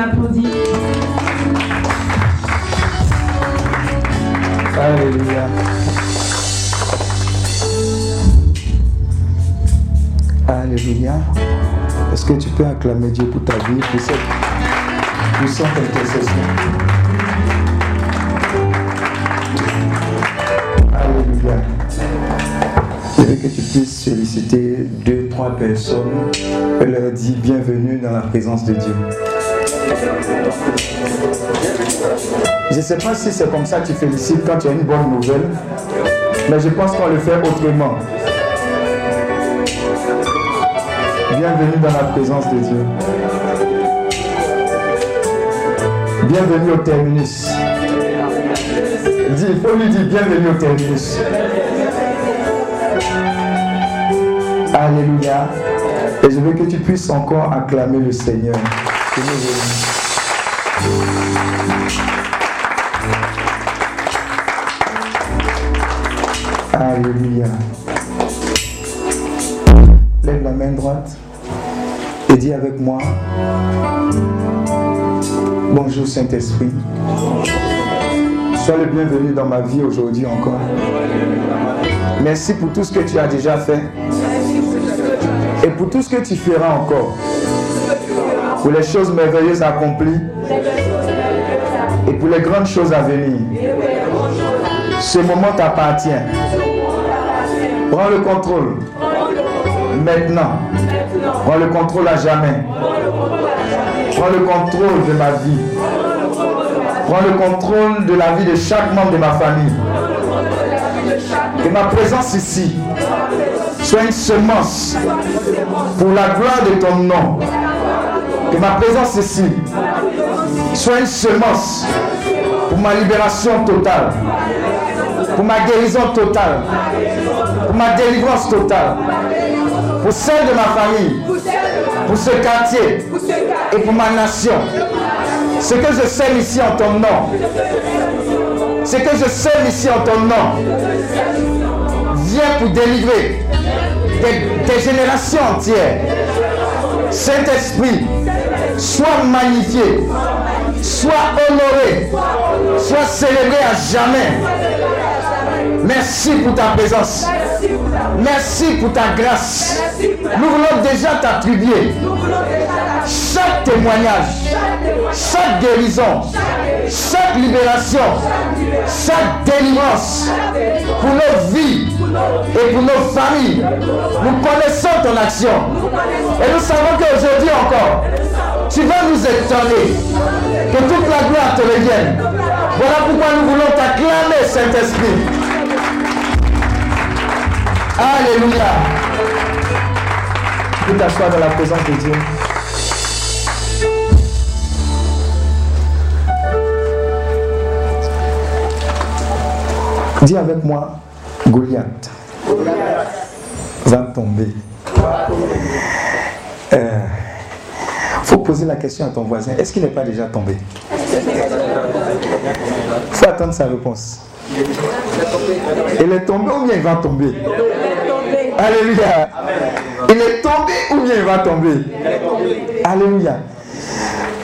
l'applaudit. Alléluia. Alléluia. Est-ce que tu peux acclamer Dieu pour ta vie, pour cette puissante intercession? Alléluia. Je veux que tu puisses féliciter deux, trois personnes et leur dire bienvenue dans la présence de Dieu. Je ne sais pas si c'est comme ça que tu félicites quand tu as une bonne nouvelle, mais je pense qu'on le fait autrement. Bienvenue dans la présence de Dieu. Bienvenue au terminus. Dis, il faut lui dire bienvenue au terminus. Alléluia. Et je veux que tu puisses encore acclamer le Seigneur. Alléluia. Lève la main droite et dis avec moi, bonjour Saint-Esprit. Sois le bienvenu dans ma vie aujourd'hui encore. Merci pour tout ce que tu as déjà fait et pour tout ce que tu feras encore. Pour les choses merveilleuses accomplies et pour les grandes choses à venir. Ce moment t'appartient. Prends le contrôle. Maintenant. Prends le contrôle à jamais. Prends le contrôle de ma vie. Prends le contrôle de la vie de chaque membre de ma famille. Que ma présence ici soit une semence pour la gloire de ton nom. Que ma présence ici soit une semence pour ma libération totale, pour ma guérison totale, pour ma délivrance totale, pour celle de ma famille, pour ce quartier et pour ma nation. Ce que je sème ici en ton nom, ce que je sème ici en ton nom, viens pour délivrer des, des générations entières. Saint-Esprit, sois magnifié, sois honoré, sois célébré à jamais. Merci pour ta présence. Merci pour ta grâce. Nous voulons déjà t'attribuer chaque témoignage, chaque guérison, chaque libération, chaque délivrance pour nos vies et pour nos familles. Nous connaissons ton action. Et nous savons qu'aujourd'hui encore, tu vas nous étonner. Que toute la gloire te revienne. Voilà pourquoi nous voulons t'acclamer, Saint-Esprit. Alléluia. Tu t'asseoir dans la présence de Dieu. Dis avec moi, Goliath va tomber. Euh, faut la question à ton voisin. Est-ce qu'il n'est pas déjà tombé? Faut attendre sa réponse. Il est tombé ou bien il va tomber? Alléluia. Il est tombé ou bien il va tomber? Alléluia.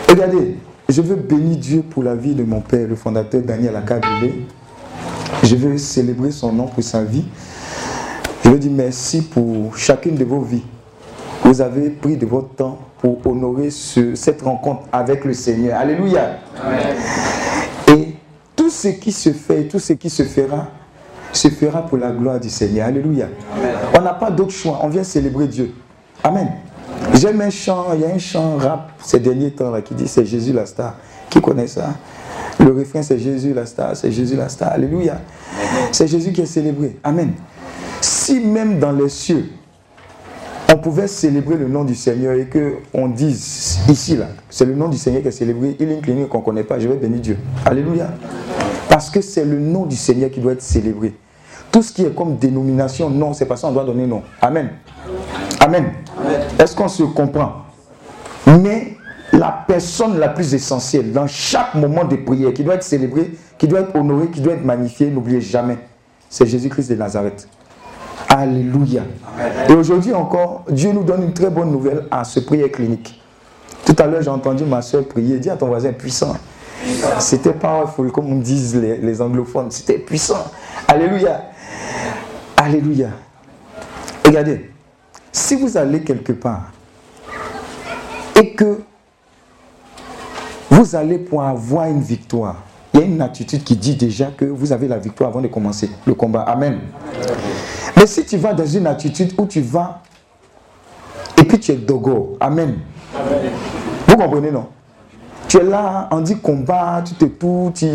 Regardez, je veux bénir Dieu pour la vie de mon père, le fondateur Daniel Akabile. Je veux célébrer son nom pour sa vie. Je veux dire merci pour chacune de vos vies. Vous avez pris de votre temps pour honorer cette rencontre avec le Seigneur. Alléluia. Et tout ce qui se fait, tout ce qui se fera, se fera pour la gloire du Seigneur. Alléluia. On n'a pas d'autre choix. On vient célébrer Dieu. Amen. J'aime un chant, il y a un chant rap ces derniers temps là qui dit c'est Jésus la star. Qui connaît ça? Le refrain c'est Jésus la star, c'est Jésus la star. Alléluia. C'est Jésus qui est célébré. Amen. Si même dans les cieux, on pouvait célébrer le nom du Seigneur et qu'on dise ici, là, c'est le nom du Seigneur qui est célébré, il a une clinique qu'on ne connaît pas, je vais bénir Dieu. Alléluia. Parce que c'est le nom du Seigneur qui doit être célébré. Tout ce qui est comme dénomination, non, c'est pas ça, on doit donner nom. Amen. Amen. Est-ce qu'on se comprend? Mais la personne la plus essentielle dans chaque moment de prière qui doit être célébrée, qui doit être honorée, qui doit être magnifiée, n'oubliez jamais, c'est Jésus-Christ de Nazareth. Alléluia. Et aujourd'hui encore, Dieu nous donne une très bonne nouvelle à ce prière clinique. Tout à l'heure, j'ai entendu ma soeur prier. Dis à ton voisin puissant. C'était powerful, comme disent les, les anglophones. C'était puissant. Alléluia. Alléluia. Regardez, si vous allez quelque part et que vous allez pour avoir une victoire, il y a une attitude qui dit déjà que vous avez la victoire avant de commencer le combat. Amen. Mais si tu vas dans une attitude où tu vas et puis tu es dogo, Amen. Vous comprenez, non? Tu es là, on dit combat, tu te tout, tu,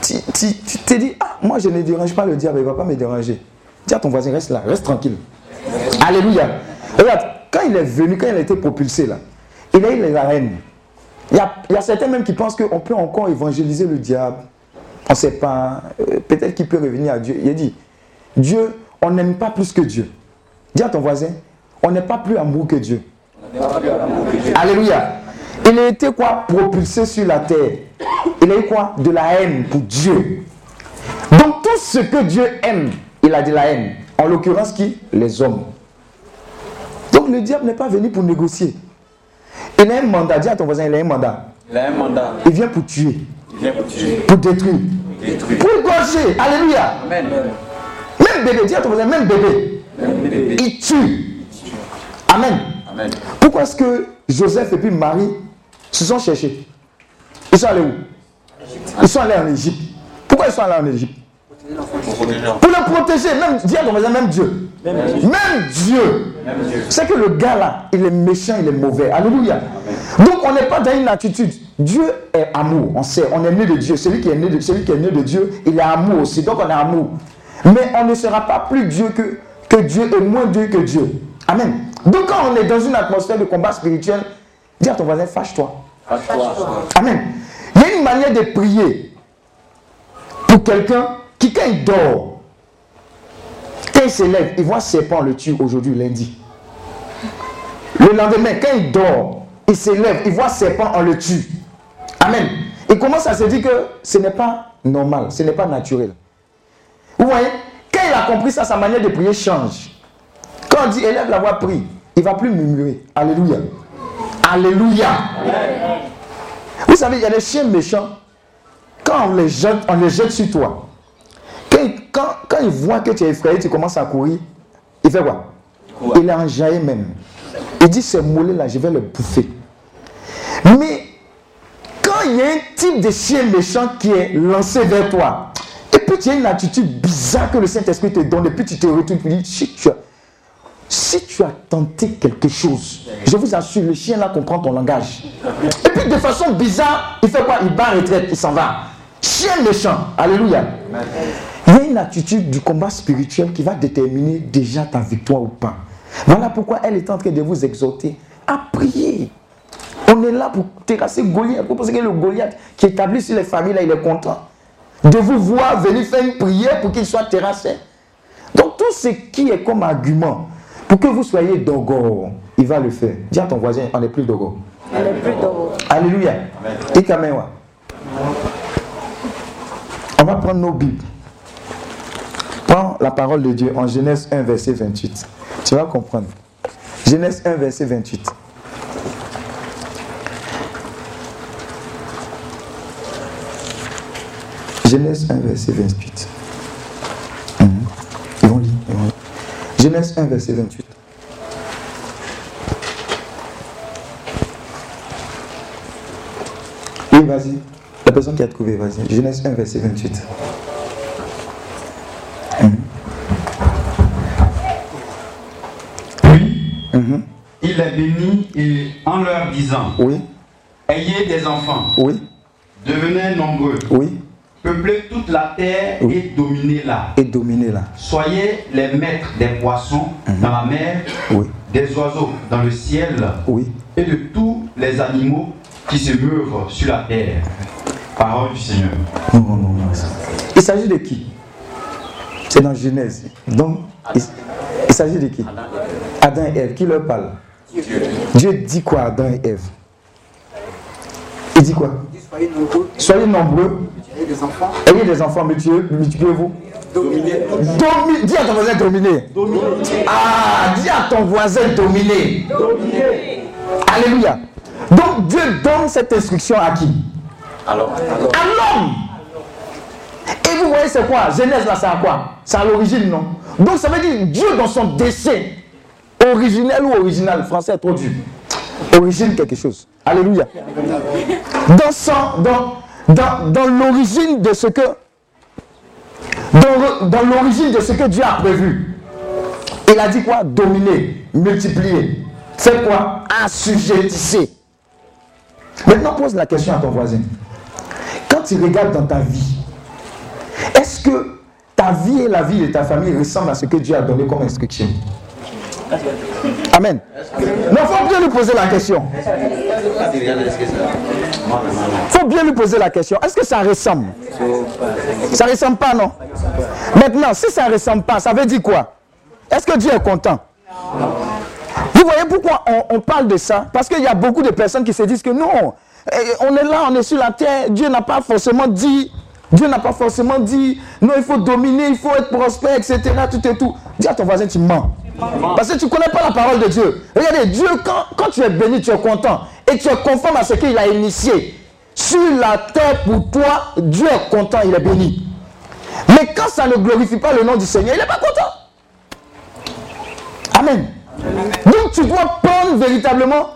tu, tu, te dis, ah, moi je ne dérange pas le diable, il ne va pas me déranger. Dis à ton voisin, reste là, reste tranquille. Alléluia. Regarde, quand il est venu, quand il a été propulsé là, il a eu la haine. Il y a, y a certains même qui pensent qu'on peut encore évangéliser le diable. On ne sait pas. Euh, peut-être qu'il peut revenir à Dieu. Il a dit, Dieu, on n'aime pas plus que Dieu. Dis à ton voisin, on n'est pas plus amoureux que Dieu. Alléluia. Il a été quoi Propulsé sur la terre? Il a eu quoi? De la haine pour Dieu. Donc tout ce que Dieu aime, il a de la haine. En l'occurrence qui? Les hommes. Donc le diable n'est pas venu pour négocier. Il a un mandat. Dis à ton voisin, il a un mandat. Il a un mandat. Il vient pour tuer. Il vient pour tuer. Pour détruire. Pour égorger. Alléluia. Amen. Même bébé, dis à ton voisin, même bébé. Il tue. Amen. Amen. Pourquoi est-ce que Joseph et puis Marie se sont cherchés? Ils sont allés où? Ils sont allés en Égypte. Pourquoi ils sont allés en Égypte? Pour le protéger. Même, voisin, même Dieu. Même Dieu. C'est que le gars là, il est méchant, il est mauvais. Alléluia. Donc on n'est pas dans une attitude. Dieu est amour. On sait, on est né de Dieu. Celui qui est né de, celui qui est né de Dieu, il est amour aussi. Donc on est amour. Mais on ne sera pas plus Dieu que, que Dieu et moins Dieu que Dieu. Amen. Donc quand on est dans une atmosphère de combat spirituel, dis à ton voisin, fâche-toi. Fâche-toi. Amen. Il y a une manière de prier pour quelqu'un qui, quand il dort, quand il se lève, il voit serpent le tue aujourd'hui, lundi. Le lendemain, quand il dort, il se lève, il voit serpent, on le tue. Amen. Il commence à se dire que ce n'est pas normal, ce n'est pas naturel. Vous voyez, quand il a compris ça, sa manière de prier change. Quand on dit élève la voix, prie, il ne va plus murmurer. Alléluia. Alléluia. Vous savez, il y a des chiens méchants. Quand on les jette, on les jette sur toi. Quand, quand, il voit que tu es effrayé, tu commences à courir, il fait quoi? Il est enjaillé même. Il dit, ces mollets-là, je vais les bouffer. Mais quand il y a un type de chien méchant qui est lancé vers toi, et puis tu as une attitude bizarre que le Saint-Esprit te donne, et puis tu te retournes, tu dis, si tu as, tenté quelque chose, je vous assure, le chien là comprend ton langage. Et puis de façon bizarre, il fait quoi? Il bat retraite, il s'en va. Chien méchant. Alléluia. Il y a une attitude du combat spirituel qui va déterminer déjà ta victoire ou pas. Voilà pourquoi elle est en train de vous exhorter à prier. On est là pour terrasser Goliath. Vous pensez que le Goliath qui établit sur les familles, là, il est content de vous voir venir faire une prière pour qu'il soit terrassé. Donc tout ce qui est comme argument pour que vous soyez dogo, il va le faire. Dis à ton voisin, on n'est plus dogo. On n'est plus dogo. Alléluia. On va prendre nos Bibles. Prends la parole de Dieu en Genèse 1, verset 28. Tu vas comprendre. Genèse 1, verset 28. Genèse 1, verset 28. Mmh. Ils vont lire. Ils vont lire. Genèse 1, verset 28. Oui, vas-y. La personne qui a trouvé, vas-y. Genèse 1, verset 28. Mmh. Puis, mmh. il les bénit et en leur disant Oui. Ayez des enfants. Oui. Devenez nombreux. Oui. Peuplez toute la terre Oui. et dominez-la. Et dominez-la. Soyez les maîtres des poissons dans la mer, Oui. des oiseaux dans le ciel Oui. et de tous les animaux qui se meuvent sur la terre. Parole du Seigneur. Non, non, non, non. Il s'agit de qui? C'est dans Genèse. Donc, il, il s'agit de qui? Adam et Ève. Qui leur parle? Dieu dit quoi à Adam et Ève? Il dit quoi? Soyez nombreux, Soyez nombreux, ayez des enfants, ayez des enfants, multipliez- multipliez-vous. dominez. Domi- dis à ton voisin dominer. Ah, dis à ton voisin dominer. Alléluia. Donc Dieu donne cette instruction à qui? Alors, alors, À l'homme. Et vous voyez, c'est quoi? Genèse, là, c'est à quoi? C'est à l'origine, non? Donc ça veut dire Dieu, dans son dessin, originel ou original, français est trop dur. Origine quelque chose. Alléluia. Dans, son, dans, dans, l'origine de ce que. Dans, l'origine de ce que Dieu a prévu. Il a dit quoi? Dominer, multiplier. C'est quoi? Assujettisser. Maintenant, pose la question à ton voisin. Quand tu regardes dans ta vie, est-ce que ta vie et la vie de ta famille ressemblent à ce que Dieu a donné comme instruction? Amen. Mais il faut bien lui poser la question. Il faut bien lui poser la question. Est-ce que ça ressemble? Ça ressemble pas, non? Maintenant, si ça ressemble pas, ça veut dire quoi? Est-ce que Dieu est content? Vous voyez pourquoi on, on parle de ça? Parce qu'il y a beaucoup de personnes qui se disent que non, eh, on est là, on est sur la terre, Dieu n'a pas forcément dit, Dieu n'a pas forcément dit, non, il faut dominer, il faut être prospère, etc. Tout et tout. Dis à ton voisin, tu mens. Parce que tu ne connais pas la parole de Dieu. Regardez, Dieu, quand, quand tu es béni, tu es content. Et tu es conforme à ce qu'il a initié. Sur la terre pour toi, Dieu est content, il est béni. Mais quand ça ne glorifie pas le nom du Seigneur, il n'est pas content. Amen. Donc tu dois prendre véritablement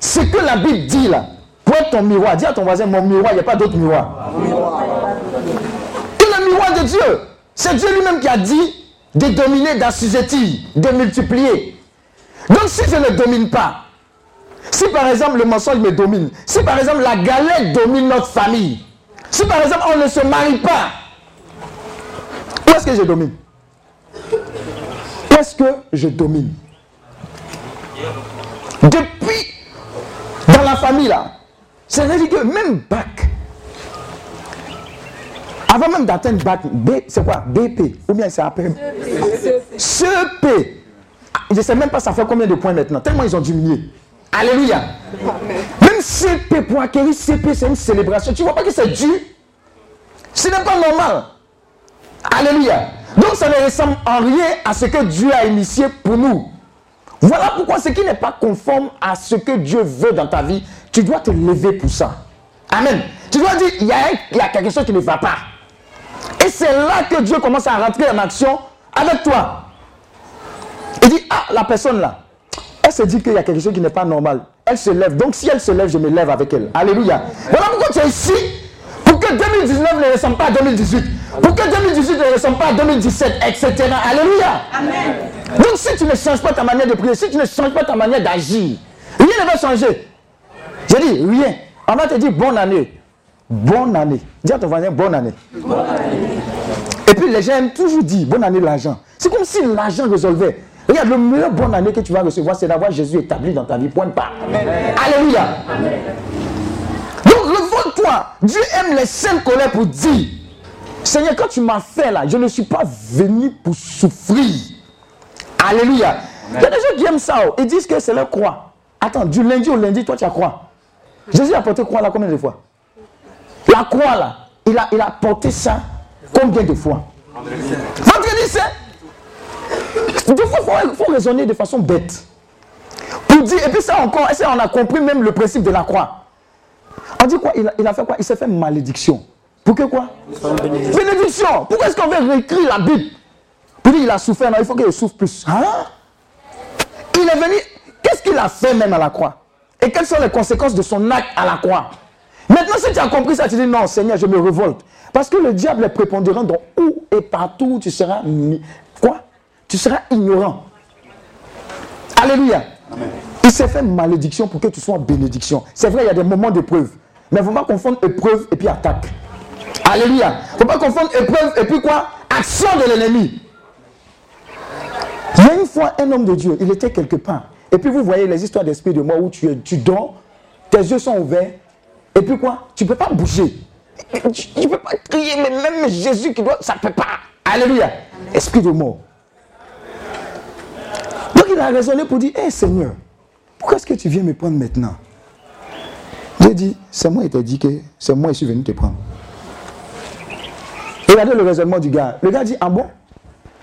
ce que la Bible dit là. Pour être ton miroir. Dis à ton voisin, mon miroir, il n'y a pas d'autre miroir. Et le miroir de Dieu, c'est Dieu lui-même qui a dit de dominer, d'assujettir, de multiplier. Donc si je ne domine pas, si par exemple le mensonge me domine, si par exemple la galette domine notre famille, si par exemple on ne se marie pas, où est-ce que je domine? Où est-ce que je domine? Depuis, dans la famille là, c'est ridicule, même bac. Avant même d'atteindre bac, B, c'est quoi? BP Ou bien c'est après? CP. Ah, Je ne sais même pas ça fait combien de points maintenant, tellement ils ont diminué. Alléluia. Même CP pour acquérir CP, c'est une célébration. Tu vois pas que c'est dur? Ce n'est pas normal. Alléluia. Donc ça ne ressemble en rien à ce que Dieu a initié pour nous. Voilà pourquoi ce qui n'est pas conforme à ce que Dieu veut dans ta vie, tu dois te lever pour ça. Amen. Tu dois dire, il y a quelque chose qui ne va pas. Et c'est là que Dieu commence à rentrer en action avec toi. Il dit, ah, la personne là, elle se dit qu'il y a quelque chose qui n'est pas normal. Elle se lève. Donc si elle se lève, je me lève avec elle. Alléluia. Voilà pourquoi tu es ici. Pour que 2019 ne ressemble pas à 2018. Pour que 2018 ne ressemble pas à 2017, etc. Alléluia. Donc si tu ne changes pas ta manière de prier, si tu ne changes pas ta manière d'agir, rien ne va changer. Je dis rien. On va te dire bonne année. Bonne année. Dis à ton voisin bonne année. Et puis les gens aiment toujours dire bonne année l'argent. C'est comme si l'argent résolvait. Regarde, le meilleur bonne année que tu vas recevoir, c'est d'avoir Jésus établi dans ta vie. Point pas. Alléluia. Donc révolte-toi. Dieu aime les saintes colères pour dire Seigneur, quand tu m'as fait là, je ne suis pas venu pour souffrir. Alléluia. Il y a des gens qui aiment ça. oh. Ils disent que c'est leur croix. Attends, du lundi au lundi, toi tu as croix. Jésus a porté croix là combien de fois? La croix là, il a, il a porté ça combien de fois? Vendredi fois, il faut, raisonner de façon bête. Pour dire, et puis ça encore, et ça, on a compris même le principe de la croix. On dit quoi? Il a, il a fait quoi? Il s'est fait malédiction. Pour que quoi? Bénédiction. Pourquoi est-ce qu'on veut réécrire la Bible? Pour dire il a souffert, non, il faut qu'il souffre plus. Hein? Il est venu. Qu'est-ce qu'il a fait même à la croix? Et quelles sont les conséquences de son acte à la croix? Maintenant, si tu as compris ça, tu dis non, Seigneur, je me révolte. Parce que le diable est prépondérant dans où et partout où tu seras. Quoi? Tu seras ignorant. Alléluia. Il s'est fait malédiction pour que tu sois bénédiction. C'est vrai, il y a des moments d'épreuve. Mais il ne faut pas confondre épreuve et puis attaque. Alléluia. Il ne faut pas confondre épreuve et puis quoi? Action de l'ennemi. Il y a une fois un homme de Dieu, il était quelque part. Et puis vous voyez les histoires d'esprit de mort où tu, es- tu dors, tes yeux sont ouverts. Et puis quoi? Tu ne peux pas bouger. Tu ne peux pas crier, mais même Jésus qui doit, ça ne peut pas. Alléluia. Esprit de mort. Donc il a raisonné pour dire, hé Seigneur, pourquoi est-ce que tu viens me prendre maintenant? J'ai dit, c'est moi qui t'ai dit que c'est moi qui suis venu te prendre. Regardez le raisonnement du gars. Le gars dit, ah bon?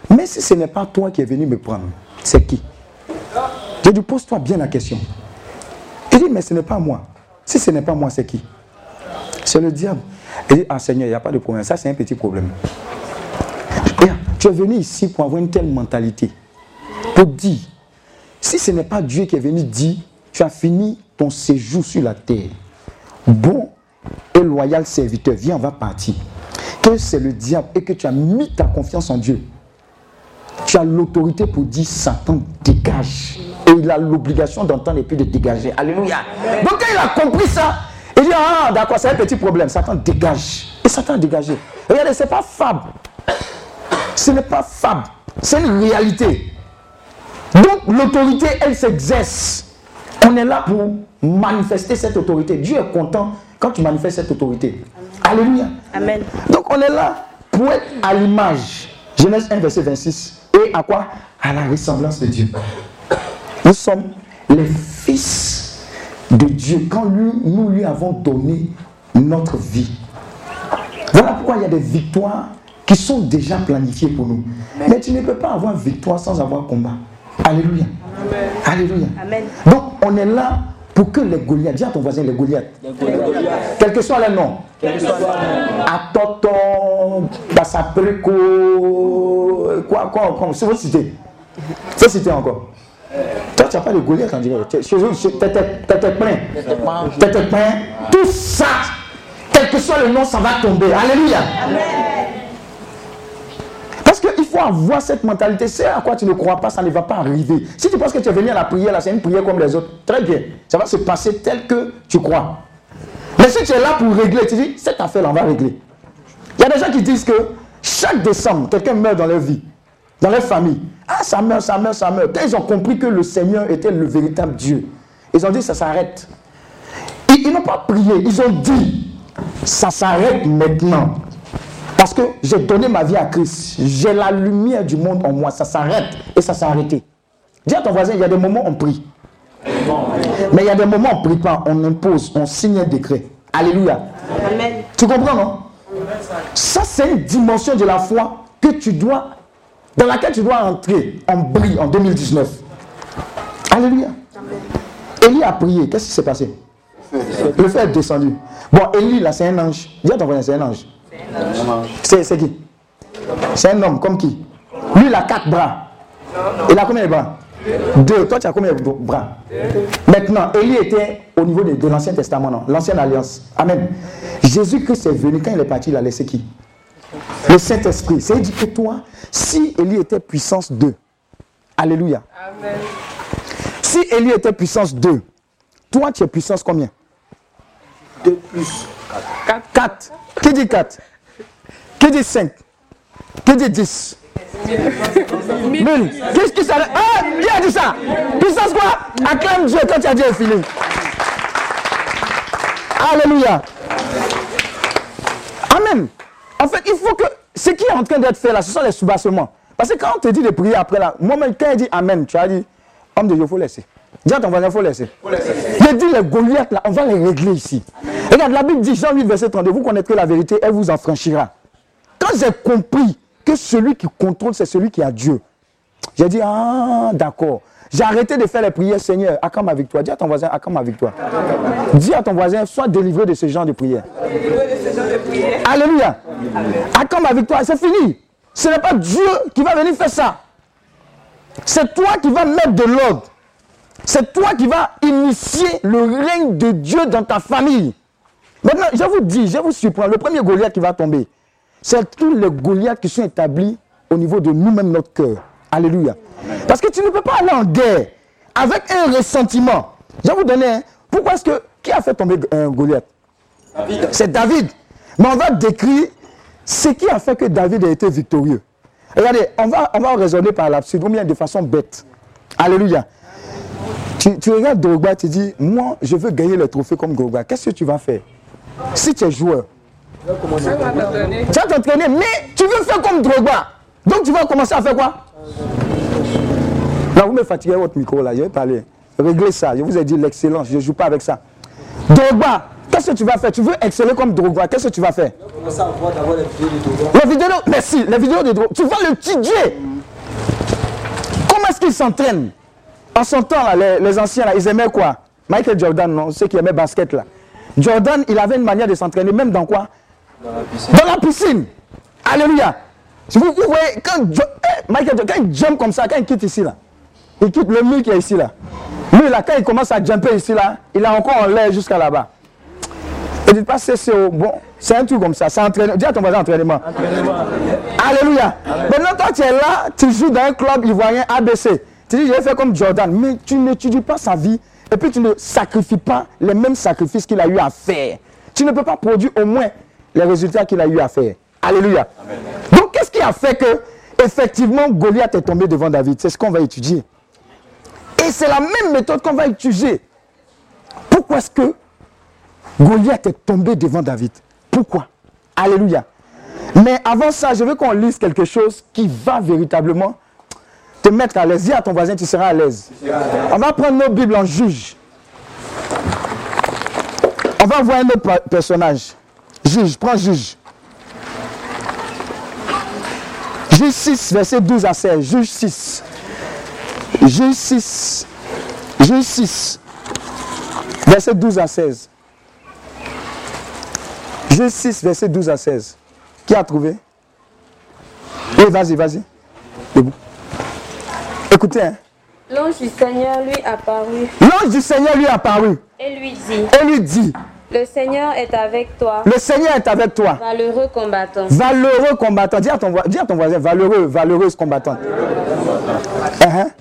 Mais si ce n'est pas toi qui es venu me prendre, c'est qui? J'ai dit, pose-toi bien la question. Il dit, mais ce n'est pas moi. Si ce n'est pas moi, c'est qui? C'est le diable. Il dit, ah Seigneur, il n'y a pas de problème. Ça, c'est un petit problème. Tu es venu ici pour avoir une telle mentalité. Pour dire, si ce n'est pas Dieu qui est venu dire, tu as fini ton séjour sur la terre. Bon et loyal serviteur, viens, on va partir. Que c'est le diable et que tu as mis ta confiance en Dieu. Tu as l'autorité pour dire Satan dégage. Et il a l'obligation d'entendre et puis de dégager. Alléluia. Donc quand il a compris ça, il dit Ah, d'accord, c'est un petit problème. Satan dégage. Et Satan a dégagé. Regardez, ce n'est pas fable. Ce n'est pas fable. C'est une réalité. Donc l'autorité, elle s'exerce. On est là pour manifester cette autorité. Dieu est content quand tu manifestes cette autorité. Alléluia. Amen. Donc on est là pour être à l'image. Genèse 1, verset 26. Et à quoi? À la ressemblance de Dieu. Nous sommes les fils de Dieu quand lui- nous lui avons donné notre vie. Voilà pourquoi il y a des victoires qui sont déjà planifiées pour nous. Mais tu ne peux pas avoir victoire sans avoir combat. Alléluia. Alléluia. Amen. Donc on est là pour que les Goliaths, dis à ton voisin les Goliaths, quel que soit le nom, Atoton, Bassapreco, quoi, quoi, quoi, c'est votre cité. C'est cité encore. Toi, tu n'as pas de Goliath en direct. Tu- Chez eux, es plein. T'es plein. Tout ça, quel que soit le nom, ça va tomber. Alléluia. Faut avoir cette mentalité. C'est à quoi tu ne crois pas, ça ne va pas arriver. Si tu penses que tu es venu à la prière, là, c'est une prière comme les autres, très bien. Ça va se passer tel que tu crois. Mais si tu es là pour régler, tu dis, cette affaire-là, on va régler. Il y a des gens qui disent que chaque décembre, quelqu'un meurt dans leur vie, dans leur famille. Ah, ça meurt, ça meurt, ça meurt. Quand ils ont compris que le Seigneur était le véritable Dieu, ils ont dit, ça s'arrête. Ils, ils n'ont pas prié, ils ont dit, ça s'arrête maintenant. Parce que j'ai donné ma vie à Christ. J'ai la lumière du monde en moi. Ça s'arrête et ça s'est arrêté. Dis à ton voisin, il y a des moments où on prie. Mais il y a des moments où on ne prie pas. On impose, on signe un décret. Alléluia. Amen. Tu comprends, non? Ça, c'est une dimension de la foi que tu dois, dans laquelle tu dois entrer en brille en 2019. Alléluia. Élie a prié. Qu'est-ce qui s'est passé? Le feu est descendu. Bon, Élie, là, c'est un ange. Dis à ton voisin, c'est un ange. C'est c'est qui? C'est un homme comme qui? Lui, il a quatre bras. Il a combien de bras? Deux. Toi, tu as combien de bras? Maintenant, Élie était au niveau de, de l'Ancien Testament, non? L'Ancienne Alliance. Amen. Jésus-Christ est venu, quand il est parti, il a laissé qui? Le Saint-Esprit. C'est dit que toi, si Élie était puissance 2, Alléluia. Si Élie était puissance 2, toi, tu es puissance combien? 2 plus 4. Qui dit 4 Qui dit 5 Qui dit 10 1000. Qu'est-ce qui ça Ah, qui a dit ça? Puissance quoi? Acclame Dieu quand tu as dit un feeling. Alléluia. Amen. En fait, il faut que ce qui est en train d'être fait là, ce sont les soubassements. Parce que quand on te dit de prier après là, moi-même, quand il dit Amen, tu as dit, homme de Dieu, il faut laisser. Dis à ton voisin, il faut laisser. Il dit les Goliaths là, on va les régler ici. Regarde, la Bible dit, Jean 8, verset 32, vous connaîtrez la vérité, elle vous en franchira. Quand j'ai compris que celui qui contrôle, c'est celui qui a Dieu, j'ai dit, ah, d'accord. J'ai arrêté de faire les prières, Seigneur, accorde ma victoire. Dis à ton voisin, accorde ma victoire. Dis à ton voisin, sois délivré de ce genre de prière. Alléluia. Accorde ma victoire, c'est fini. Ce n'est pas Dieu qui va venir faire ça. C'est toi qui vas mettre de l'ordre. C'est toi qui vas initier le règne de Dieu dans ta famille. Maintenant, je vous dis, je vous surprends, le premier Goliath qui va tomber, c'est tous les Goliaths qui sont établis au niveau de nous-mêmes, notre cœur. Alléluia. Parce que tu ne peux pas aller en guerre avec un ressentiment. Je vais vous donner, un- pourquoi est-ce que, qui a fait tomber un Goliath? C'est David. Mais on va décrire ce qui a fait que David a été victorieux. Regardez, on va, on va raisonner par l'absurde, ou bien de façon bête. Alléluia. Tu, tu regardes Drogba, tu dis, moi, je veux gagner le trophée comme Drogba. Qu'est-ce que tu vas faire? Si tu es joueur, tu vas t'entraîner, mais tu veux faire comme Drogba. Donc tu vas commencer à faire quoi? Là, vous me fatiguez votre micro, là, je vais parler. Réglez ça, je vous ai dit l'excellence, je ne joue pas avec ça. Drogba, qu'est-ce que tu vas faire? Tu veux exceller comme Drogba, qu'est-ce que tu vas faire? Commencer à voir d'abord les vidéos de Dodo. les vidéos, merci, les vidéos de Drogba. Tu vas le étudier. Comment est-ce qu'ils s'entraînent? En son temps, là, les, les anciens, là, ils aimaient quoi? Michael Jordan, non, ceux qui aimaient basket là. Jordan, il avait une manière de s'entraîner, même dans quoi? Dans la piscine. Dans la piscine. Alléluia. Vous, vous voyez, quand eh, Michael quand il jump comme ça, quand il quitte ici là, il quitte le mur qui est ici là. Lui là, quand il commence à jumper ici là, il est encore en l'air jusqu'à là-bas. Ne dites pas au- bon, c'est un truc comme ça, c'est entraînement. Dis à ton voisin entraînement. Alléluia. Maintenant, toi, tu es là, tu joues dans un club ivoirien ABC. Tu dis, je vais faire comme Jordan, mais tu n'étudies pas sa vie et puis tu ne sacrifies pas les mêmes sacrifices qu'il a eu à faire. Tu ne peux pas produire au moins les résultats qu'il a eu à faire. Alléluia. Donc, qu'est-ce qui a fait que, effectivement, Goliath est tombé devant David? C'est ce qu'on va étudier. Et c'est la même méthode qu'on va étudier. Pourquoi est-ce que Goliath est tombé devant David? Pourquoi? Alléluia. Mais avant ça, je veux qu'on lise quelque chose qui va véritablement te mettre à l'aise. Dis à ton voisin, tu seras à l'aise. On va prendre nos Bibles en juge. On va voir un autre personnage. Juge, prends juge. Juge 6, verset 12 à 16. Juge 6. Juge 6. Juge 6. Verset 12 à 16. Juge 6, verset 12 à 16. Qui a trouvé? Oui, vas-y, vas-y. Debout. Écoutez, hein. L'ange du Seigneur lui apparut l'ange du Seigneur lui est apparu et lui dit, et lui dit, Le Seigneur est avec toi, le Seigneur est avec toi. valeureux combattant. Valeureux combattant. Dis à ton, dis à ton voisin, valeureux, valeureuse combattante. Uh-huh.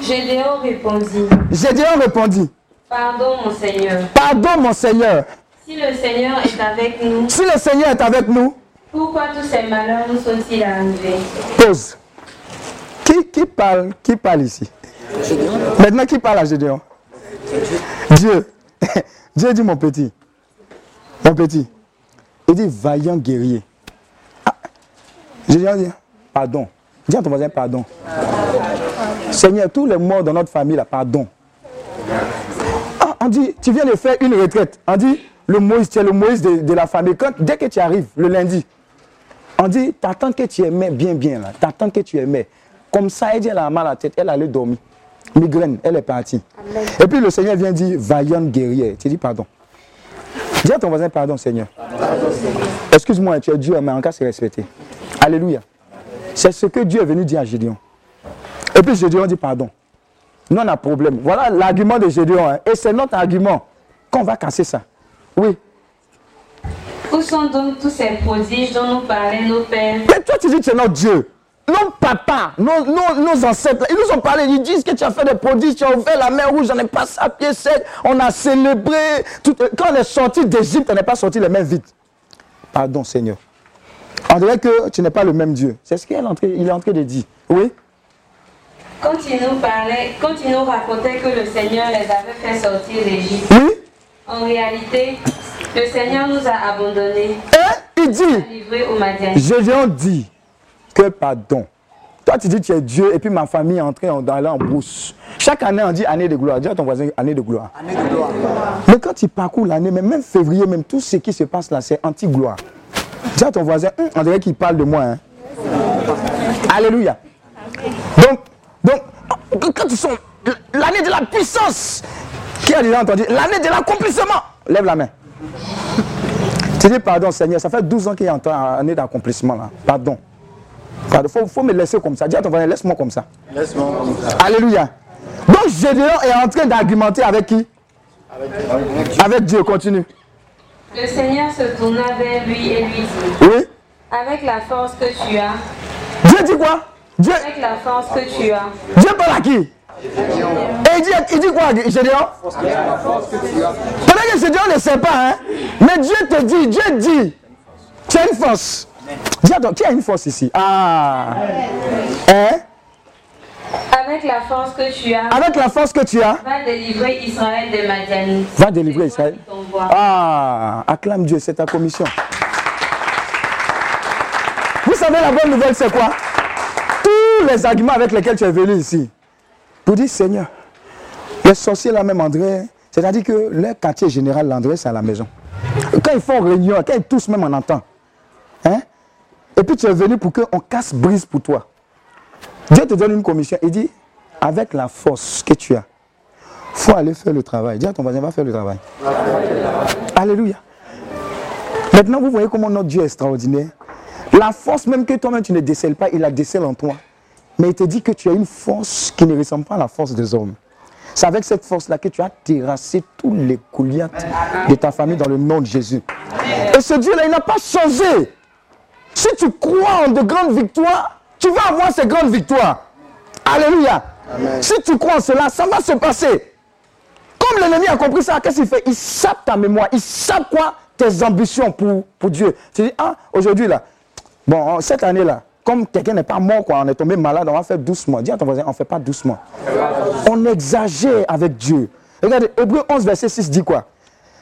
Gédéon répondit, Gédéon répondit, Pardon mon Seigneur, pardon mon Seigneur, si le Seigneur est avec nous, si le Seigneur est avec nous, pourquoi tous ces malheurs nous sont-ils arrivés? pause. Qui, qui parle, qui parle ici? Maintenant, qui parle à Gédéon? Dieu. Dieu dit mon petit. Mon petit. Il dit vaillant guerrier. Ah. Gédéon dit pardon. Dis à ton voisin pardon. Seigneur, tous les morts dans notre famille, là, pardon. Ah, on dit, tu viens de faire une retraite. On dit, le Moïse, tu es le Moïse de, la famille. Quand, dès que tu arrives, le lundi, on dit, ta tante que tu aimais bien, bien, là, ta tante que tu aimais. Comme ça, elle dit, elle a mal à la tête, elle allait dormir. Migraine, elle est partie. Et puis le Seigneur vient dire, vaillante guerrière. Tu dis, pardon. Dis à ton voisin, pardon, Seigneur. Excuse-moi, tu es Dieu, mais en cas, c'est respecté. Alléluia. C'est ce que Dieu est venu dire à Gédéon. Et puis Gédéon dit, pardon. Nous, on a problème. Voilà l'argument de Gédéon. hein. Et c'est notre argument qu'on va casser ça. Oui. Où sont donc tous ces prodiges dont nous parlaient nos pères? Mais toi, tu dis que c'est notre Dieu. Nos papas, nos, nos- nos ancêtres, ils nous ont parlé, ils disent que tu as fait des prodiges, tu as ouvert la mer rouge, on est passé à pied sec, on a célébré. Tout- quand on est sorti d'Égypte, on n'est pas sorti les mains vides. Pardon, Seigneur. On dirait que tu n'es pas le même Dieu. C'est ce qu'il est en train- de dire. Oui Quand il nous parlait, quand il nous racontait que le Seigneur les avait fait sortir d'Égypte, Oui en réalité, le Seigneur nous a abandonnés, Et il dit, Madianites. Gédéon dit que pardon. Toi, tu dis que tu es Dieu et puis ma famille est entrée en, dans en brousse. Chaque année, on dit année de gloire. Dis à ton voisin année de gloire. Mais quand tu parcours l'année, même février, même tout ce qui se passe là, c'est anti-gloire. Dis à ton voisin, Hum, on dirait qu'il parle de moi. hein. Alléluia. Donc, donc, quand tu sens l'année de la puissance, qui a déjà entendu L'année de l'accomplissement. Lève la main. Tu dis pardon Seigneur, ça fait 12 ans qu'il y a en année d'accomplissement là. Pardon. Il faut, faut me laisser comme ça. Dis à ton voisin, laisse-moi comme ça. Laisse-moi comme ça. Alléluia. Donc Gédéon est en train d'argumenter avec qui? Avec Dieu, continue. Le Seigneur se tourna vers lui et lui dit, Oui avec la force que tu as, Dieu dit quoi? Dieu, avec la force que tu as, Dieu parle à qui? Et il dit, il dit quoi Gédéon? Peut-être que Gédéon ne sait pas, hein Mais Dieu te dit, Dieu dit, tu as une force. Dis à toi, qui a une force ici? Ah Hein? Avec la force que tu as, Avec la force que tu as, va délivrer Israël des Madianites. va délivrer Israël. Ah, acclame Dieu, c'est ta commission. Vous savez, la bonne nouvelle, c'est quoi? Tous les arguments avec lesquels tu es venu ici, pour dire Seigneur, les sorciers là même, André, c'est-à-dire que leur quartier général, l'André, c'est à la maison. Quand ils font réunion, quand ils tous même on entend. Et puis tu es venu pour qu'on casse brise pour toi. Dieu te donne une commission. Il dit, avec la force que tu as, faut aller faire le travail. Dis à ton voisin, va faire le travail. Alléluia. Maintenant, vous voyez comment notre Dieu est extraordinaire. La force même que toi-même tu ne décèles pas, il la décèle en toi. Mais il te dit que tu as une force qui ne ressemble pas à la force des hommes. C'est avec cette force-là que tu as terrassé tous les Goliaths de ta famille dans le nom de Jésus. Et ce Dieu-là, il n'a pas changé. Si tu crois en de grandes victoires, tu vas avoir ces grandes victoires. Alléluia. Si tu crois en cela, ça va se passer. Comme l'ennemi a compris ça, qu'est-ce qu'il fait? Il sape ta mémoire. Il sape quoi? Tes ambitions pour, pour Dieu. Tu dis, ah, aujourd'hui là, bon, cette année-là, comme quelqu'un n'est pas mort, quoi, on est tombé malade, on va faire doucement. Dis à ton voisin, on ne fait pas doucement. On exagère avec Dieu. Regardez, Hébreu 11, verset 6 dit quoi?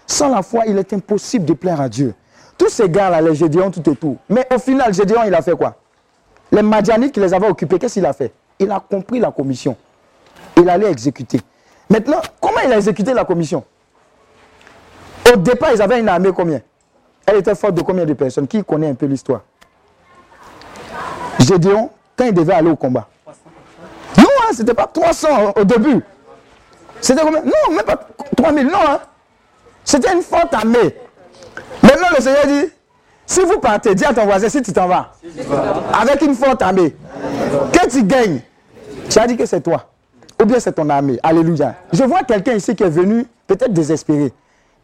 Sans la foi, il est impossible de plaire à Dieu. Tous ces gars-là, les Gédéons, tout et tout. Mais au final, Gédéon, il a fait quoi? Les Madianites qui les avaient occupés, qu'est-ce qu'il a fait? Il a compris la commission. Il allait exécuter. Maintenant, comment il a exécuté la commission? Au départ, ils avaient une armée combien? Elle était forte de combien de personnes? Qui connaît un peu l'histoire? Gédéon, quand il devait aller au combat. Non, hein, c'était pas 300 au début. C'était combien? Non, même pas 3000, non. Hein. C'était une forte armée. Maintenant, le Seigneur dit, si vous partez, dis à ton voisin si tu t'en vas. Avec une forte armée. Que tu gagnes, tu as dit que c'est toi. Ou bien c'est ton armée. Alléluia. Je vois quelqu'un ici qui est venu, peut-être désespéré.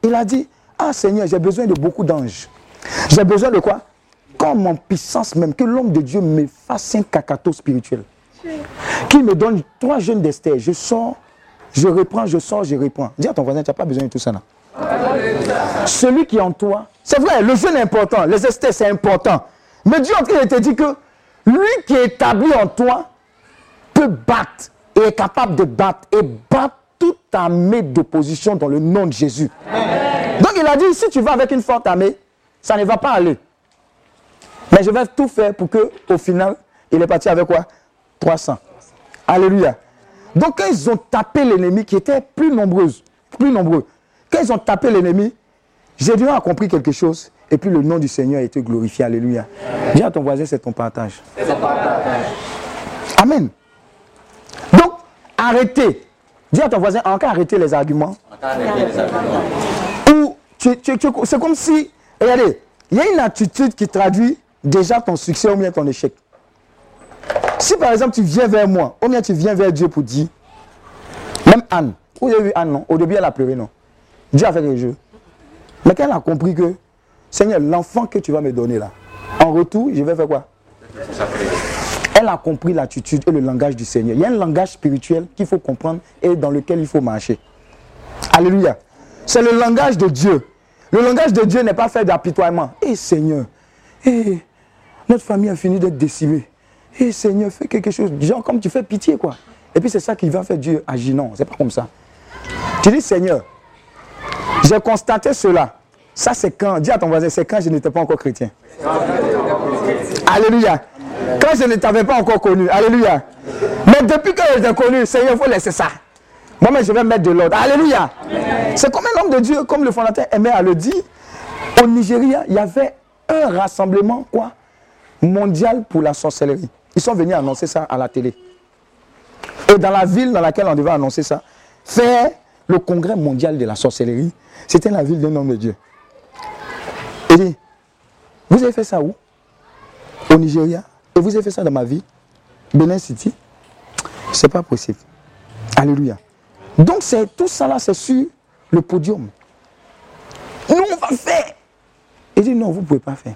Il a dit, ah Seigneur, j'ai besoin de beaucoup d'anges. J'ai besoin de quoi? Comme en puissance même, que l'homme de Dieu me fasse un cacato spirituel. Qu'il me donne trois jeunes d'Esther. Je sors, je reprends, je sors, je reprends. Dis à ton voisin, tu n'as pas besoin de tout ça là. Celui qui est en toi, c'est vrai, le jeûne est important, les Esther c'est important. Mais Dieu en train de te dire que lui qui est établi en toi peut battre et est capable de battre et battre toute armée d'opposition dans le nom de Jésus. Donc il a dit, si tu vas avec une forte armée, ça ne va pas aller. Mais je vais tout faire pour que, au final, il est parti avec quoi? 300. Alléluia. Donc quand ils ont tapé l'ennemi qui était plus nombreux, plus nombreux, quand ils ont tapé l'ennemi, Gédéon a compris quelque chose et puis le nom du Seigneur a été glorifié. Alléluia. Dis à ton voisin, c'est ton partage. Amen. Donc, arrêtez. Dis à ton voisin, encore arrêter les arguments. Ou tu- tu- tu- c'est comme si, regardez, il y a une attitude qui traduit déjà ton succès ou bien ton échec. Si par exemple tu viens vers moi, ou bien tu viens vers Dieu pour dire, même Anne, vous avez vu Anne, non? Au début elle a pleuré, non? Dieu a fait des jeux. Mais quand elle a compris que, Seigneur, l'enfant que tu vas me donner là, en retour, je vais faire quoi? Elle a compris l'attitude et le langage du Seigneur. Il y a un langage spirituel qu'il faut comprendre et dans lequel il faut marcher. Alléluia. C'est le langage de Dieu. Le langage de Dieu n'est pas fait d'apitoiement. Eh Seigneur, eh, notre famille a fini d'être décimée. Eh Seigneur, fais quelque chose. Genre comme tu fais pitié, quoi. Et puis c'est ça qui va faire Dieu agir. Non, c'est pas comme ça. Tu dis, Seigneur, j'ai constaté cela. Ça, c'est quand, dis à ton voisin, c'est quand je n'étais pas encore chrétien. Alléluia. Quand je ne t'avais pas encore connu. Alléluia. Mais depuis que je t'ai connu, Seigneur, il faut laisser ça. Moi-même, je vais mettre de l'ordre. Alléluia. C'est comme un homme de Dieu, comme le fondateur aimait à le dire. Au Nigeria, il y avait un rassemblement quoi, mondial pour la sorcellerie. Ils sont venus annoncer ça à la télé. Et dans la ville dans laquelle on devait annoncer ça, faire le congrès mondial de la sorcellerie, c'était la ville d'un homme de Dieu. Il dit, vous avez fait ça où? Au Nigeria. Et vous avez fait ça dans ma vie? Benin City C'est pas possible. Alléluia. Donc c'est tout ça là, c'est sur le podium. Nous on va faire. Il dit non, vous ne pouvez pas faire.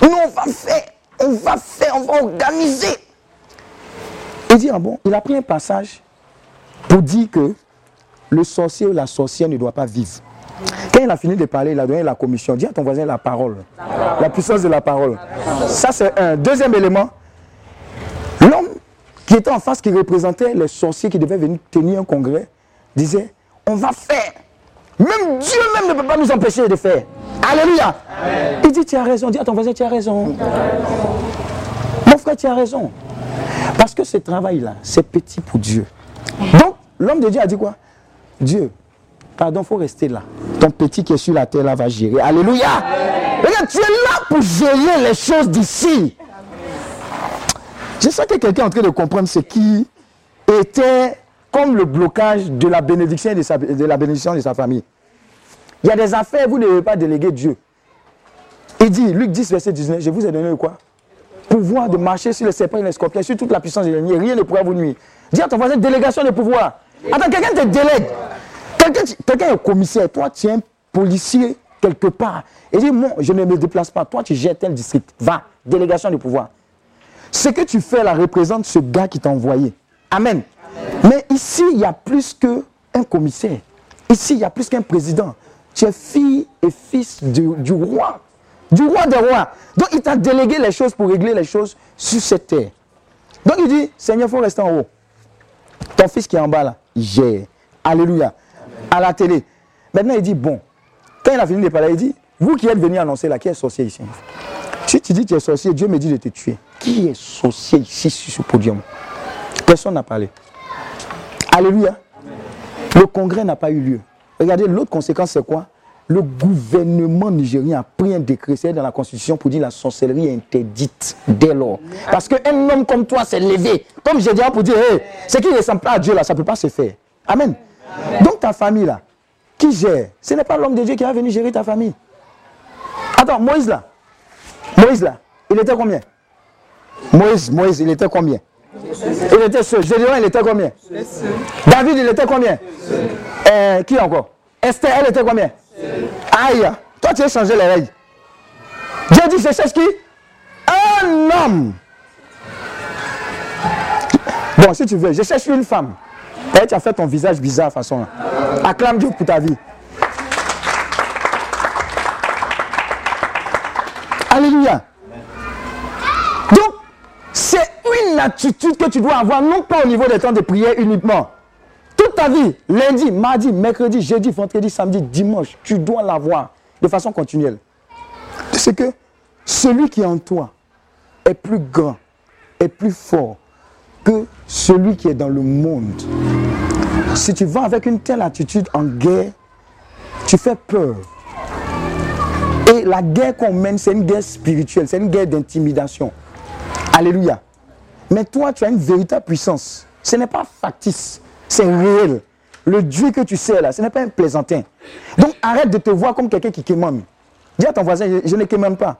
Nous on va faire. On va faire, on va organiser. Il dit, ah bon, il a pris un passage pour dire que le sorcier ou la sorcière ne doit pas vivre. Quand il a fini de parler, il a donné la commission. Dis à ton voisin la parole. La puissance de la parole. Ça, c'est un. Deuxième élément, l'homme qui était en face, qui représentait les sorciers qui devaient venir tenir un congrès, disait, on va faire. Même Dieu même ne peut pas nous empêcher de faire. Alléluia. Il dit, tu as raison. Dis à ton voisin, tu as raison. Mon frère, tu as raison. Parce que ce travail-là, c'est petit pour Dieu. Donc, l'homme de Dieu a dit quoi? Dieu, pardon, il faut rester là. Ton petit qui est sur la terre là va gérer. Alléluia. Regarde, tu es là pour gérer les choses d'ici. Je sens que quelqu'un est en train de comprendre ce qui était comme le blocage de la bénédiction de, sa, de la bénédiction de sa famille. Il y a des affaires, vous ne devez pas déléguer Dieu. Il dit, Luc 10, verset 19, je vous ai donné quoi? Pouvoir de marcher sur les serpents et les scorpions, sur toute la puissance de l'ennemi, rien ne pourra vous nuire. Dis à ton voisin, délégation de pouvoir. Attends, quelqu'un te délègue. Quelqu'un est commissaire, toi tu es un policier quelque part. Et dit, moi, je ne me déplace pas, toi tu gères tel district. Va, délégation de pouvoir. Ce que tu fais là représente ce gars qui t'a envoyé. Amen. Mais ici, il y a plus qu'un commissaire. Ici, il y a plus qu'un président. Tu es fille et fils du, du roi. Du roi des rois. Donc, il t'a délégué les choses pour régler les choses sur cette terre. Donc, il dit, Seigneur, il faut rester en haut. Ton fils qui est en bas là, gère. Alléluia. À la télé. Maintenant, il dit, bon, quand il a fini de parler, il dit, vous qui êtes venus annoncer là, qui est sorcier ici? Si tu dis que tu es sorcier, Dieu me dit de te tuer. Qui est sorcier ici sur ce podium? Personne n'a parlé. Alléluia. Le congrès n'a pas eu lieu. Regardez, l'autre conséquence, c'est quoi? Le gouvernement nigérien a pris un décret, dans la constitution, pour dire la sorcellerie est interdite dès lors. Parce qu'un homme comme toi s'est levé, comme j'ai dit, pour dire, hey, ce qui ne ressemble pas à Dieu, là, ça ne peut pas se faire. Amen. Donc ta famille, là, qui gère? Ce n'est pas l'homme de Dieu qui va venir gérer ta famille. Attends, Moïse, là, Moïse, là, il était combien? Moïse, Moïse, il était combien? Il était seul. Gédéon, il était combien? David, il était combien? Euh, Qui encore? Esther, elle était combien? Aïe, toi tu as changé les règles. Dieu dit, je cherche qui? Un homme. Bon, si tu veux, je cherche une femme. Et tu as fait ton visage bizarre façon là. Acclame Dieu pour ta vie. Alléluia. Donc, c'est une attitude que tu dois avoir, non pas au niveau des temps de prière uniquement. Toute ta vie, lundi, mardi, mercredi, jeudi, vendredi, samedi, dimanche, tu dois l'avoir de façon continuelle. C'est que celui qui est en toi est plus grand, est plus fort que celui qui est dans le monde. Si tu vas avec une telle attitude en guerre, tu fais peur. Et la guerre qu'on mène, c'est une guerre spirituelle, c'est une guerre d'intimidation. Alléluia. Mais toi, tu as une véritable puissance. Ce n'est pas factice, c'est réel. Le Dieu que tu sais là, ce n'est pas un plaisantin. Donc arrête de te voir comme quelqu'un qui quémande. Dis à ton voisin, je, ne quémande pas.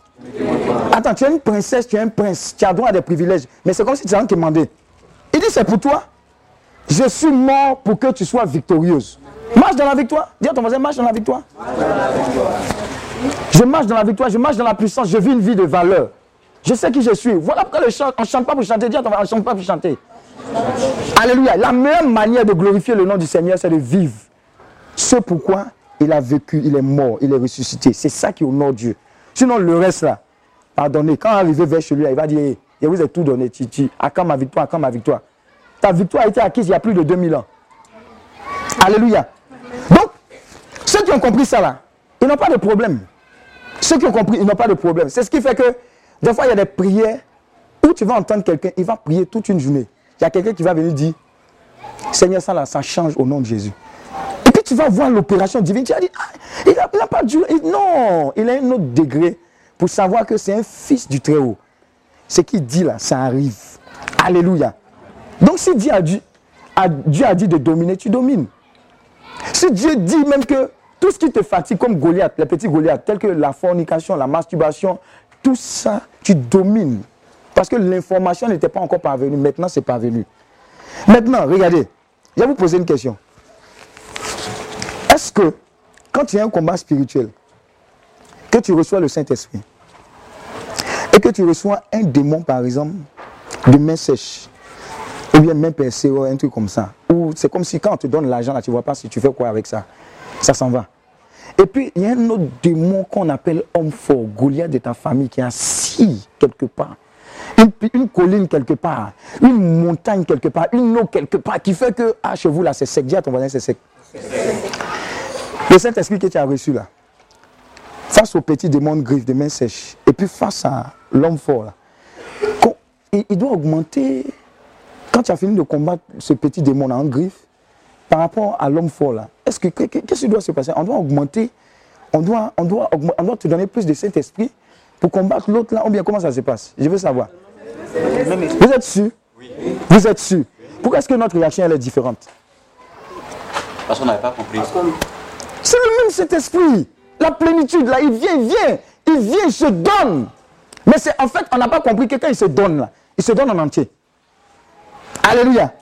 Attends, tu es une princesse, tu es un prince, tu as droit à des privilèges. Mais c'est comme si tu avais quémandé. Il dit, c'est pour toi. Je suis mort pour que tu sois victorieuse. Marche dans la victoire. Dis à ton voisin, marche dans la victoire. Je marche dans la victoire, je marche dans la puissance, je vis une vie de valeur. Je sais qui je suis. Voilà pourquoi le chant, on ne chante pas pour chanter. Dis à ton voisin, on ne chante pas pour chanter. Alléluia. La meilleure manière de glorifier le nom du Seigneur, c'est de vivre. Ce pourquoi il a vécu, il est mort, il est ressuscité. C'est ça qui honore Dieu. Sinon, le reste là, pardonnez. Quand arrivé vers chez lui, il va dire, hey, je vous ai tout donné, Titi. À quand ma victoire, à quand ma victoire? Ta victoire a été acquise il y a plus de 2000 ans. Alléluia. Donc, ceux qui ont compris ça là, ils n'ont pas de problème. Ceux qui ont compris, ils n'ont pas de problème. C'est ce qui fait que, des fois, il y a des prières où tu vas entendre quelqu'un, il va prier toute une journée. Il y a quelqu'un qui va venir dire, Seigneur, ça là, ça change au nom de Jésus. Et puis tu vas voir l'opération divine. Tu vas dire, ah, il n'a pas dû. Non, il a un autre degré pour savoir que c'est un fils du Très-Haut. Ce qu'il dit là, ça arrive. Alléluia. Donc si Dieu a, dit, Dieu a dit de dominer, tu domines. Si Dieu dit même que tout ce qui te fatigue comme Goliath, les petits Goliaths, tels que la fornication, la masturbation, tout ça, tu domines. Parce que l'information n'était pas encore parvenue. Maintenant, c'est parvenu. Maintenant, regardez. Je vais vous poser une question. Est-ce que, quand tu as un combat spirituel, que tu reçois le Saint-Esprit, et que tu reçois un démon, par exemple, de main sèche, ou bien main percée, ou un truc comme ça, ou c'est comme si quand on te donne l'argent, là, tu ne vois pas si tu fais quoi avec ça. Ça s'en va. Et puis, il y a un autre démon qu'on appelle homme fort, Goliath de ta famille, qui est assis quelque part. Une, colline quelque part, une montagne quelque part, une eau quelque part, qui fait que, ah, chez vous là, c'est sec. Dis à ton voisin, c'est sec. Le Saint-Esprit que tu as reçu là, face au petit démon griffe de main sèche, et puis face à l'homme fort là, il, doit augmenter. Quand tu as fini de combattre ce petit démon en griffe, par rapport à l'homme fort là, est-ce que qu'est-ce qui doit se passer? On doit augmenter, on doit, on doit, on doit te donner plus de Saint-Esprit pour combattre l'autre là, ou bien comment ça se passe? Je veux savoir. Vous êtes sûr? Oui. Vous êtes sûr? Pourquoi est-ce que notre réaction elle est différente? Parce qu'on n'avait pas compris. C'est le même cet esprit. La plénitude, là, il vient, il vient. Il vient, il se donne. Mais c'est en fait, on n'a pas compris que quand il se donne, là, il se donne en entier. Alléluia.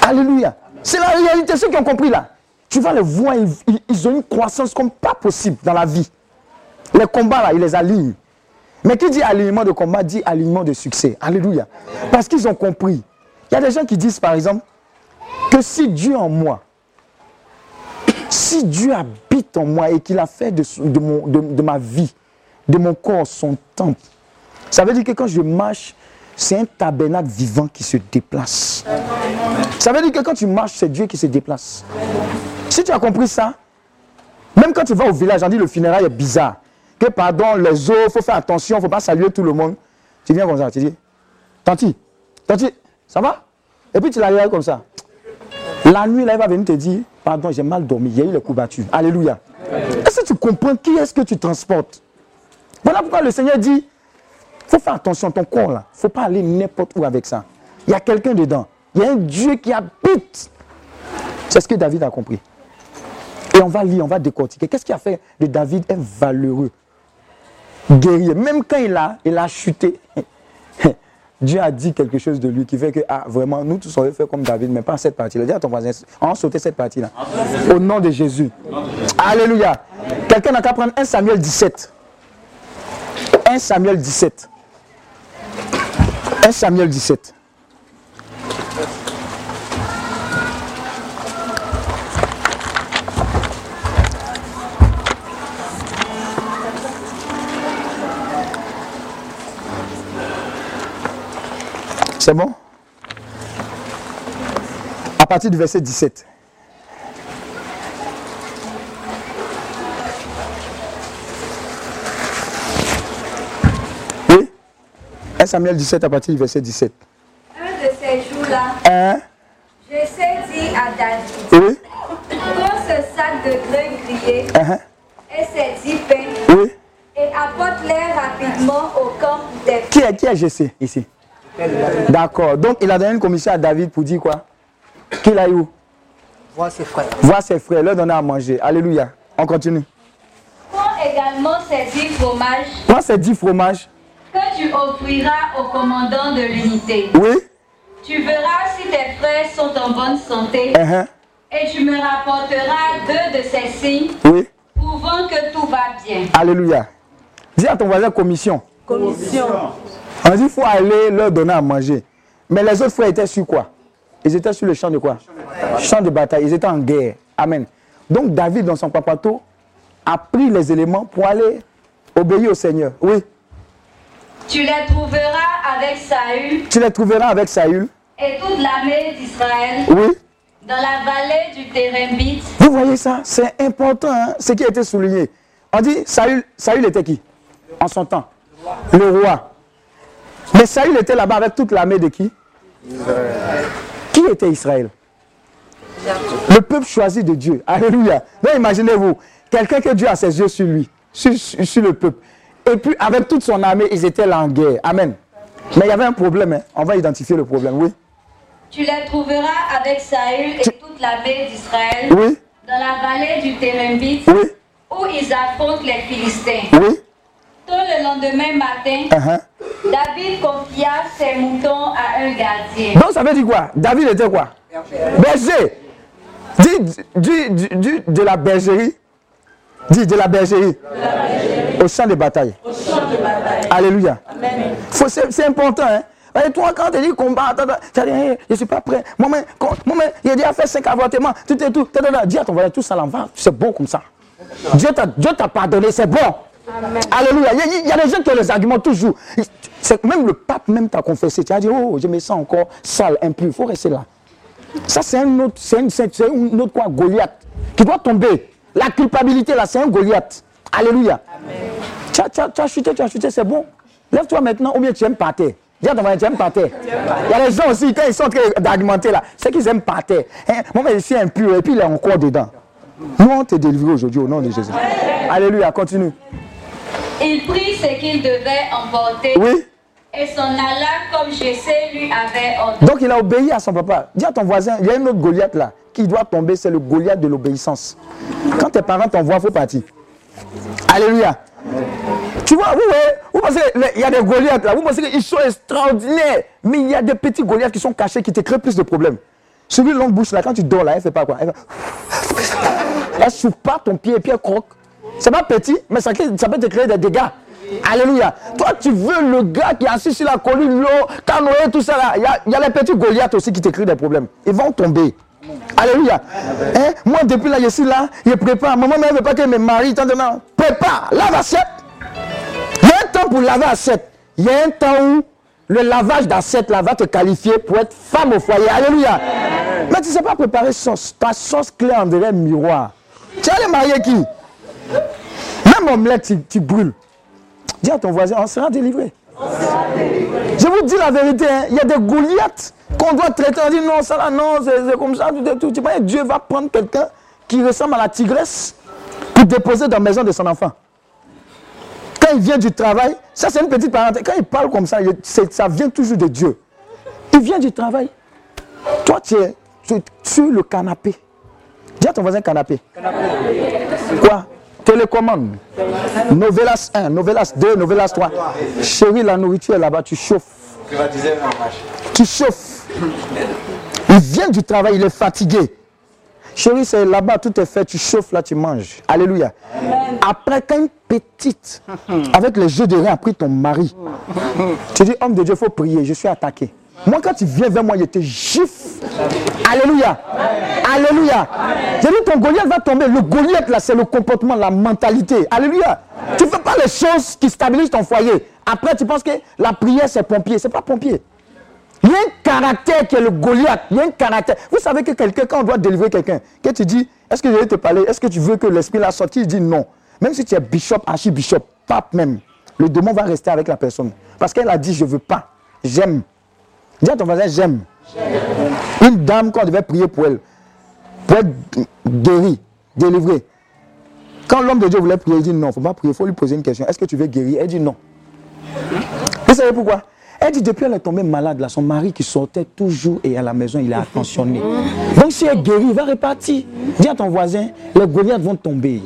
Alléluia. C'est la réalité, ceux qui ont compris là. Tu vas les voir, ils, ils- ils ont une croissance comme pas possible dans la vie. Les combats là, ils les alignent. Mais qui dit alignement de combat dit alignement de succès. Alléluia. Parce qu'ils ont compris. Il y a des gens qui disent par exemple que si Dieu en moi, si Dieu habite en moi et qu'il a fait de, de ma vie, de mon corps, son temple, ça veut dire que quand je marche, c'est un tabernacle vivant qui se déplace. Ça veut dire que quand tu marches, c'est Dieu qui se déplace. Si tu as compris ça, même quand tu vas au village, on dit le funérail est bizarre. Que pardon, les eaux, il faut faire attention, il ne faut pas saluer tout le monde. Tu viens comme ça, tu dis, Tanti, Tanti, ça va? Et puis tu la regardes comme ça. La nuit, là, il va venir te dire, pardon, j'ai mal dormi, il y a eu les couvertures. Alléluia. Est-ce que tu comprends qui est-ce que tu transportes? Voilà pourquoi le Seigneur dit, il faut faire attention à ton corps là. Il ne faut pas aller n'importe où avec ça. Il y a quelqu'un dedans. Il y a un Dieu qui habite. C'est ce que David a compris. Et on va lire, on va décortiquer. Qu'est-ce qui a fait de David un valeureux? Guerrier Même quand il a, chuté, Dieu a dit quelque chose de lui qui fait que, ah, vraiment, nous tous on veut faire comme David, mais pas cette partie-là. Dis à ton voisin, on sauter cette partie-là. Au nom de Jésus. Alléluia. Quelqu'un n'a qu'à prendre 1 Samuel 17. 1 Samuel 17. 1 Samuel 17. C'est bon? À partir du verset 17. Oui? 1 Samuel 17 à partir du verset 17. Un de ces jours-là, Hein Jessé dit à David, Oui prends ce sac de grains grillés Hein et ces dix pains Oui. et apporte-les rapidement au camp des Qui est, qui est ici? D'accord. Donc il a donné une commission à David pour dire quoi? Qu'il aille où? Voir ses frères. Voir ses frères, leur donner à manger. Alléluia. On continue. Prends également ces dix fromages Prends ces 10 fromages. que tu offriras au commandant de l'unité. Oui Tu verras si tes frères sont en bonne santé Hein et tu me rapporteras deux de ces signes Oui prouvant que tout va bien. Alléluia. Dis à ton voisin commission. Commission. On dit qu'il faut aller leur donner à manger. Mais les autres frères étaient sur quoi? Ils étaient sur le champ de quoi? Champ de bataille. Ils étaient en guerre. Amen. Donc David, dans son papato, a pris les éléments pour aller obéir au Seigneur. Oui. Tu les trouveras avec Saül Tu les trouveras avec Saül. et toute l'armée d'Israël Oui. dans la vallée du Térémbite Vous voyez ça? C'est important, hein, ce qui a été souligné. On dit, Saül, Saül était qui? En son temps Le roi. Mais Saül était là-bas avec toute l'armée de qui? Qui était Israël? Le peuple choisi de Dieu. Alléluia. Donc imaginez-vous, quelqu'un que Dieu a ses yeux sur lui, sur, sur- sur le peuple. Et puis avec toute son armée, ils étaient là en guerre. Amen. Mais il y avait un problème. hein. On va identifier le problème, oui. Tu les trouveras avec Saül et Tu- toute l'armée d'Israël Oui, dans la vallée du Térémbite oui, où ils affrontent les Philistins. oui. Tôt le lendemain matin, uh-huh. David confia ses moutons à un gardien. Donc ça veut dire quoi? David était quoi? Berger. Dis, dis- dis- dis de la bergerie. Dis de la bergerie. Au champ de bataille. Alléluia. Faut- C'est c'est important. Hein? Et toi, quand tu dis combat, tu Hey, je ne suis pas prêt. Moi-même, moi-même, il a déjà fait 5 avortements. Tout et tout. Dis à ton voisin, tout ça l'en va. C'est bon comme ça. Dieu t'a pardonné, c'est bon. Alléluia. Il y, a- des gens qui ont les arguments toujours. C'est- Même le pape même t'a confessé. Tu as dit, oh, je me sens encore sale, impur. Il faut rester là. Ça, c'est un autre, c'est une, une autre quoi, Goliath, qui doit tomber. La culpabilité, là, c'est un Goliath. Alléluia. Tu as, tu as- tu as chuté, tu as chuté, c'est bon. Lève-toi maintenant, ou bien tu aimes par terre. Dis à ton voisin, tu aimes par terre. Il y a des gens aussi, quand ils sont en train d'argumenter là, c'est qu'ils aiment par terre. Hein, Moi, mais je suis impur, et puis il est encore dedans. Nous, on te délivré aujourd'hui au nom de Jésus. Alléluia, continue. Il prit ce qu'il devait emporter Oui. et s'en alla comme Jessé lui avait ordonné. Donc il a obéi à son papa. Dis à ton voisin, il y a une autre Goliath là, qui doit tomber, c'est le Goliath de l'obéissance. Quand tes parents t'envoient, il faut partir. Alléluia. Tu vois, vous voyez, vous pensez, les- il y a des Goliaths là, vous pensez qu'ils sont extraordinaires, mais il y a des petits Goliaths qui sont cachés, qui te créent plus de problèmes. Celui longue bouche là, quand tu dors là, elle fait pas quoi? Elle, fait- elle souffle pas ton pied et puis elle croque. C'est pas petit, mais ça, peut te créer des dégâts. Alléluia. Toi, tu veux le gars qui est assis sur la colline, l'eau, canoë, tout ça. Il y a, les petits Goliaths aussi qui te créent des problèmes. Ils vont tomber. Alléluia. Hein? Moi, depuis là, je suis là, je prépare. Maman ne veut pas que me marie. Tant, tant. Prépare, lave assiette. Il y a un temps pour laver assiette. Il y a un temps où le lavage d'assiette là va te qualifier pour être femme au foyer. Alléluia. Mais tu ne sais pas préparer sauce. Ta sauce clé en dirait miroir. Tu allais marier qui? Même omelette, tu, brûles. Dis à ton voisin, on sera délivré. Je vous dis la vérité, hein, il y a des Goliaths qu'on doit traiter. On dit non, ça là, non, c'est comme ça, tout, tout. Tu vois, Dieu va prendre quelqu'un qui ressemble à la tigresse pour déposer dans la maison de son enfant. Quand il vient du travail, ça c'est une petite parenthèse. Quand il parle comme ça, ça vient toujours de Dieu. Il vient du travail. Toi, tu es, tu es sur le canapé. Dis à ton voisin canapé. Quoi? Télécommande. Novelas 1, Novelas 2, Novelas 3. Chérie, la nourriture est là-bas, tu chauffes. Tu chauffes. Il vient du travail, il est fatigué. Chérie, c'est là-bas, tout est fait, tu chauffes, là, tu manges. Alléluia. Après, quand une petite, avec les jeux de rein, a pris ton mari, tu dis, homme de Dieu, il faut prier, je suis attaqué. Moi, quand tu viens vers moi, je te gifle. Alléluia. Alléluia. J'ai dit, ton Goliath va tomber. Le Goliath, là, c'est le comportement, la mentalité. Alléluia. Tu ne fais pas les choses qui stabilisent ton foyer. Après, tu penses que la prière, c'est pompier. Ce n'est pas pompier. Il y a un caractère qui est le Goliath. Il y a un caractère. Vous savez que quelqu'un, quand on doit délivrer quelqu'un, que tu dis, est-ce que je vais te parler? Est-ce que tu veux que l'esprit la sorti Il dit non. Même si tu es bishop, archibishop, pape même, le démon va rester avec la personne. Parce qu'elle a dit, je ne veux pas. J'aime. Dis à ton voisin, j'aime. Une dame, quand on devait prier pour elle, pour être guérie, délivrée. Quand l'homme de Dieu voulait prier, il dit non, il ne faut pas prier, il faut lui poser une question. Est-ce que tu veux guérir? Elle dit non. Vous savez pourquoi? Elle dit depuis elle est tombée malade, là, son mari qui sortait toujours et à la maison, il est attentionné. Donc si elle guérit, il va repartir. Dis à ton voisin, les Goliaths vont tomber.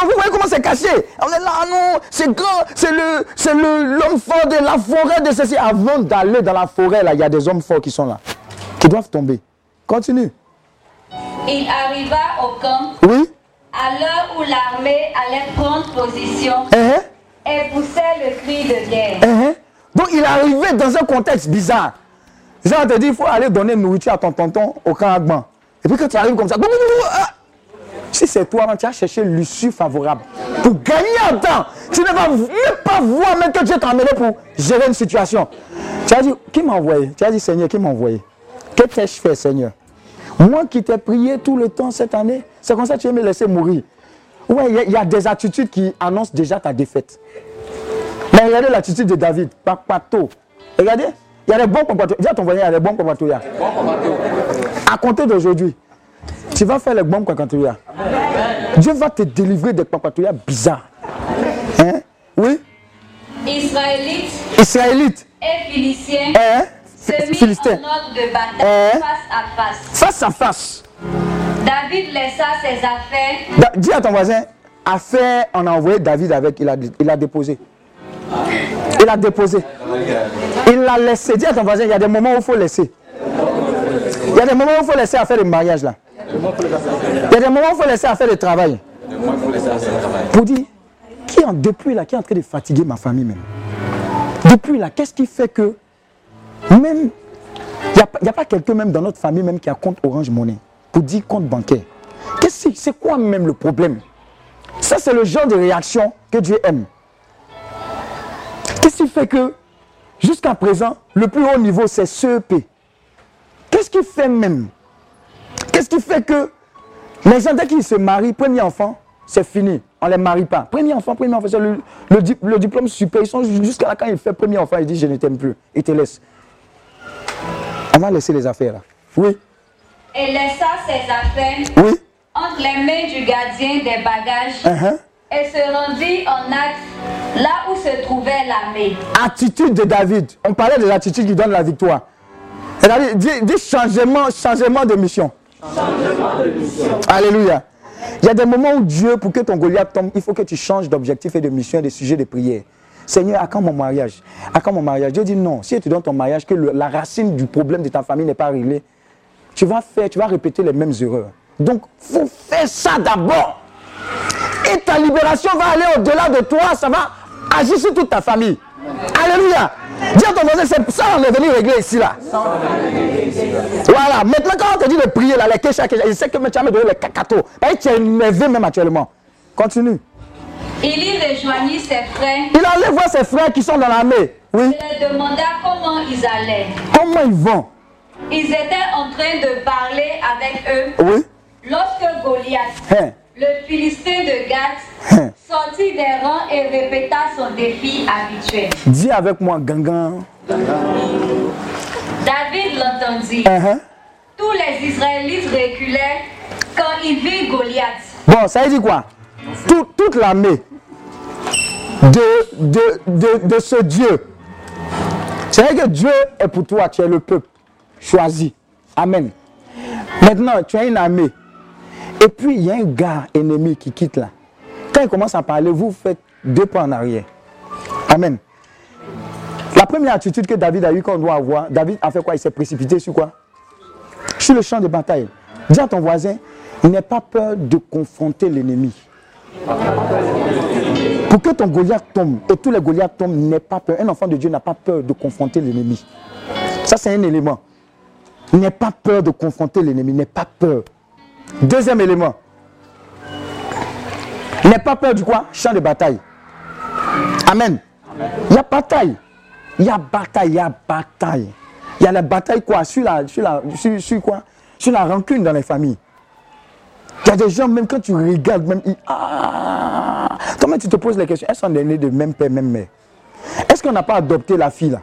Vous voyez, non, vous voyez comment c'est caché? On est là, ah non, c'est grand, c'est le, c'est le, l'homme fort de la forêt de ceci. Avant d'aller dans la forêt, là, il y a des hommes forts qui sont là, qui doivent tomber. Continue. Il arriva au camp Oui à l'heure où l'armée allait prendre position Hein, et poussait le cri de guerre. hein. Donc il arrivé dans un contexte bizarre. Jean te dit, il faut aller donner nourriture à ton tonton au camp Agban. Et puis quand tu arrives comme ça, ah. Si c'est toi, tu as cherché l'issue favorable. Pour gagner un temps, tu ne vas même pas voir même que Dieu t'a amené pour gérer une situation. Tu as dit, qui m'a envoyé? Tu as dit, Seigneur, qui m'a envoyé? Que t'ai-je fait, Seigneur? Moi qui t'ai prié tout le temps cette année, c'est comme ça que tu veux me laisser mourir. Ouais, il y a- il y, a des attitudes qui annoncent déjà ta défaite. Mais regardez l'attitude de David, papato. Regardez, il y a des bons. Dis à ton voisin, il y a des bons papatoya. À compter d'aujourd'hui, tu vas faire les bons papatoya. Dieu va te délivrer des papatoya bizarres. Hein? Oui? Israélites Israélites. et Philistins Hein? en ordre de bataille Hein? face à face. Face à face. David laissa ses affaires Da- dis à ton voisin, affaire, on a envoyé David avec, il a, il a déposé. Il a déposé. Il l'a laissé. Dis à ton voisin, il y a des moments où il faut laisser. Il y a des moments où il faut laisser à faire le mariage là. Il y a des moments où il faut laisser à faire le travail. Pour dire, qui depuis là, qui est en train de fatiguer ma famille même? Depuis là, qu'est-ce qui fait que même, il n'y a, a pas quelqu'un même dans notre famille même qui a compte Orange Money pour dire compte bancaire? Qu'est-ce que c'est quoi même le problème? Ça, c'est le genre de réaction que Dieu aime. Qu'est-ce qui fait que, jusqu'à présent, le plus haut niveau, c'est CEP Qu'est-ce qui fait même Qu'est-ce qui fait que les gens, dès qu'ils se marient, premier enfant, c'est fini. On ne les marie pas. Premier enfant, premier enfant, c'est le, le, di- le diplôme super. Ils sont jusqu'à là, quand il fait premier enfant, il dit Je ne t'aime plus. Il te laisse. On va laisser les affaires là. Oui, et laissa ses affaires oui. entre les mains du gardien des bagages uh-huh. et se rendit en acte là où se trouvait l'armée. Attitude de David. On parlait de l'attitude qui donne la victoire. C'est-à-dire, dis, dis changement, changement de mission. Alléluia. Il y a des moments où Dieu, pour que ton Goliath tombe, il faut que tu changes d'objectif et de mission et de sujet de prière. Seigneur, à quand mon mariage À quand mon mariage Dieu dit non. Si tu donnes ton mariage, que la racine du problème de ta famille n'est pas réglée, tu vas faire, tu vas répéter les mêmes erreurs. Donc, faut faire ça d'abord. Et ta libération va aller au-delà de toi, ça va agir sur toute ta famille. Alléluia. Dis à ton voisin, c'est ça, on est venu régler ici, là. Voilà. Maintenant, quand on te dit de prier, là, les kéchas, il sait que tu vas me donner les cacato. Bah, tu es énervé même actuellement. Continue. Il y rejoignit ses frères Il allait voir ses frères qui sont dans l'armée. Oui. et leur demanda comment ils allaient. Comment ils vont? Ils étaient en train de parler avec eux Oui. lorsque Goliath, Hein. Le Philistin de Gath, Hein. sortit des rangs et répéta son défi habituel. Dis avec moi, gangan. David l'entendit. Hein, Tous les Israélites reculaient quand ils virent Goliath. Bon, ça veut dire quoi? Tout- Toute l'armée de, de, de, de ce Dieu. C'est vrai que Dieu est pour toi, tu es le peuple choisi. Amen. Maintenant, tu as une armée. Et puis, il y a un gars ennemi qui quitte là. Quand il commence à parler, vous faites deux pas en arrière. Amen. La première attitude que David a eue qu'on doit avoir, David a fait quoi? Il s'est précipité sur quoi? Sur le champ de bataille. Dis à ton voisin, n'aie pas peur de confronter l'ennemi. Pour que ton Goliath tombe et tous les Goliaths tombent, n'aie pas peur. Un enfant de Dieu n'a pas peur de confronter l'ennemi. Ça, c'est un élément. N'aie pas peur de confronter l'ennemi. N'aie pas peur. Deuxième élément. N'aie pas peur du quoi? Champ de bataille. Amen. Il y a bataille. Il y a bataille. Il y a bataille. Il y a la bataille quoi? Sur la, sur la, sur, quoi? Sur la rancune dans les familles. Il y a des gens, même quand tu regardes, même. ils- Ah Comment tu te poses la question Est-ce qu'on est né de même père, même mère? Est-ce qu'on n'a pas adopté la fille là?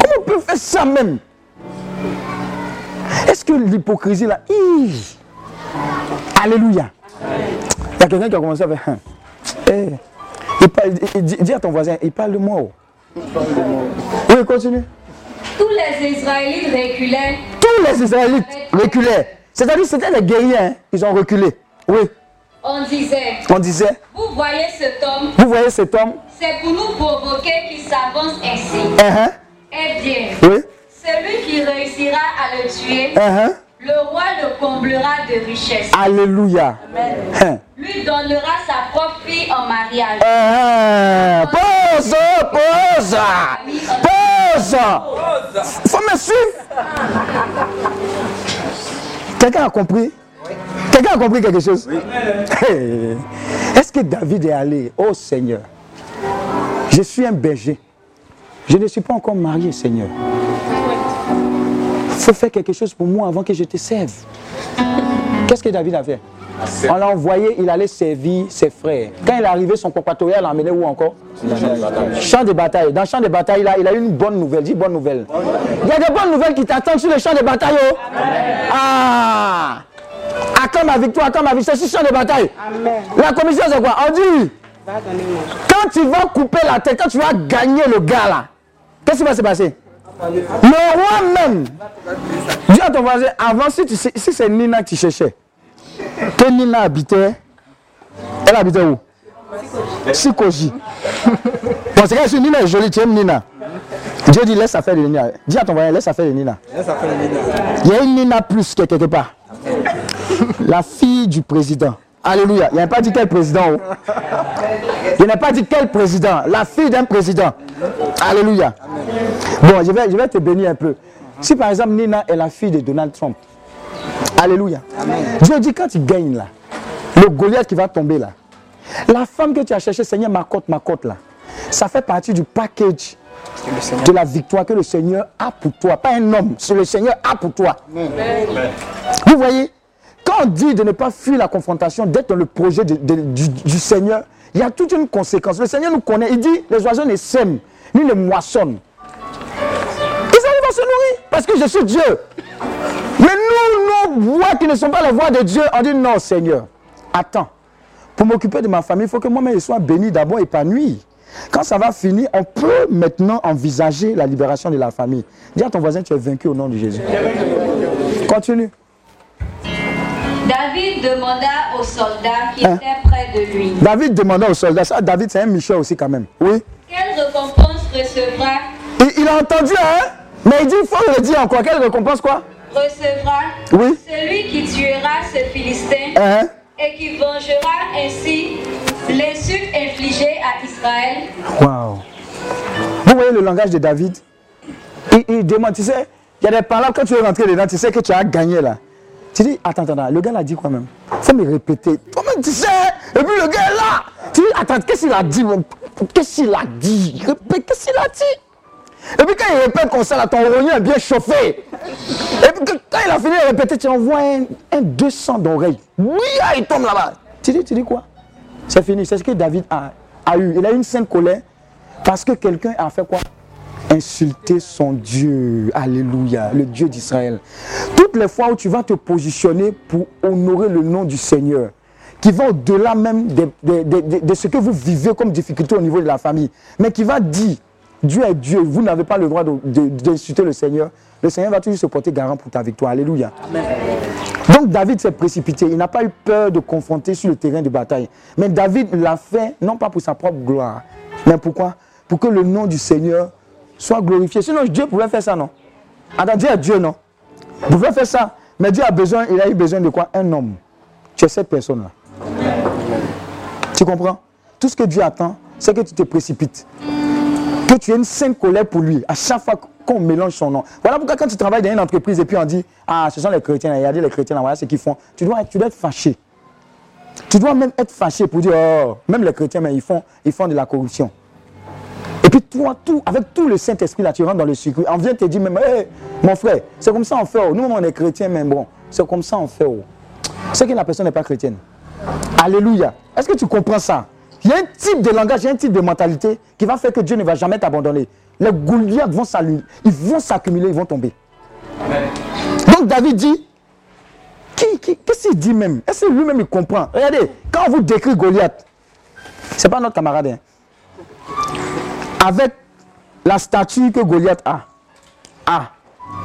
Comment on peut faire ça même? Est-ce que l'hypocrisie là. Alléluia Il y a quelqu'un qui a commencé à faire. hein. Eh, il parle- il- il dit, dis à ton voisin, il parle de moi. oh. Oui, continue. Tous les Israélites reculaient Tous les Israélites reculaient. C'est-à-dire c'était les guerriers, hein, ils ont reculé. Oui, On disait, on disait, vous voyez cet homme, vous voyez cet homme? C'est pour nous provoquer qu'il s'avance ainsi. Hein, Eh bien, Oui, celui qui réussira à le tuer, hein. le roi le comblera de richesses. Alléluia. Hein, Lui donnera sa propre fille en mariage. hein. Pause, pause, pause. Faut me suivre. Quelqu'un a compris? Quelqu'un a compris quelque chose? Hey. Est-ce que David est allé Oh Seigneur, je suis un berger. Je ne suis pas encore marié, Seigneur. Il faut faire quelque chose pour moi avant que je te serve. Qu'est-ce que David a fait On l'a envoyé, il allait servir ses frères. Quand il est arrivé, son compatriote l'a emmené où encore? Champ de bataille. Dans le champ de bataille, là, il a eu une bonne nouvelle. Dis bonne nouvelle. Il y a des bonnes nouvelles qui t'attendent sur le champ de bataille. oh. Ah Acclame ma victoire, acclame ma victoire. Sur le champ de bataille. La commission, c'est quoi? On dit quand tu vas couper la tête, quand tu vas gagner le gars là, qu'est-ce qui va se passer? Le roi même, dis à ton voisin, avant, si, tu sais- si c'est Nina que tu cherchais, que Nina habitait, elle habitait où? Sikoji. Bon, c'est que si Nina est jolie, tu aimes Nina. Dieu dit laisse affaire de Nina. Dis à ton voisin, laisse affaire de Nina. Il y a une Nina plus que quelque part. La fille du président. Alléluia. Il n'y a pas dit quel président. oh. Il n'a pas dit quel président. La fille d'un président. Alléluia. Bon, je vais, je vais te bénir un peu. Si par exemple Nina est la fille de Donald Trump. Alléluia. Dieu dit quand tu gagnes là, le Goliath qui va tomber là, la femme que tu as cherchée, Seigneur, ma côte, ma côte là, ça fait partie du package de la victoire que le Seigneur a pour toi. Pas un homme, c'est le Seigneur a pour toi. Vous voyez, quand on dit de ne pas fuir la confrontation, d'être dans le projet de- de- du, du Seigneur, il y a toute une conséquence. Le Seigneur nous connaît. Il dit les oiseaux ne sèment, ni ne moissonnent. Ils arrivent à se nourrir parce que je suis Dieu. Mais nous, nos voix qui ne sont pas les voix de Dieu, on dit non, Seigneur. Attends, pour m'occuper de ma famille, il faut que moi-même je sois béni d'abord, épanoui. Quand ça va finir, on peut maintenant envisager la libération de la famille. Dis à ton voisin, tu es vaincu au nom de Jésus. Continue. David demanda aux soldats qui Hein? étaient près de lui David demanda aux soldats, ça, David c'est un Michel aussi quand même. Oui. quelle récompense recevra, Il, il a entendu, hein? Mais il dit, il faut le dire encore. Quelle récompense quoi? Recevra Oui. celui qui tuera ce Philistin Hein? et qui vengera ainsi l'insulte infligée à Israël. Waouh. Vous voyez le langage de David? Il, il demande, tu sais, il y a des paroles, quand tu es rentré dedans, tu sais que tu as gagné là. Tu dis, attends, attends, le gars l'a dit quoi même? Faut me répéter. Toi-même, tu sais, et puis le gars est là. Tu dis, attends, qu'est-ce qu'il a dit mon- Qu'est-ce qu'il a dit? Qu'est-ce qu'il a dit? Et puis quand il répète comme ça, là, ton rognon est bien chauffé. Et puis quand il a fini de répéter, tu envoies un, un 200 d'oreilles. Oui, ah, il tombe là-bas. Tu dis, tu dis quoi? C'est fini. C'est ce que David a, a eu. Il a eu une sainte colère parce que quelqu'un a fait quoi? Insulter son Dieu. Alléluia. Le Dieu d'Israël. Toutes les fois où tu vas te positionner pour honorer le nom du Seigneur, qui va au-delà même de, de- de- de- de ce que vous vivez comme difficulté au niveau de la famille, mais qui va dire Dieu est Dieu, vous n'avez pas le droit d'insulter le Seigneur. Le Seigneur va toujours se porter garant pour ta victoire. Alléluia. Donc David s'est précipité. Il n'a pas eu peur de confronter sur le terrain de bataille. Mais David l'a fait non pas pour sa propre gloire, mais pourquoi? Pour que le nom du Seigneur soit glorifié. Sinon Dieu pouvait faire ça, non? Attends, Dieu est Dieu, non? Il pouvait faire ça. Mais Dieu a besoin, il a eu besoin de quoi? Un homme. Tu es cette personne-là. Tu comprends? Tout ce que Dieu attend, c'est que tu te précipites. Que tu aies une sainte colère pour lui. À chaque fois qu'on mélange son nom. Voilà pourquoi quand tu travailles dans une entreprise et puis on dit Ah, ce sont les chrétiens, regardez les chrétiens, là, voilà ce qu'ils font. Tu dois, être- tu dois être fâché. Tu dois même être fâché pour dire Oh, même les chrétiens, mais ils font, ils font de la corruption. Et puis toi, tout, avec tout le Saint-Esprit, là, tu rentres dans le circuit. On vient te dire même, mon frère, c'est comme ça on fait. oh. Nous, on est chrétiens, mais bon, c'est comme ça on fait. oh. C'est que la personne n'est pas chrétienne. Alléluia. Est-ce que tu comprends ça? Il y a un type de langage, il y a un type de mentalité qui va faire que Dieu ne va jamais t'abandonner. Les Goliaths vont s'allumer, ils vont s'accumuler, ils vont tomber. Donc David dit, qui, qui- qu'est-ce qu'il dit même? Est-ce que lui-même il comprend? Regardez, quand on vous décrit Goliath, c'est pas notre camarade. hein. Avec la statue que Goliath a, a,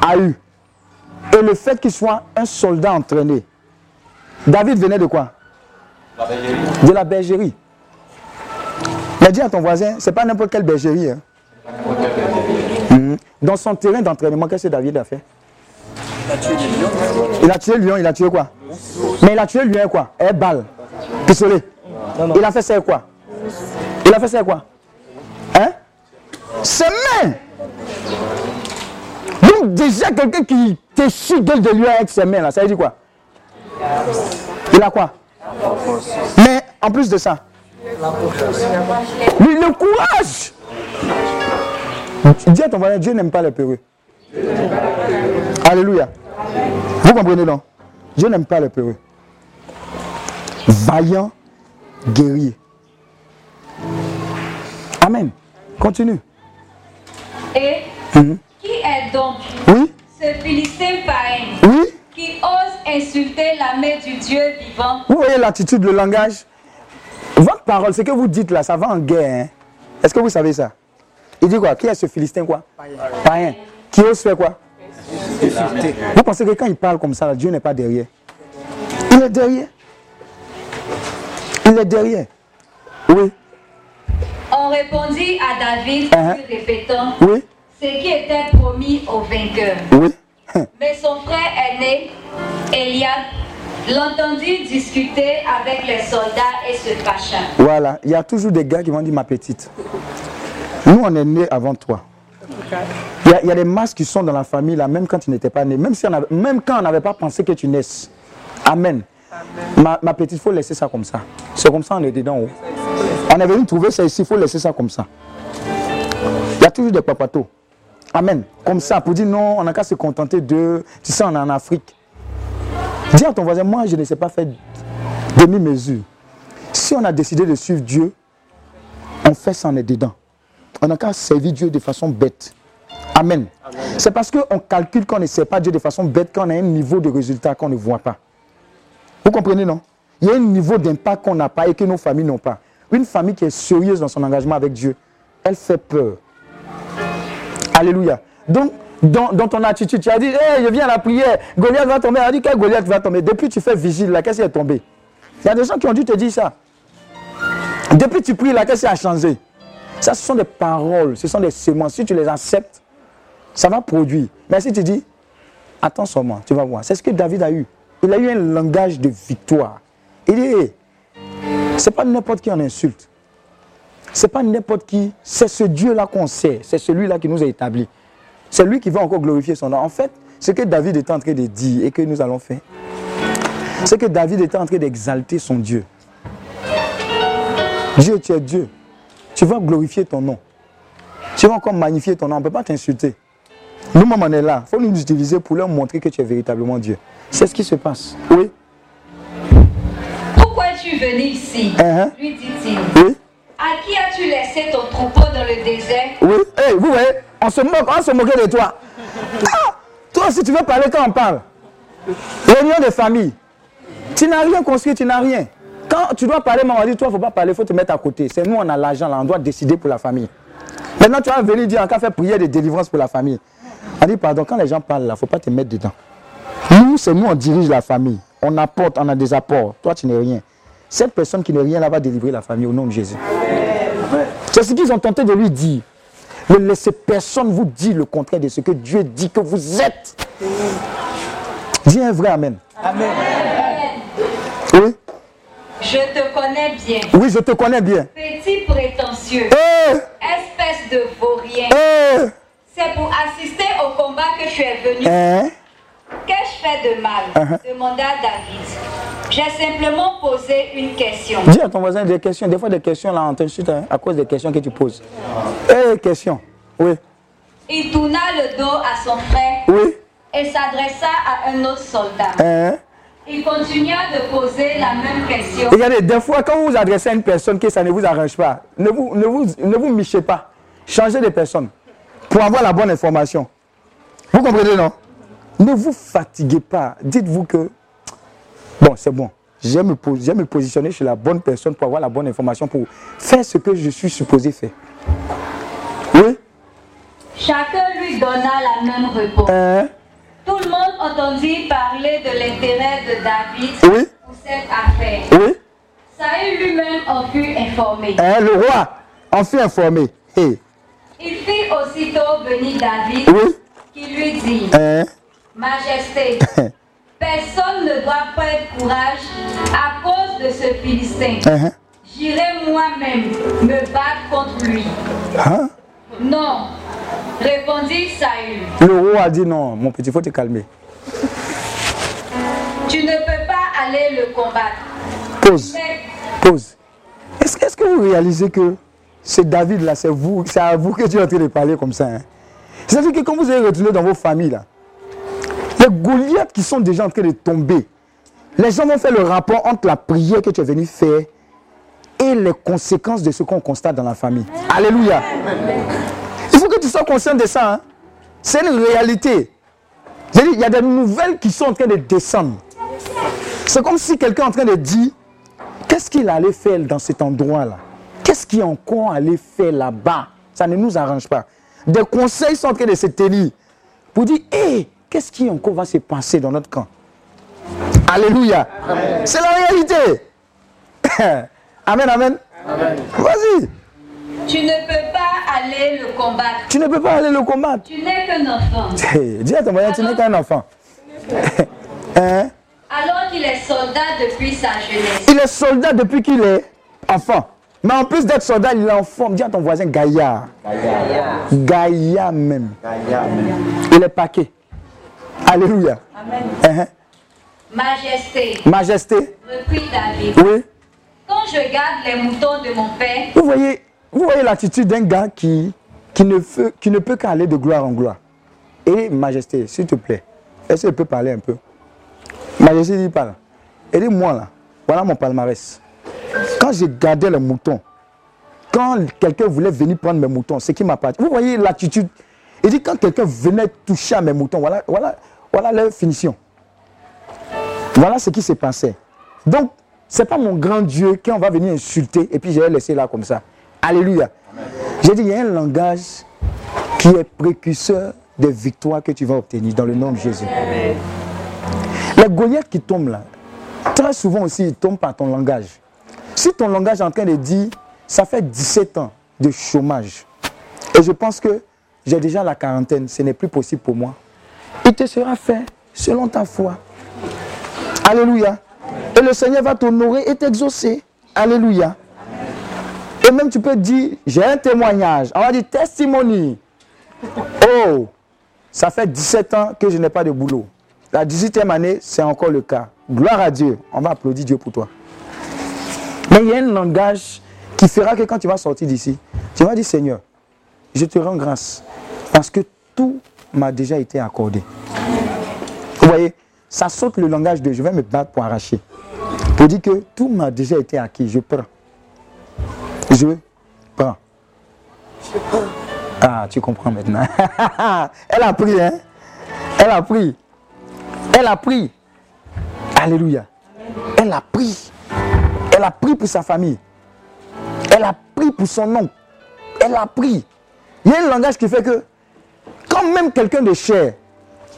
a eu, et le fait qu'il soit un soldat entraîné, David venait de quoi? De la bergerie. Mais dis à ton voisin, c'est pas n'importe quelle bergerie. hein. Mhm. Dans son terrain d'entraînement, qu'est-ce que David a fait? Il a tué le lion, il a tué quoi? Mais il a tué le lion quoi? Un balle, pistolet. Il a fait ça quoi? Il a fait ça quoi? Hein? Ses mains Donc déjà quelqu'un qui te gueule de lui avec ses mains là, ça veut dire quoi? Il a quoi? Mais en plus de ça, lui, le courage Dis à ton voisin, Dieu n'aime pas les peureux. Alléluia. Vous comprenez non Dieu n'aime pas les peureux. Vaillant, guerrier. Amen. Continue. Et Mhm. qui est donc Oui ce Philistin païen? Oui qui ose insulter la main du Dieu vivant Vous voyez l'attitude, le langage Votre parole, ce que vous dites là, ça va en guerre. hein. Est-ce que vous savez ça? Il dit quoi? Qui est ce Philistin quoi? Païen. Qui ose faire quoi? Vous pensez que quand il parle comme ça, là, Dieu n'est pas derrière? Il est derrière. Il est derrière. Oui, On répondit à David en Uh-huh. lui répétant oui, ce qui était promis au vainqueur. oui. Mais son frère aîné, Eliab, l'entendit discuter avec les soldats et se fâcha. Voilà, il y a toujours des gars qui vont dire ma petite. Nous, on est nés avant toi. Il y, a, il y a des masques qui sont dans la famille là, même quand tu n'étais pas né, même, si on avait- même quand on n'avait pas pensé que tu naisses. Amen. Ma, ma petite, il faut laisser ça comme ça. C'est comme ça, on est dedans. oh. On est venu trouver ça ici, il faut laisser ça comme ça. Il y a toujours des papatos. Amen. Comme ça, pour dire non, on n'a qu'à se contenter de. Tu sais, on est en Afrique. Dis à ton voisin, moi, je ne sais pas faire demi-mesure. Si on a décidé de suivre Dieu, on fait ça, on est dedans. On n'a qu'à servir Dieu de façon bête. Amen. C'est parce qu'on calcule qu'on ne sert pas Dieu de façon bête qu'on a un niveau de résultat qu'on ne voit pas. Vous comprenez, non? Il y a un niveau d'impact qu'on n'a pas et que nos familles n'ont pas. une famille qui est sérieuse dans son engagement avec Dieu, elle fait peur. Alléluia. Donc, dans, ton attitude, tu as dit, hey, je viens à la prière, Goliath va tomber. Elle a dit, quel Goliath va tomber? Depuis tu fais vigile, la caisse est tombée. Il y a des gens qui ont dû te dire ça. Depuis tu pries, la caisse a changé. Ça, ce sont des paroles, ce sont des semences. Si tu les acceptes, ça va produire. Mais si tu dis, attends seulement, tu vas voir. C'est ce que David a eu. Il a eu un langage de victoire. Il dit, hey, c'est pas n'importe qui en insulte. C'est pas n'importe qui. C'est ce Dieu-là qu'on sait. C'est celui-là qui nous a établis. C'est lui qui va encore glorifier son nom. En fait, ce que David est en train de dire et que nous allons faire, c'est que David est en train d'exalter son Dieu. Dieu, tu es Dieu. Tu vas glorifier ton nom. Tu vas encore magnifier ton nom. On ne peut pas t'insulter. Nous-mêmes, on est là. Il faut nous utiliser pour leur montrer que tu es véritablement Dieu. C'est ce qui se passe. Oui. Pourquoi es-tu venu ici? Uh-huh. lui dit-il. Oui. À qui as-tu laissé ton troupeau dans le désert Oui. Hey, vous voyez, on se moque, on se moquait de toi. Ah, toi, si tu veux parler, quand on parle. Réunion de famille. Tu n'as rien construit, tu n'as rien. Quand tu dois parler, maman dit, toi, il ne faut pas parler, il faut te mettre à côté. C'est nous, on a l'argent, là, on doit décider pour la famille. Maintenant, tu vas venir dire, on faire prière de délivrance pour la famille. On dit, pardon, quand les gens parlent, là, il ne faut pas te mettre dedans. Nous, c'est nous, on dirige la famille. On apporte, on a des apports. Toi, tu n'es rien. Cette personne qui n'est rien là va délivrer la famille au nom de Jésus. C'est ce qu'ils ont tenté de lui dire. Ne laissez personne vous dire le contraire de ce que Dieu dit que vous êtes. Dis un vrai Amen. Oui, Je te connais bien. oui, je te connais bien. Petit prétentieux. Eh, Espèce de vaurien. eh, C'est pour assister au combat que tu es venu. hein, Qu'ai-je fait de mal? Uh-huh. demanda David. J'ai simplement posé une question. Dis à ton voisin des questions. Des fois, des questions là, on t'insulte hein, à cause des questions que tu poses. Eh, question. Oui, Il tourna le dos à son frère oui, et s'adressa à un autre soldat. hein? Il continua de poser la même question. Regardez, des fois, quand vous vous adressez à une personne que ça ne vous arrange pas, ne vous, ne vous, ne vous michez pas. Changez de personne pour avoir la bonne information. Vous comprenez, non? Ne vous fatiguez pas. Dites-vous que, bon, c'est bon. J'aime me, me positionner chez la bonne personne pour avoir la bonne information, pour faire ce que je suis supposé faire. Oui? Chacun lui donna la même réponse. Hein? Tout le monde entendit parler de l'intérêt de David Oui pour cette affaire. Oui Saül lui-même en fut informé. Hein, Le roi en fut informé. Hey. Il fit aussitôt venir David Oui qui lui dit Hein? Majesté, personne ne doit perdre courage à cause de ce Philistin. Hein J'irai moi-même me battre contre lui. Hein Non, répondit Saül. Le roi a dit non, mon petit, il faut te calmer. Tu ne peux pas aller le combattre. Pause. Mais Pause. Est-ce est-ce que vous réalisez que c'est David là, c'est vous, c'est à vous que tu es en train de parler comme ça hein? C'est-à-dire que quand vous allez retourner dans vos familles là, les Goliaths qui sont déjà en train de tomber, les gens vont faire le rapport entre la prière que tu es venu faire et les conséquences de ce qu'on constate dans la famille. Alléluia. Il faut que tu sois conscient de ça. hein. C'est une réalité. Il y a des nouvelles qui sont en train de descendre. C'est comme si quelqu'un est en train de dire Qu'est-ce qu'il allait faire dans cet endroit-là? Qu'est-ce qu'il encore allait faire là-bas? Ça ne nous arrange pas. Des conseils sont en train de se tenir pour dire Hé, qu'est-ce qui encore va se passer dans notre camp? Alléluia. C'est la réalité. amen, amen. Vas-y. tu ne peux pas aller le combattre. Tu ne peux pas aller le combattre. Tu n'es qu'un enfant. Dis à ton voisin, tu n'es qu'un enfant. hein? Alors qu'il est soldat depuis sa jeunesse. Il est soldat depuis qu'il est enfant. Mais en plus d'être soldat, il est enfant. Dis à ton voisin gaillard. Gaillard même. Il est paquet. Alléluia. Hein, Majesté, Majesté. reprit David. Oui. Quand je garde les moutons de mon père, Vous voyez, vous voyez l'attitude d'un gars qui, qui, ne peut, qui ne peut qu'aller de gloire en gloire. Et Majesté, s'il te plaît, est-ce qu'il peut parler un peu? Majesté dit parle. Et dit moi là, voilà mon palmarès. Quand j'ai gardé les moutons, quand quelqu'un voulait venir prendre mes moutons, c'est qui m'appartient. Vous voyez l'attitude. Il dit quand quelqu'un venait toucher à mes moutons, voilà, voilà, voilà leur finition. Voilà ce qui s'est passé. Donc, c'est pas mon grand Dieu qui on va venir insulter et puis je vais laisser là comme ça. Alléluia. J'ai dit, il y a un langage qui est précurseur des victoires que tu vas obtenir dans le nom de Jésus. Les Goliaths qui tombent là, très souvent aussi, ils tombent par ton langage. Si ton langage est en train de dire, ça fait 17 ans de chômage, et je pense que j'ai déjà la quarantaine, ce n'est plus possible pour moi, il te sera fait selon ta foi. Alléluia. Et le Seigneur va t'honorer et t'exaucer. Alléluia. Et même tu peux dire, j'ai un témoignage. On va dire testimony. Oh, ça fait 17 ans que je n'ai pas de boulot. La 18e année, c'est encore le cas. Gloire à Dieu. On va applaudir Dieu pour toi. Mais il y a un langage qui fera que quand tu vas sortir d'ici, tu vas dire Seigneur, je te rends grâce parce que tout m'a déjà été accordé. Vous voyez, ça saute le langage de je vais me battre pour arracher. Pour dire que tout m'a déjà été acquis, je prends. Je prends. Ah, tu comprends maintenant. Elle a pris, hein? Elle a pris. Elle a pris. Alléluia. Elle a pris. Elle a pris pour sa famille. Elle a pris pour son nom. Elle a pris. Il y a un langage qui fait que quand même quelqu'un de cher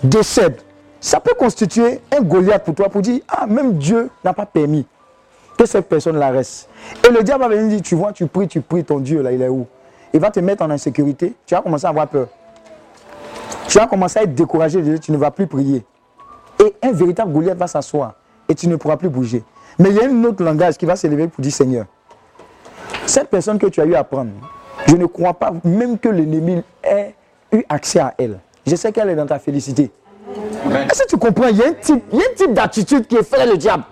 décède, ça peut constituer un Goliath pour toi pour dire Ah, même Dieu n'a pas permis que cette personne la reste. Et le diable va venir dire Tu vois, tu pries, tu pries, ton Dieu là, il est où? Il va te mettre en insécurité. Tu vas commencer à avoir peur. Tu vas commencer à être découragé. Tu ne vas plus prier. Et un véritable Goliath va s'asseoir et tu ne pourras plus bouger. Mais il y a un autre langage qui va s'élever pour dire Seigneur, cette personne que tu as eu à prendre, je ne crois pas même que l'ennemi ait eu accès à elle. Je sais qu'elle est dans ta félicité. Est-ce que tu comprends? Il y a un type, type d'attitude qui est fait le diable.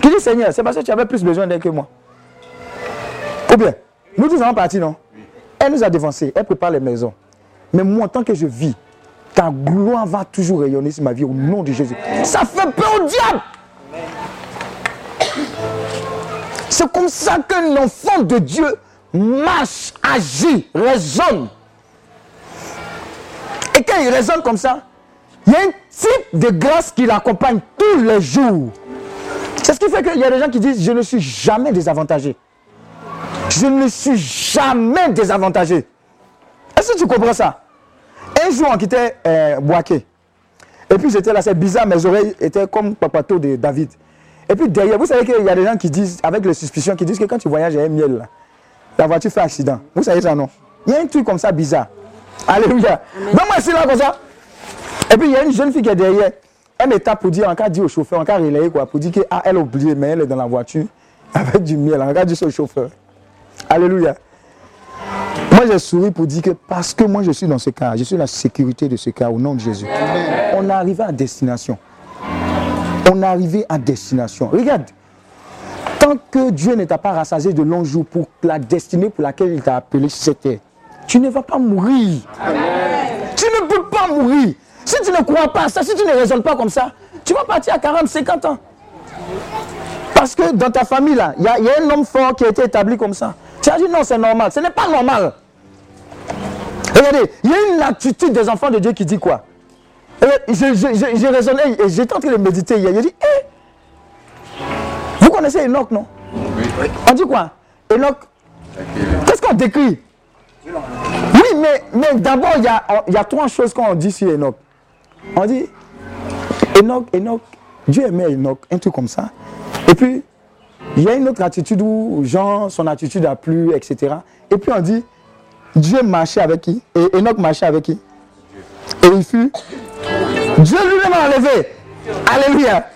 Qui dit Seigneur, c'est parce que tu avais plus besoin d'elle que moi. Ou bien, nous tous allons partir, non? Elle nous a dévancés, elle prépare les maisons. Mais moi, tant que je vis, ta gloire va toujours rayonner sur ma vie au nom de Jésus. Ça fait peur au diable. C'est comme ça qu'un enfant de Dieu marche, agit, raisonne. Et quand il raisonne comme ça, il y a un type de grâce qui l'accompagne tous les jours. C'est ce qui fait qu'il y a des gens qui disent Je ne suis jamais désavantagé. Je ne suis jamais désavantagé. Est-ce que tu comprends ça? Un jour, on quittait euh, Boaké. Et puis j'étais là, c'est bizarre, mes oreilles étaient comme papato de David. Et puis derrière, vous savez qu'il y a des gens qui disent, avec les suspicions, qui disent que quand tu voyages, il y a un miel là. La voiture fait accident. Vous savez ça, non? Il y a un truc comme ça bizarre. Alléluia. Donc moi, suis là comme ça. Et puis il y a une jeune fille qui est derrière. Elle tape pour dire, en cas dit au chauffeur, en cas relayer quoi, pour dire qu'elle ah, a oublié, mais elle est dans la voiture avec du miel. En cas dit au chauffeur. Alléluia. Moi, j'ai souri pour dire que parce que moi, je suis dans ce cas, je suis la sécurité de ce cas au nom de Jésus. On est arrivé à destination. On est arrivé à destination. Regarde, tant que Dieu ne t'a pas rassasié de longs jours pour la destinée pour laquelle il t'a appelé terre, tu ne vas pas mourir. Tu ne peux pas mourir. Si tu ne crois pas à ça, si tu ne raisonnes pas comme ça, tu vas partir à 40, 50 ans. Parce que dans ta famille, là, il y, a un homme fort qui a été établi comme ça. Tu as dit non, c'est normal. Ce n'est pas normal. Regardez, il y a une attitude des enfants de Dieu qui dit quoi? J'ai raisonné et j'étais en train de méditer hier. J'ai dit, hé, vous connaissez Enoch, non? On dit quoi? Enoch Qu'est-ce qu'on décrit? Oui, mais, mais d'abord, il y a, y a trois choses qu'on dit sur Enoch. On dit, Enoch, Enoch, Dieu aimait Enoch, un truc comme ça. Et puis, il y a une autre attitude où Jean, son attitude a plu, etc. Et puis on dit, Dieu marchait avec qui? Et Enoch marchait avec qui? Et il fut. Dieu lui-même a enlevé. Alléluia.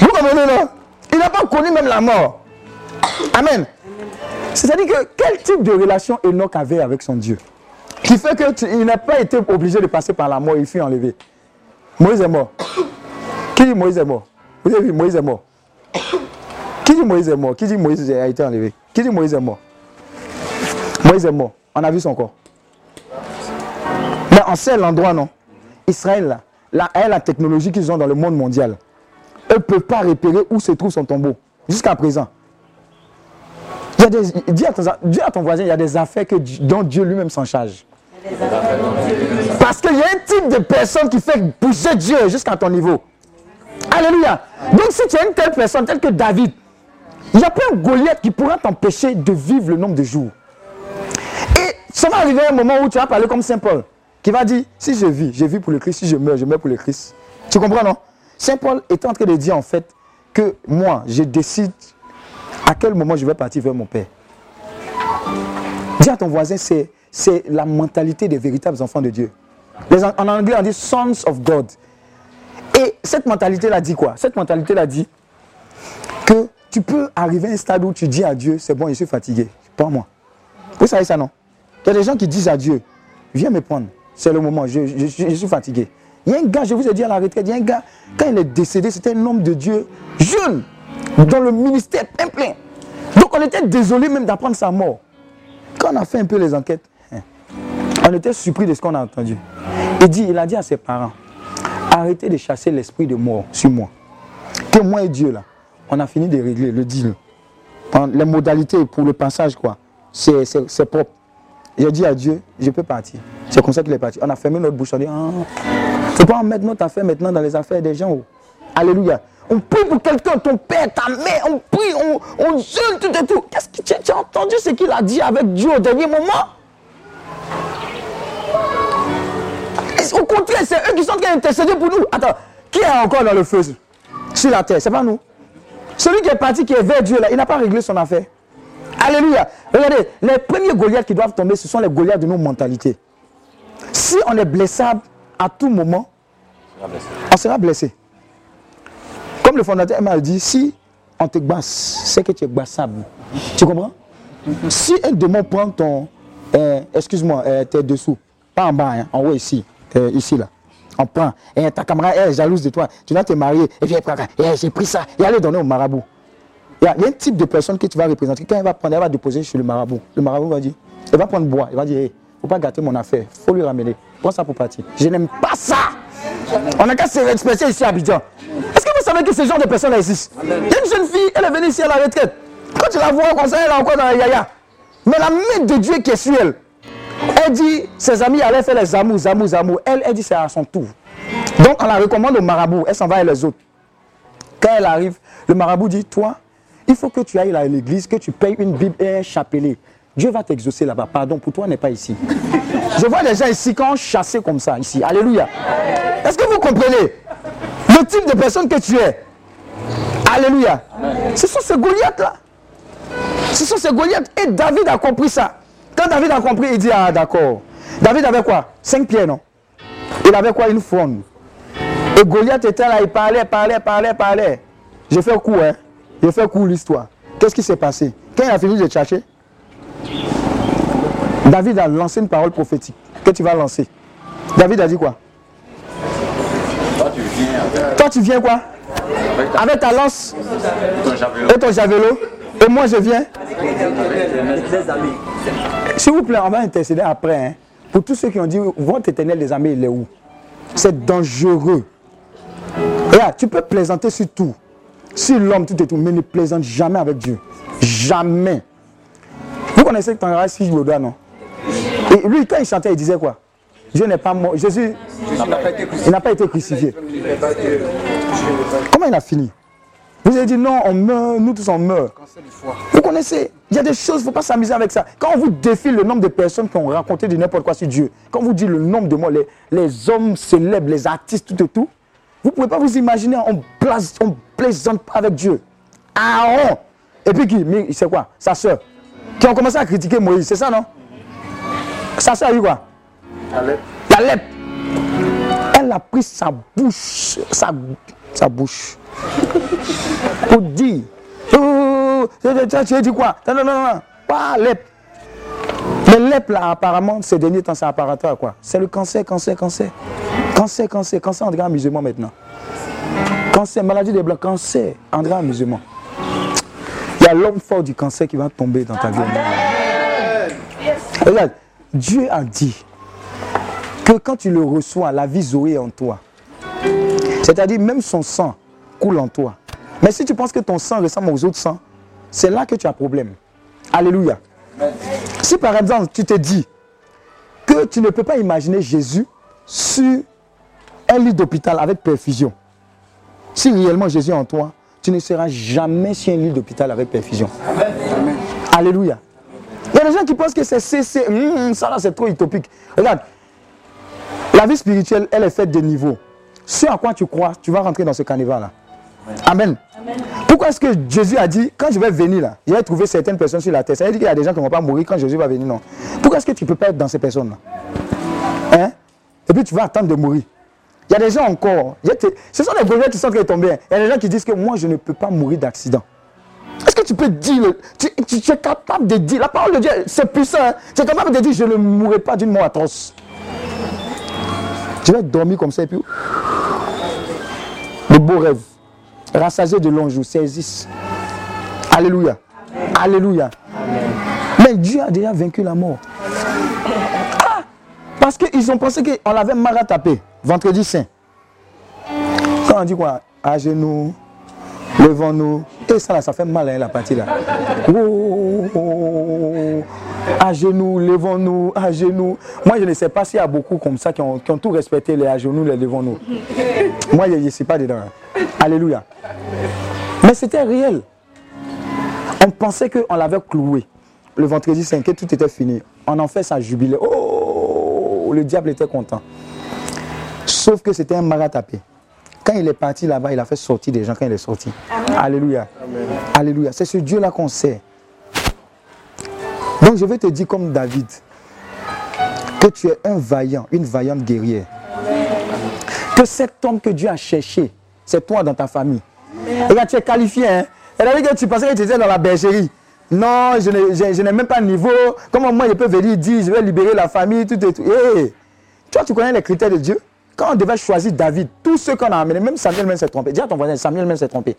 Vous comprenez, non? Il n'a pas connu même la mort. Amen. C'est-à-dire que quel type de relation Enoch avait avec son Dieu Qui fait qu'il n'a pas été obligé de passer par la mort, il fut enlevé. Moïse est mort. Qui dit Moïse est mort? Vous avez vu, Moïse est mort. Qui dit Moïse est mort? Qui dit Moïse a été enlevé? Qui dit Moïse est mort? Moïse est mort. On a vu son corps. Mais on sait l'endroit, non Israël, là, là, est la technologie qu'ils ont dans le monde mondial. Eux ne peuvent pas repérer où se trouve son tombeau. Jusqu'à présent. Des, dis, à ton, à ton voisin, il y a des affaires que, dont Dieu lui-même s'en charge. Parce qu'il y a un type de personne qui fait pousser Dieu jusqu'à ton niveau. Alléluia. Donc si tu es une telle personne, telle que David, Il n'y a pas un Goliath qui pourra t'empêcher de vivre le nombre de jours. Et ça va arriver un moment où tu vas parler comme Saint Paul, qui va dire, si je vis, je vis pour le Christ, si je meurs, je meurs pour le Christ. Tu comprends, non? Saint Paul est en train de dire en fait que moi, je décide à quel moment je vais partir vers mon Père? Dis à ton voisin, c'est, la mentalité des véritables enfants de Dieu. Les, en anglais, on dit sons of God. Et cette mentalité-là dit quoi? Cette mentalité-là dit que tu peux arriver à un stade où tu dis à Dieu, c'est bon, je suis fatigué, prends-moi. Vous savez ça, non? Il y a des gens qui disent à Dieu, viens me prendre, c'est le moment, je, je- je- je suis fatigué. Il y a un gars, je vous ai dit à la retraite, il y a un gars, quand il est décédé, c'était un homme de Dieu, jeune, dans le ministère plein plein. Donc on était désolé même d'apprendre sa mort. Quand on a fait un peu les enquêtes, hein, on était surpris de ce qu'on a entendu. Il, dit, il a dit à ses parents, arrêtez de chasser l'esprit de mort sur moi. Que moi et Dieu, là, on a fini de régler le deal. Hein, Les modalités pour le passage, quoi, c'est propre. J'ai dit à Dieu, je peux partir. C'est comme ça qu'il est parti. On a fermé notre bouche, on a dit, ah, faut pas en mettre notre affaire maintenant dans les affaires des gens. oh. Alléluia. On prie pour quelqu'un, ton père, ta mère, on prie, on, on jeûne, tout et tout. Qu'est-ce que tu, as entendu ce qu'il a dit avec Dieu au dernier moment? Au contraire, c'est eux qui sont en train d'intercéder pour nous. Attends, qui est encore dans le feu sur la terre? C'est pas nous. Celui qui est parti, qui est vers Dieu, là, il n'a pas réglé son affaire. Alléluia. Regardez, les premiers Goliaths qui doivent tomber, ce sont les Goliaths de nos mentalités. Si on est blessable à tout moment, on sera blessé. Comme le fondateur m'a dit, si on te basse, c'est que tu es bassable. Tu comprends? Si un démon prend ton, euh, excuse-moi, euh, tes dessous, pas en bas, hein, en haut ici, euh, ici là, on prend, et ta camarade elle est jalouse de toi, tu vas te marier, et puis elle j'ai pris ça, et aller donner au marabout. Il y, a, a un type de personne que tu vas représenter. Quand elle va prendre, elle va déposer chez le marabout. Le marabout va dire, elle va prendre bois, il va dire, hey, faut pas gâter mon affaire, faut lui ramener. Prends ça pour partir. Je n'aime pas ça. On n'a qu'à se respecter ici à Abidjan. Que ce genre de personnes existent une jeune fille, elle est venue ici à la retraite. Quand tu la vois comme ça, elle est encore dans la yaya. Mais la main de Dieu qui est sur elle, elle dit, ses amis allaient faire les amours, amours, amours. Elle, elle dit, c'est à son tour. Donc, on la recommande au marabout. Elle s'en va avec les autres. Quand elle arrive, le marabout dit, toi, il faut que tu ailles à l'église, que tu payes une Bible et un chapelet. Dieu va t'exaucer là-bas. Pardon, pour toi, n'est pas ici. Je vois des gens ici quand chassés comme ça, ici. Alléluia. Est-ce que vous comprenez? Le type de personne que tu es Alléluia. Ce sont ces Goliaths-là. Ce sont ces Goliaths. Et David a compris ça. Quand David a compris, il dit, ah d'accord. David avait quoi? Cinq pieds, non? Il avait quoi? Une fronde. Et Goliath était là, il parlait, parlait, parlait, parlait. Je fais court, hein. Je fais court l'histoire. Qu'est-ce qui s'est passé? Quand il a fini de chercher, David a lancé une parole prophétique que tu vas lancer. David a dit quoi? Toi, tu viens quoi? Avec ta- lance ton et ton javelot. Et moi, je viens. S'il vous plaît, on va intercéder après. hein. Pour tous ceux qui ont dit, votre éternel des armées, il est où? C'est dangereux. Regarde, tu peux plaisanter sur tout. Sur l'homme, tout et tout, mais ne plaisante jamais avec Dieu. Jamais. Vous connaissez Tangaras Fils Loda, non? Et lui, quand il chantait, il disait quoi? Dieu n'est pas mort. Jésus, il n'a pas été crucifié. Comment il a fini? Vous avez dit non, on meurt, nous tous on meurt. Vous connaissez, il y a des choses, il ne faut pas s'amuser avec ça. Quand on vous défile le nombre de personnes qui ont raconté du n'importe quoi sur Dieu, quand on vous dit le nombre de mots, les, les hommes célèbres, les artistes, tout et tout, vous ne pouvez pas vous imaginer, on ne plaisante pas avec Dieu. Aaron, et puis qui? Mais C'est quoi? Sa soeur. Qui ont commencé à critiquer Moïse, c'est ça non? Sa soeur a eu quoi? La lèpre. Elle a pris sa bouche, sa, sa bouche, pour dire, oh, tu as- tu as dit quoi? Non, non, non, non, pas lèpre. Mais lèpre, là, apparemment, ces derniers temps, c'est apparateur, quoi. C'est le cancer, cancer, cancer. Cancer, cancer, cancer, André Amusement maintenant. Cancer, maladie des blancs, cancer, André Amusement. Il y a l'homme fort du cancer qui va tomber dans ta vie. Regarde, Dieu a dit que quand tu le reçois, la vie Zoé est en toi. C'est-à-dire même son sang coule en toi. Mais si tu penses que ton sang ressemble aux autres sangs, c'est là que tu as problème. Alléluia. Si par exemple tu te dis que tu ne peux pas imaginer Jésus sur un lit d'hôpital avec perfusion, si réellement Jésus est en toi, tu ne seras jamais sur un lit d'hôpital avec perfusion. Alléluia. Il y a des gens qui pensent que c'est c'est- hum, ça là c'est trop utopique. Regarde, la vie spirituelle, elle est faite de niveaux. Ce à quoi tu crois, tu vas rentrer dans ce carnaval là. Amen. Pourquoi est-ce que Jésus a dit, quand je vais venir là, je vais trouver certaines personnes sur la terre Ça veut dire qu'il y a des gens qui ne vont pas mourir quand Jésus va venir, non. Pourquoi est-ce que tu ne peux pas être dans ces personnes-là? Hein? Et puis tu vas attendre de mourir. Il y a des gens encore, ce sont les Goliaths qui sont de tomber. Il y a des gens qui disent que moi je ne peux pas mourir d'accident. Est-ce que tu peux dire, le- tu, tu- tu es capable de dire, la parole de Dieu c'est puissant, hein. tu es capable de dire je ne mourrai pas d'une mort atroce. Je vais dormir comme ça et puis de beaux rêves, rassasiés de longs jours, saisissent. Alléluia. Alléluia. Mais Dieu a déjà vaincu la mort. Ah, parce qu'ils ont pensé qu'on l'avait mal tapé, vendredi saint. Quand on dit quoi? À genoux, levons-nous. Et ça, ça fait mal, hein, la partie là. Oh, oh, oh. à genoux, levons-nous, à genoux. Moi, je ne sais pas s'il y a beaucoup comme ça qui ont, tout respecté, les à genoux, les levons-nous. Moi, je ne suis pas dedans. hein. Alléluia. Mais c'était réel. On pensait qu'on l'avait cloué le vendredi 5 que tout était fini. On en fait ça jubilé. Oh, le diable était content. Sauf que c'était un maratapé. Quand il est parti là-bas, il a fait sortir des gens quand il est sorti. Alléluia. Alléluia. C'est ce Dieu-là qu'on sait. Donc je vais te dire comme David, que tu es un vaillant, une vaillante guerrière. Que cet homme que Dieu a cherché, c'est toi dans ta famille. Regarde, tu es qualifié. Hein? Et là, que tu pensais que tu étais dans la bergerie. Non, je n'ai- je je n'ai même pas de niveau. Comment moi je peux venir dire, je vais libérer la famille, tout et tout. Hé, toi, tu connais les critères de Dieu? Quand on devait choisir David, tous ceux qu'on a amenés, même Samuel même s'est trompé. Dis à ton voisin, Samuel même s'est trompé.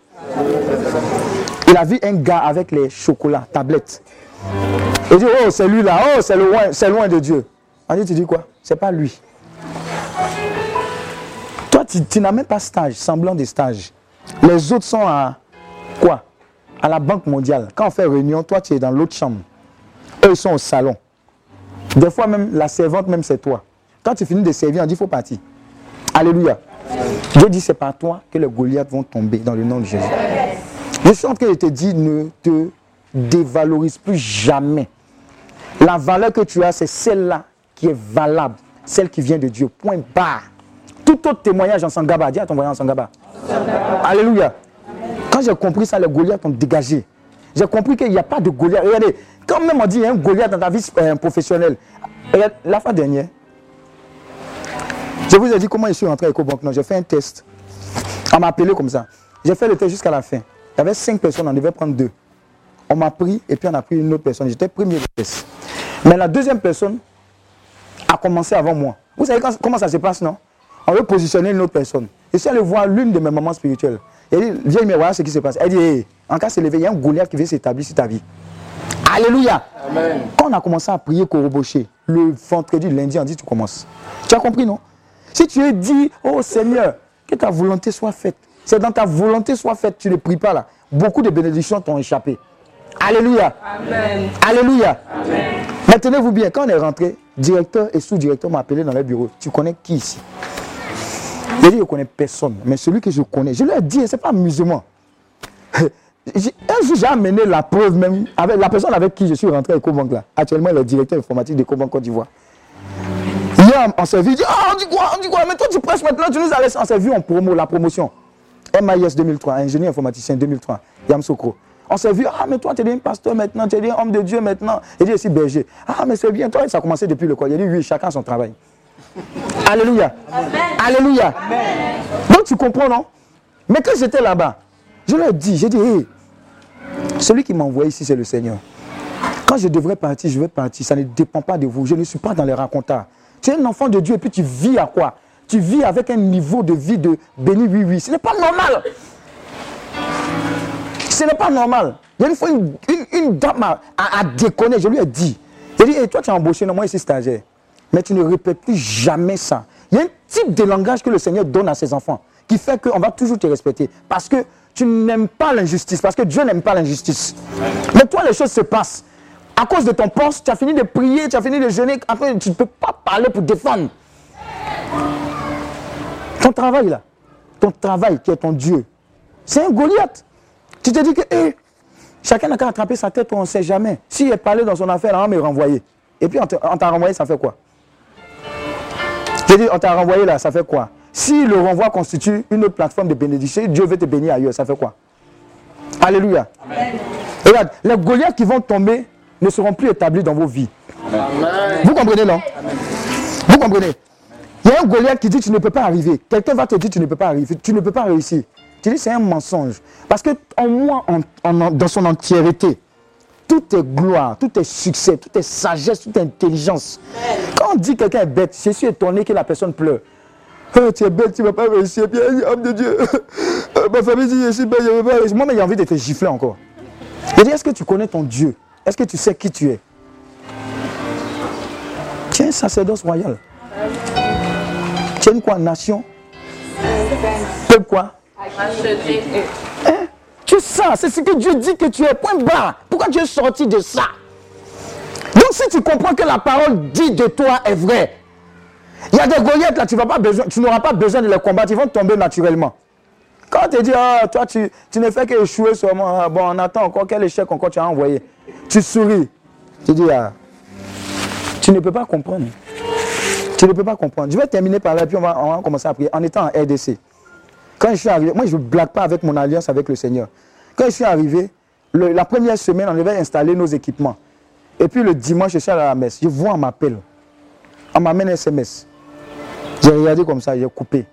Il a vu un gars avec les chocolats, tablettes. Il dit, oh, c'est lui là, oh, c'est loin, c'est loin de Dieu. On dit, tu dis quoi? C'est pas lui. Toi, tu, tu n'as même pas stage, semblant de stage. Les autres sont à quoi? À la Banque mondiale. Quand on fait réunion, toi, tu es dans l'autre chambre. Eux, ils sont au salon. Des fois, même la servante, même c'est toi. Quand tu finis de servir, on dit, il faut partir. Alléluia. Dieu dit, c'est par toi que les Goliaths vont tomber dans le nom de Jésus. Je suis en train de te dire, ne te dévalorise plus jamais. La valeur que tu as, c'est celle-là qui est valable, celle qui vient de Dieu. Point barre. Tout autre témoignage en Sangaba, dis à ton voisin en Sangaba. Alléluia. Quand j'ai compris ça, les Goliaths ont dégagé. J'ai compris qu'il n'y a pas de Goliath. Regardez, quand même on dit y a un Goliath dans ta vie euh, professionnelle. La fois dernière, je vous ai dit comment je suis rentré à EcoBank. Non, j'ai fait un test. On m'a appelé comme ça. J'ai fait le test jusqu'à la fin. Il y avait cinq personnes, on devait prendre deux. On m'a pris et puis on a pris une autre personne. J'étais premier du test. Mais la deuxième personne a commencé avant moi. Vous savez quand- comment ça se passe, non? On veut positionner une autre personne. Et si elle voit l'une de mes mamans spirituelles, elle dit, viens, mais voilà ce qui se passe. Elle dit, Hey, en cas de se lever, il y a un Goliath qui vient s'établir sur ta vie. Alléluia. Quand on a commencé à prier Koroboché, le vendredi, lundi, on dit, tu commences. Tu as compris, non? Si tu es dit, oh Seigneur, que ta volonté soit faite. C'est dans ta volonté soit faite, tu ne pries pas là. Beaucoup de bénédictions t'ont échappé. Alléluia. Alléluia. Mais tenez-vous bien, quand on est rentré, directeur et sous-directeur m'ont appelé dans leur bureau. Tu connais qui ici? J'ai dit, je ne connais personne. Mais celui que je connais, je leur ai dit, ce n'est pas amusement. Un jour, j'ai amené la preuve même avec la personne avec qui je suis rentré à EcoBank là. Actuellement, le directeur informatique d'EcoBank Côte d'Ivoire. Hier, on s'est vu, il dit, ah, on dit quoi, on dit quoi, mais toi tu presses maintenant, tu nous as laissé. On s'est vu en promo, la promotion. MIS 2003, ingénieur informaticien 2003, Yam Sokro. On s'est vu, ah, mais toi, tu es un pasteur maintenant, tu es un homme de Dieu maintenant. Il dit aussi berger. Ah, mais c'est bien, toi, ça a commencé depuis le quoi? Il dit, oui, chacun son travail. Alléluia. Alléluia. Donc tu comprends, non? Mais quand j'étais là-bas, je leur ai dit, j'ai dit, hé, celui qui m'a envoyé ici, c'est le Seigneur. Quand je devrais partir, je vais partir. Ça ne dépend pas de vous. Je ne suis pas dans les racontards. Tu es un enfant de Dieu et puis tu vis à quoi? Tu vis avec un niveau de vie de béni, oui, oui. Ce n'est pas normal. Ce n'est pas normal. Il y a une fois, une, dame a déconné. Je lui ai dit. J'ai dit, hey, toi, tu es embauché, non, moi, ici, stagiaire. Mais tu ne répètes plus jamais ça. Il y a un type de langage que le Seigneur donne à ses enfants qui fait qu'on va toujours te respecter. Parce que tu n'aimes pas l'injustice. Parce que Dieu n'aime pas l'injustice. Mais toi, les choses se passent. À cause de ton poste, tu as fini de prier, tu as fini de jeûner. Après, tu ne peux pas parler pour défendre. Ton travail, là, ton travail qui est ton Dieu, c'est un Goliath. Tu te dis que eh, chacun n'a qu'à attraper sa tête, on ne sait jamais. S'il est parlé dans son affaire, on me renvoyer. Et puis on t'a renvoyé, ça fait quoi? Je dis, on t'a renvoyé là, ça fait quoi? Si le renvoi constitue une autre plateforme de bénédiction, Dieu veut te bénir ailleurs, ça fait quoi? Alléluia. Regarde, les Goliaths qui vont tomber ne seront plus établis dans vos vies. Vous comprenez, non? Vous comprenez? Il y a un Goliath qui dit tu ne peux pas arriver. Quelqu'un va te dire tu ne peux pas arriver, tu ne peux pas réussir. Tu dis c'est un mensonge. Parce que en moi, en- en- dans son entièreté, tout est gloire, tout est succès, tout est sagesse, tout est intelligence. Quand on dit quelqu'un est bête, je suis étonné que la personne pleure. Oh, tu es bête, tu ne vas pas réussir. Bien, homme de Dieu. Ma famille dit je suis bête, je ne vais pas réussir. Moi, mais j'ai envie de te gifler encore. Je dis, est-ce que tu connais ton Dieu? Est-ce que tu sais qui tu es? Tu es un sacerdoce royal. Tu es une quoi Nation? Peuple quoi? Hein? Tu ça, c'est ce que Dieu dit que tu es. Point barre. Pourquoi tu es sorti de ça? Donc si tu comprends que la parole dit de toi est vraie, il y a des Goliaths là, tu tu n'auras pas besoin de les combattre, ils vont tomber naturellement. Quand te dit, ah, toi, tu, tu ne fais qu'échouer sur moi, Ah, bon, on attend encore, quel échec encore tu as envoyé Tu souris. Tu dis, ah, tu ne peux pas comprendre. Tu ne peux pas comprendre. Je vais terminer par là, puis on va, commencer à prier. En étant en RDC, quand je suis arrivé, moi je ne blague pas avec mon alliance avec le Seigneur. Quand je suis arrivé, la première semaine, on devait installer nos équipements. Et puis le dimanche, je suis allé à la messe. Je vois, on m'appelle. On m'amène un SMS. J'ai regardé comme ça, j'ai coupé.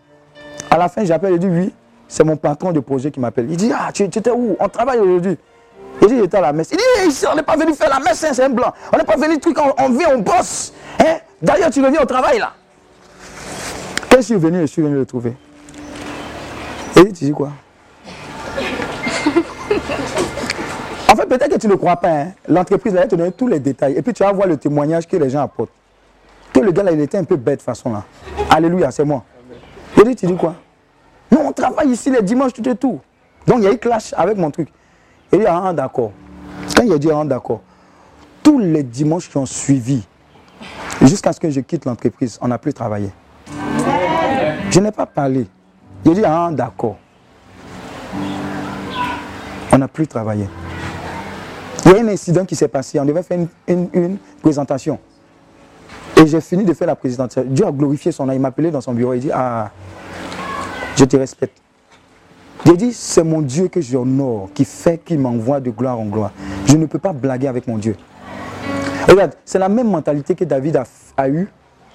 À la fin, j'appelle, il dit oui, c'est mon patron de projet qui m'appelle. Il dit, ah, tu, tu étais où? On travaille aujourd'hui. Il dit, j'étais à la messe. Il dit, ici, on n'est pas venu faire la messe, hein, c'est un blanc. On n'est pas venu truc, on, on vient, on bosse. Hein? D'ailleurs, tu reviens au travail là. Quand je suis venu, je suis venu le trouver. Et tu dis quoi? En fait, peut-être que tu ne crois pas. hein. L'entreprise va te donner tous les détails. Et puis tu vas voir le témoignage que les gens apportent. Que le gars là, il était un peu bête de façon là. Alléluia, c'est moi. Dis, tu dis quoi? Non, on travaille ici les dimanches, tout et tout. Donc il y a eu clash avec mon truc. Il dit, ah, d'accord. Quand il a dit, ah, d'accord, tous les dimanches qui ont suivi, jusqu'à ce que je quitte l'entreprise, on n'a plus travaillé. Je n'ai pas parlé. J'ai dit, ah, d'accord. On n'a plus travaillé. Il y a un incident qui s'est passé. On devait faire une, une- présentation. Et j'ai fini de faire la présentation. Dieu a glorifié son âme. Il m'a appelé dans son bureau. Il dit, ah, je te respecte. J'ai dit, c'est mon Dieu que j'honore, qui fait qu'il m'envoie de gloire en gloire. Je ne peux pas blaguer avec mon Dieu. Regarde, c'est la même mentalité que David a, a eue,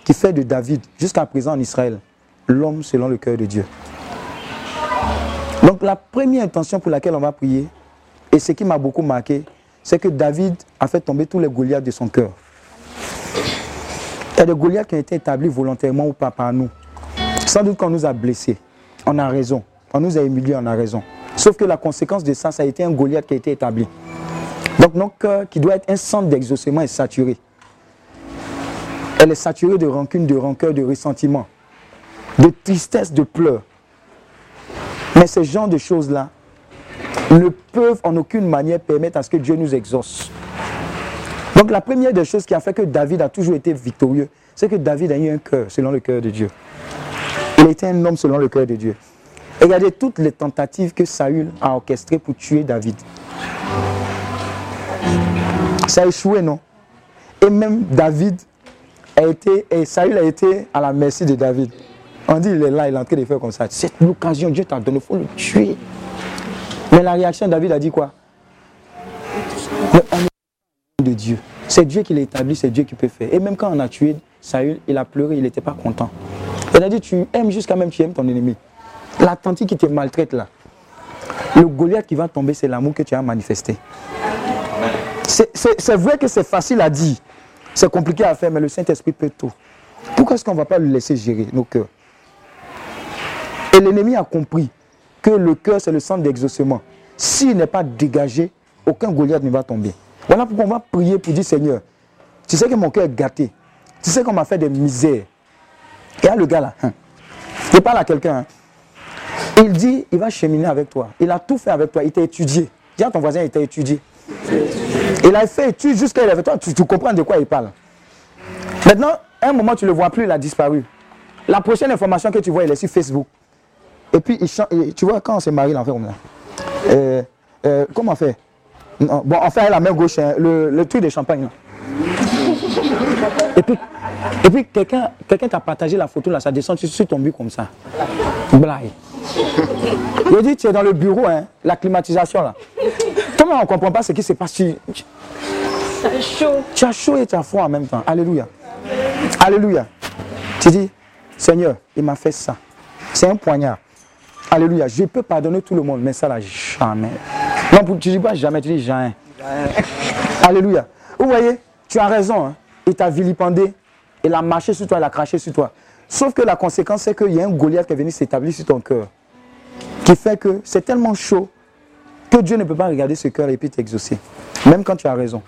qui fait de David, jusqu'à présent en Israël, l'homme selon le cœur de Dieu. Donc la première intention pour laquelle on va prier, et ce qui m'a beaucoup marqué, c'est que David a fait tomber tous les Goliaths de son cœur. Il y a des Goliaths qui ont été établis volontairement ou pas par nous. Sans doute qu'on nous a blessés. On a raison. On nous a humiliés, on a raison. Sauf que la conséquence de ça, ça a été un Goliath qui a été établi. Donc notre cœur, qui doit être un centre d'exaucement, est saturé. Elle est saturée de rancune, de rancœur, de ressentiment, de tristesse, de pleurs. Mais ce genre de choses-là ne peuvent en aucune manière permettre à ce que Dieu nous exauce. Donc la première des choses qui a fait que David a toujours été victorieux, c'est que David a eu un cœur selon le cœur de Dieu. Il était un homme selon le cœur de Dieu. Regardez toutes les tentatives que Saül a orchestrées pour tuer David. Ça a échoué, non? Et même David a été, et Saül a été à la merci de David. On dit, il est là, il est en train de faire comme ça. C'est l'occasion, Dieu t'a donné, il faut le tuer. Mais la réaction de David a dit quoi? Mais on est de Dieu. C'est Dieu qui l'a établi, c'est Dieu qui peut faire. Et même quand on a tué Saül, il a pleuré, il n'était pas content. Il a dit, tu aimes jusqu'à même tu aimes ton ennemi. La tante qui te maltraite là. Le Goliath qui va tomber, c'est l'amour que tu as manifesté. C'est- vrai que c'est facile à dire. C'est compliqué à faire, mais le Saint-Esprit peut tout. Pourquoi est-ce qu'on ne va pas le laisser gérer nos cœurs? Et l'ennemi a compris que le cœur, c'est le centre d'exaucement. S'il n'est pas dégagé, aucun Goliath ne va tomber. Voilà pourquoi on va prier pour dire Seigneur, tu sais que mon cœur est gâté. Tu sais qu'on m'a fait des misères. Et là, le gars là, hein, il parle à quelqu'un. hein. Il dit, il va cheminer avec toi. Il a tout fait avec toi. Il t'a étudié. Dis ton voisin, il t'a étudié. Il a fait étude jusqu'à avait toi. Tu, comprends de quoi il parle. Maintenant, un moment, tu ne le vois plus, il a disparu. La prochaine information que tu vois, il est sur Facebook. Et puis, il tu vois, quand on s'est marié, l'enfer, ça. Euh, euh, comment on Non, Bon, on fait la main gauche, hein, le, truc de champagne. Et puis, et puis quelqu'un quelqu'un t'a partagé la photo là, ça descend sur sur ton but comme ça. Blague. Il dit, tu es dans le bureau, hein, la climatisation là. Comment on ne comprend pas ce qui se passe tu, tu- tu as chaud et tu as froid en même temps. Alléluia. Alléluia. Tu dis, Seigneur, il m'a fait ça. C'est un poignard. Alléluia. Je peux pardonner tout le monde, mais ça là, jamais. Non, tu dis pas jamais, tu dis jamais. Alléluia. Vous voyez, tu as raison. hein. Il t'a vilipendé. Il a marché sur toi, il a craché sur toi. Sauf que la conséquence, c'est qu'il y a un Goliath qui est venu s'établir sur ton cœur. Qui fait que c'est tellement chaud que Dieu ne peut pas regarder ce cœur et puis t'exaucer. Même quand tu as raison.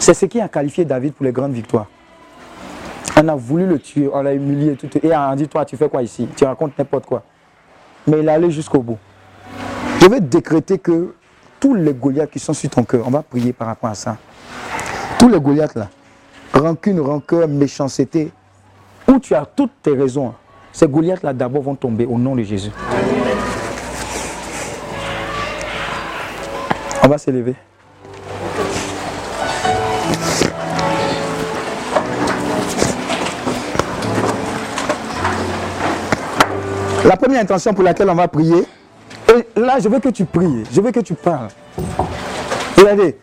C'est ce qui a qualifié David pour les grandes victoires. On a voulu le tuer, on l'a humilié, tout, et on a dit, toi, tu fais quoi ici? Tu racontes n'importe quoi. Mais il est allé jusqu'au bout. Je vais décréter que tous les Goliaths qui sont sur ton cœur, on va prier par rapport à ça. Tous les Goliaths là, rancune, rancœur, méchanceté, où tu as toutes tes raisons, ces Goliaths là d'abord vont tomber au nom de Jésus. On va s'élever. La première intention pour laquelle on va prier, et là je veux que tu pries, je veux que tu parles. Regardez,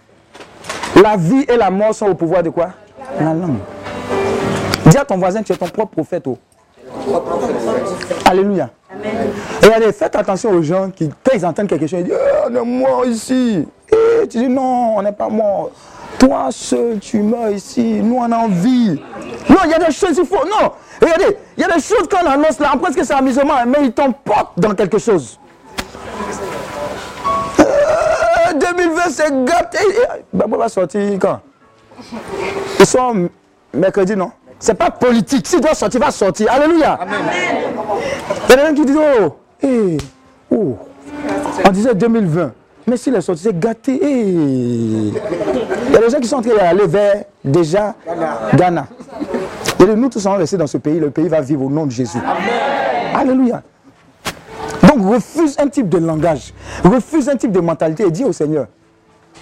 la vie et la mort sont au pouvoir de quoi? La langue. Dis à ton voisin que tu es ton propre prophète. oh. Alléluia. Et regardez, faites attention aux gens qui, quand ils entendent quelque chose, ils disent Eh, On est mort ici. Et tu dis Non, on n'est pas mort. Toi seul, tu meurs ici. Nous, on a envie. Non, il y a des choses, il faut. Non, regardez, il y a des choses qu'on annonce là, pense que c'est amusement, mais ils t'emportent dans quelque chose. Euh, 2020, c'est gâté. Babo va sortir quand? Ils sont mercredi, non? C'est pas politique. S'il doit sortir, il va sortir. Alléluia. Il y a des gens qui disent Oh, oh. On disait 2020. Mais s'il est sorti, c'est gâté. Il y a des gens qui sont en train d'aller vers déjà Ghana. Et nous tous allons rester dans ce pays. Le pays va vivre au nom de Jésus. Alléluia. Donc refuse un type de langage, refuse un type de mentalité et dis au Seigneur,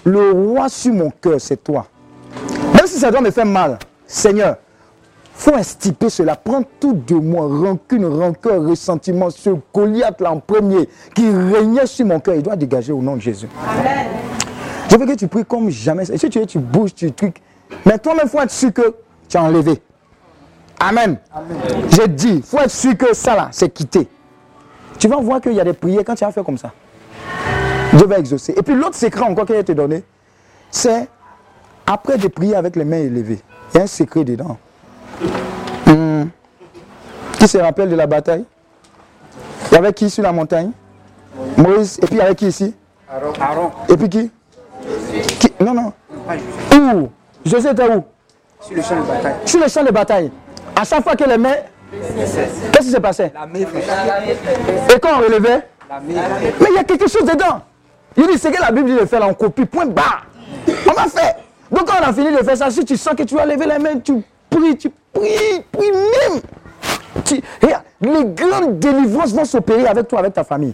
le roi sur mon cœur, c'est toi. Si ça doit me faire mal, Seigneur, faut instiper cela. Prends tout de moi, rancune, rancœur, ressentiment, ce Goliath là en premier qui régnait sur mon cœur, il doit dégager au nom de Jésus. Je veux que tu pries comme jamais. Et si tu veux, tu bouges, tu trucs. Mais toi-même, il faut être sûr que tu as enlevé. Amen. J'ai dit, il faut être sûr que ça là, c'est quitté. Tu vas voir qu'il y a des prières quand tu as fait comme ça. Dieu va exaucer. Et puis l'autre secret encore qu'il va te donner, c'est après de prier avec les mains élevées. Il y a un secret dedans. Hmm. Qui se rappelle de la bataille? Il y avait qui sur la montagne? Moïse. Et puis il y avait qui ici? Aaron, Et puis qui, Qui? Non, non. Où? José était où? Sur le champ de bataille. Sur le champ de bataille. À chaque fois que les mains. Qu'est-ce qui s'est passé? La Et quand on relevait? La. Mais il y a quelque chose dedans. Il dit, c'est que la Bible dit de faire, là, on copie, point barre. On va faire. Donc quand on a fini de faire ça, si tu sens que tu vas lever les mains, tu pries, tu pries, pries même. Tu- regarde, les grandes délivrances vont s'opérer avec toi, avec ta famille.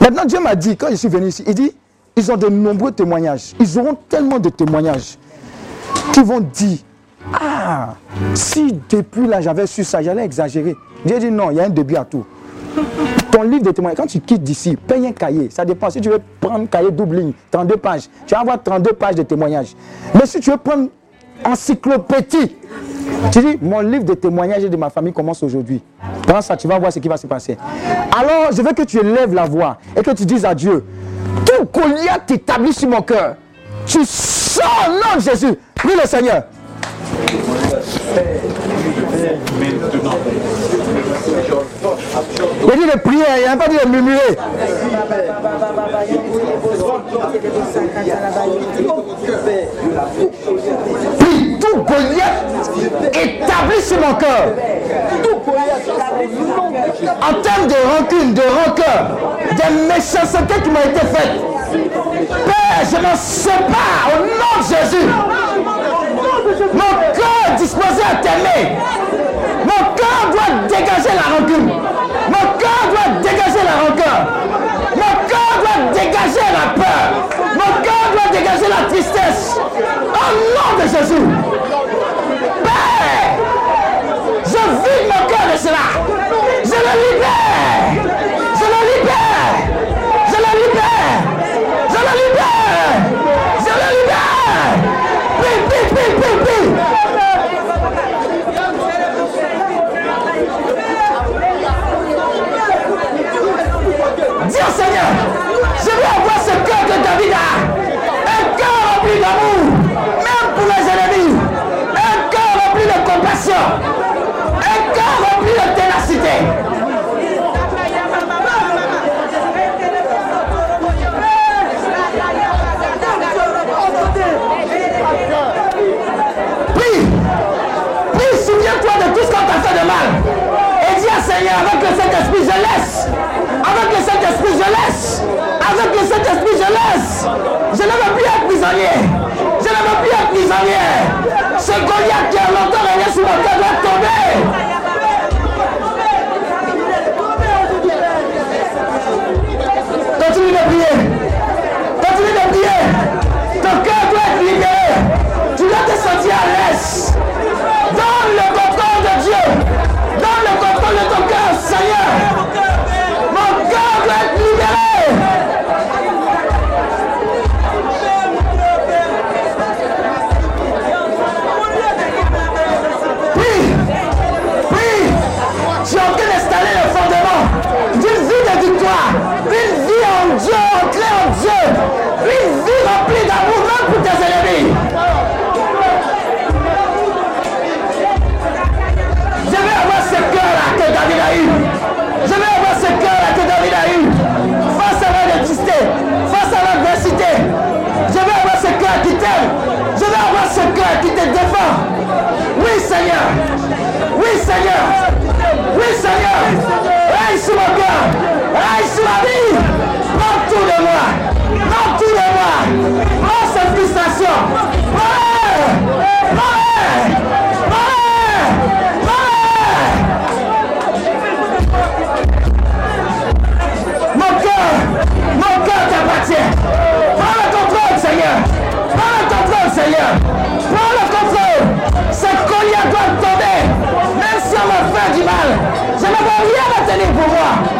Maintenant, Dieu m'a dit, quand je suis venu ici, il dit, ils ont de nombreux témoignages. Ils auront tellement de témoignages qui vont dire, ah, si depuis là j'avais su ça, j'allais exagérer. Dieu dit non, il y a un début à tout. Livre de témoignages, quand tu quittes d'ici, paye un cahier. Ça dépend. Si tu veux prendre un cahier double ligne, 32 pages, tu vas avoir 32 pages de témoignages. Mais si tu veux prendre encyclopédie, tu dis, mon livre de témoignages de ma famille commence aujourd'hui. Prends ça, tu vas voir ce qui va se passer. Alors, je veux que tu élèves la voix et que tu dises à Dieu, tout Goliath établi sur mon cœur, tu sors nom Jésus. Prie le Seigneur. Il dit de prier, il n'a pas dit de murmurer. Prie tout Goliath établi sur mon cœur. En termes de rancune, de rancœur, de méchanceté qui m'ont été faites. Père, je m'en sépare au nom de Jésus. Mon cœur est disposé à t'aimer. Mon cœur doit dégager la rancune. Mon cœur doit dégager la peur. Mon cœur doit dégager la tristesse. Au nom de Jésus. Père, je vide mon cœur de cela. Je le libère. Dis au Seigneur, je veux avoir ce cœur que David a. Un cœur rempli d'amour, même pour les ennemis. Un cœur rempli de compassion. Un cœur rempli de ténacité. Souviens-toi de tout ce qu'on t'a fait de mal. Et dis à Seigneur, avec le Saint-Esprit, je laisse. Saint-Esprit, je laisse. Avec le Saint-Esprit, je laisse. Je ne veux plus être prisonnier. Je ne veux plus être prisonnier. Ce Goliath qui a longtemps régné sur mon cœur doit tomber. Ce cœur qui te défend. Oui, Seigneur. Oui, Seigneur. Oui, Seigneur. Règne sur mon cœur. Règne sur ma vie. Prends tout de moi. Prends tout de moi. Prends cette frustration. Prends-le. Rien retenir pour moi.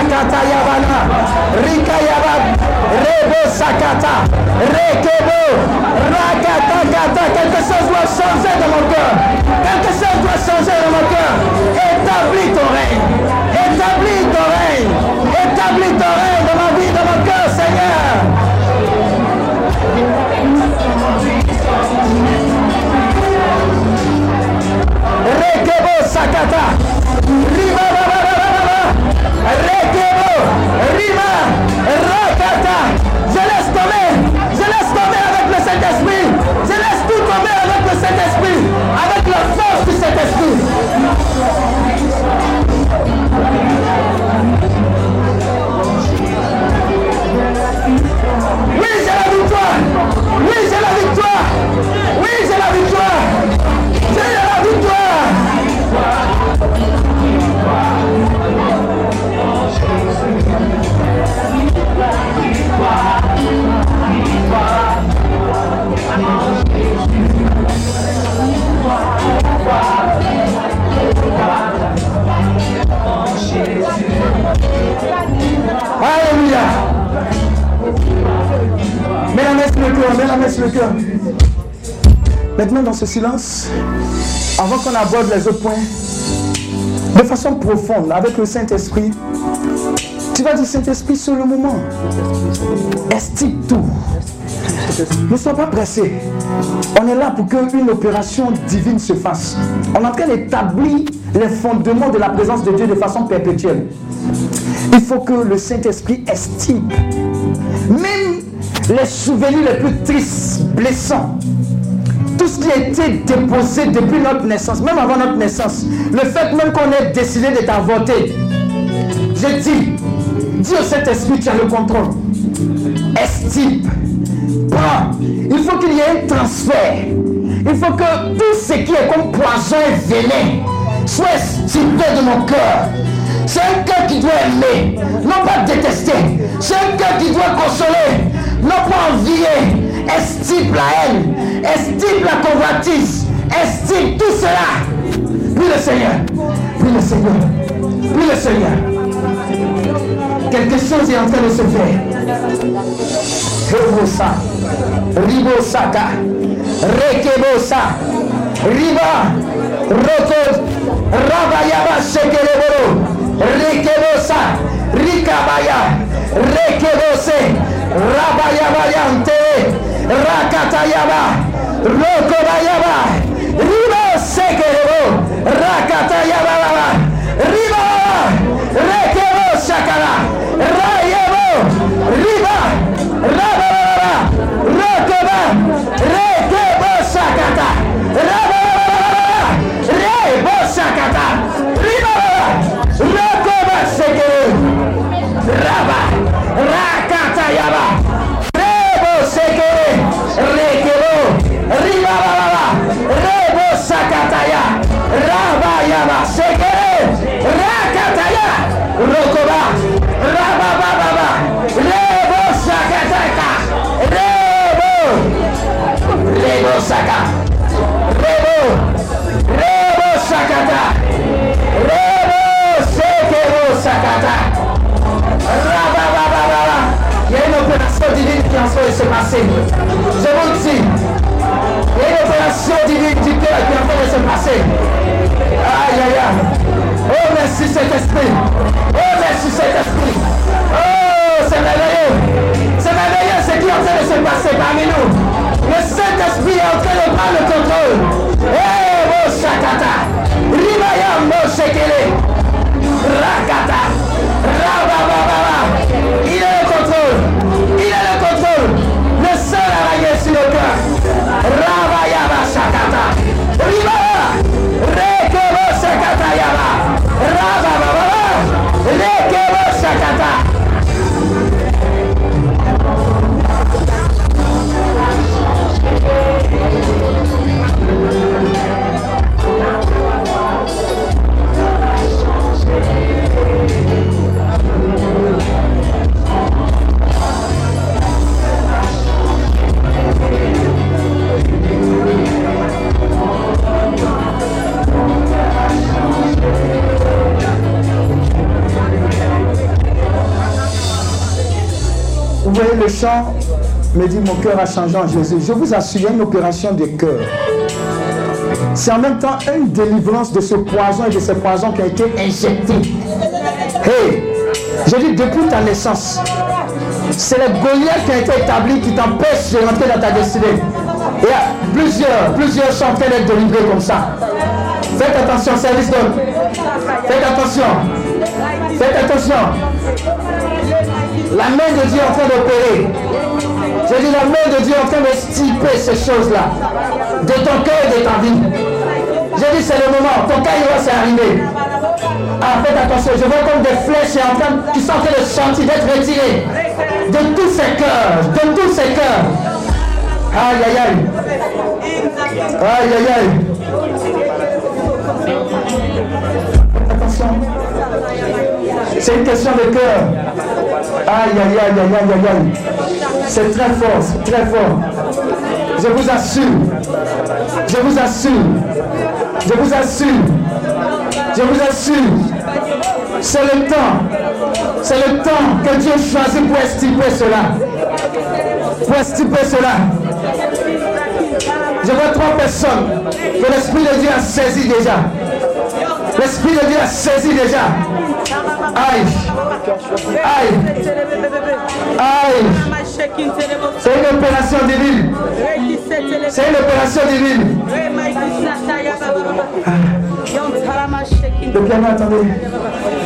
Sakata yabana, rika yabana, rebo sakata, rekebo, rakata kata, quelque chose doit changer dans mon cœur, quelque chose doit changer dans mon cœur. Établis ton règne, établis ton règne, établis ton règne dans ma vie, dans mon cœur, Seigneur. Rekebo sakata, riba rekebo, rima, rakata. Je laisse tomber, je laisse tomber avec le Saint-Esprit, je laisse tout tomber avec le Saint-Esprit, avec la force du Saint-Esprit. Oui, j'ai la victoire. Oui, j'ai la victoire. Oui, j'ai la victoire. Le cœur. Maintenant, dans ce silence, avant qu'on aborde les autres points, de façon profonde, avec le Saint-Esprit, tu vas dire Saint-Esprit sur le moment. Estime tout. Ne sois pas pressé. On est là pour qu'une opération divine se fasse. On est en train d'établir les fondements de la présence de Dieu de façon perpétuelle. Il faut que le Saint-Esprit estime même les souvenirs les plus tristes, blessants, tout ce qui a été déposé depuis notre naissance, même avant notre naissance, le fait même qu'on ait décidé de t'avorter, je dis, dis au Saint-Esprit, tu as le contrôle. Estime, prends. Il faut qu'il y ait un transfert. Il faut que tout ce qui est comme poison et venin soit estimé de mon cœur. C'est un cœur qui doit aimer, non pas détester. C'est un cœur qui doit consoler, non pas envier. Estime la haine, estime la convoitise, estime tout cela. Puis le Seigneur, puis le Seigneur, puis le Seigneur. Quelque chose est en train de se faire. Rebosa, Ribosaka, Rekebosa, Riba, Roko, Rabayaba Shekeleboro, Rekebosa, Rikabaya, Rekebose, Rabayabayante, Rakatayaba, Rokobayaba, Riba Sekelebo, Rakatayaba, Riba, Rekebo Shakara, merci cet esprit. Oh, merci cet esprit. Oh, c'est merveilleux. C'est merveilleux ce qui est en train de se passer parmi nous. Le Saint-Esprit est en train de prendre le contrôle. Eh, oh, Shakata. Ribaya, mo shekele. Rakata. Rabababa. Il a Rekebo Le chant me dit mon cœur a changé en Jésus. Je vous assure, une opération de cœur. C'est en même temps une délivrance de ce poison et de ce poison qui a été injecté. Hey, je dis depuis ta naissance, c'est le Goliath qui a été établi qui t'empêche de rentrer dans ta destinée. Il y a plusieurs, plusieurs chants qui être délivrés comme ça. Faites attention, service d'homme. Faites attention. Faites attention. La main de Dieu est en train d'opérer. Je dis la main de Dieu est en train de stiper ces choses-là. De ton cœur de ta vie. Je dis c'est le moment. Ton il va s'arriver. Ah, faites attention. Je vois comme des flèches en train, qui sont en train de d'être retirées. De tous ces cœurs. De tous ces cœurs. Aïe, aïe, aïe. Aïe, aïe, aïe. Attention. C'est une question de cœur. Aïe, aïe, aïe, aïe, aïe, aïe. C'est très fort, c'est très fort. Je vous assure. Je vous assure. Je vous assure. Je vous assure. C'est le temps. C'est le temps que Dieu choisit pour estimer cela. Pour estimer cela. Je vois trois personnes que l'Esprit de Dieu a saisi déjà. L'Esprit de Dieu a saisi déjà. Aïe. Aïe. Aïe. C'est une opération divine. C'est une opération divine. Le piano, attendez.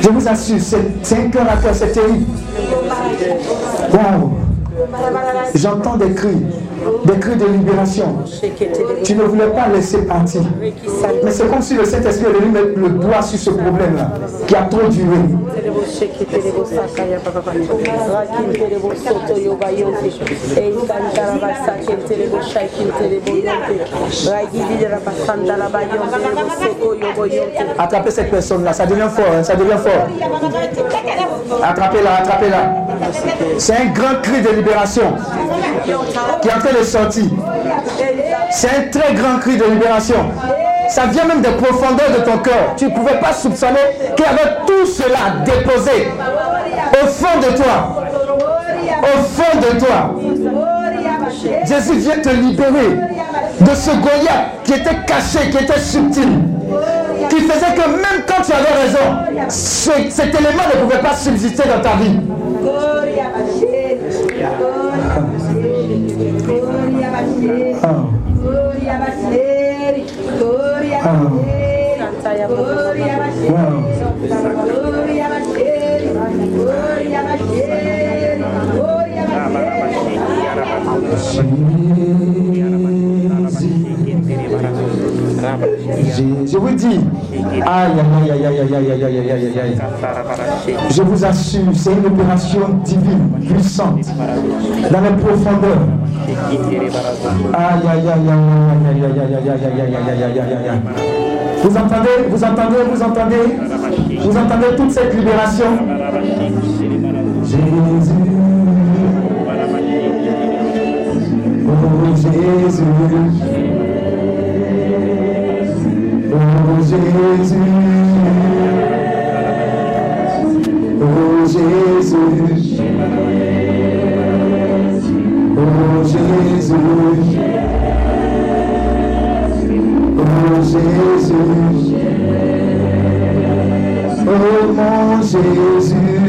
Je vous assure, c'est un cœur à cœur, c'est terrible. Waouh. J'entends des cris, des cris de libération. Tu ne voulais pas laisser partir. Mais c'est comme si le Saint-Esprit est venu mettre le doigt sur ce problème-là, qui a trop duré. Attrapez cette personne-là, ça devient fort, hein, ça devient fort. Attrapez-la, attrapez-la. C'est un grand cri de libération qui est en train de. C'est un très grand cri de libération. Ça vient même des profondeurs de ton cœur. Tu ne pouvais pas soupçonner qu'il y avait tout cela déposé au fond de toi. Au fond de toi. Jésus vient te libérer de ce Goliath qui était caché, qui était subtil, qui faisait que même quand tu avais raison, ce- cet élément ne pouvait pas subsister dans ta vie. Je vous dis, aïe, aïe, aïe, aïe, aïe, aïe, aïe, aïe, aïe. Je vous assure, c'est une opération divine, puissante, dans les profondeurs. Aïe, aïe, aïe, aïe, aïe, aïe, aïe, aïe, aïe, aïe, aïe, aïe. Vous entendez, vous entendez, vous entendez, vous entendez toute cette libération. Jésus. Oh Jésus. Oh Jésus. Oh Jésus. Oh Jésus. Oh Jésus. Oh Jésus.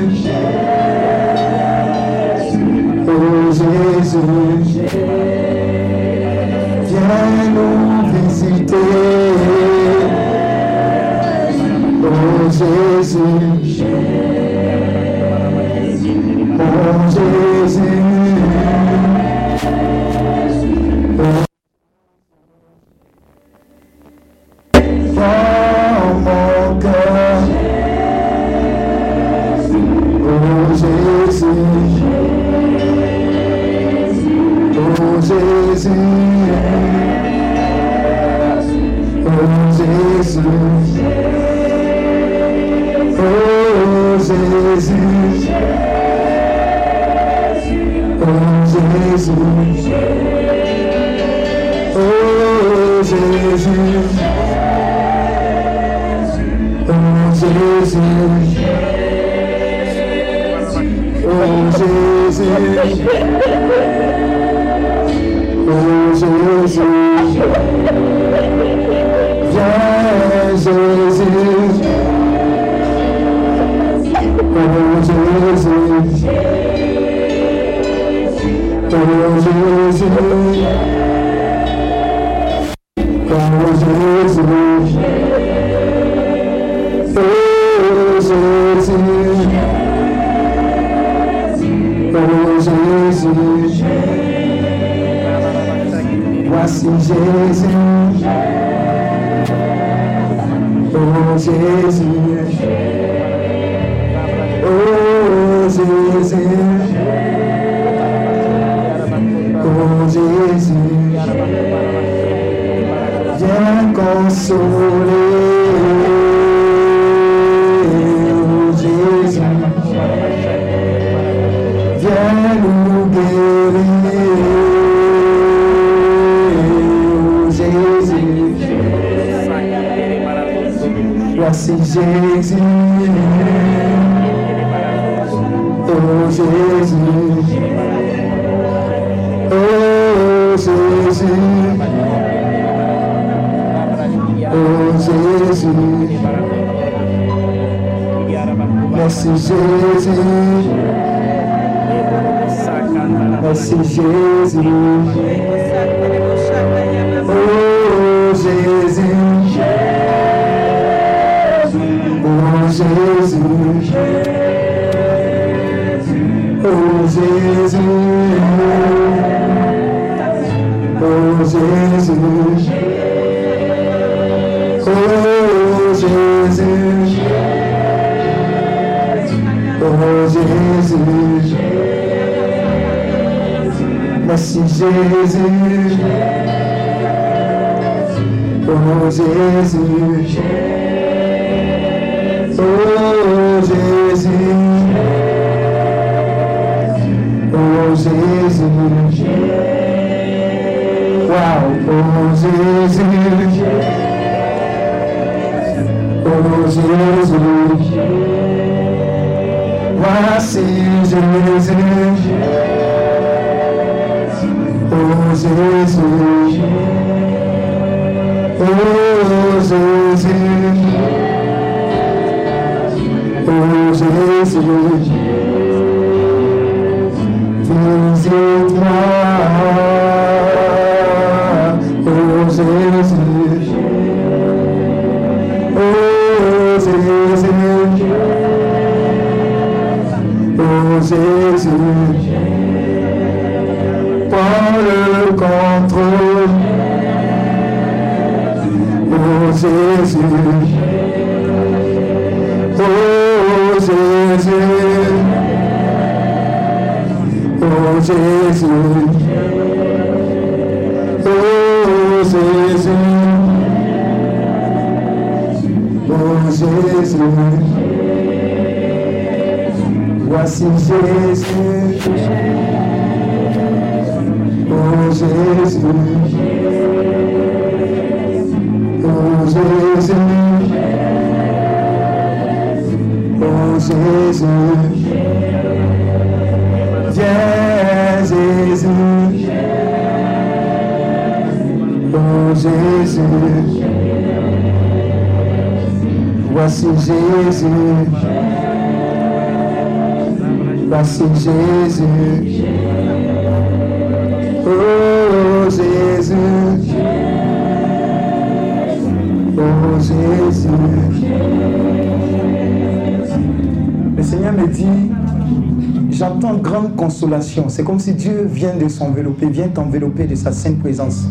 De sa sainte présence.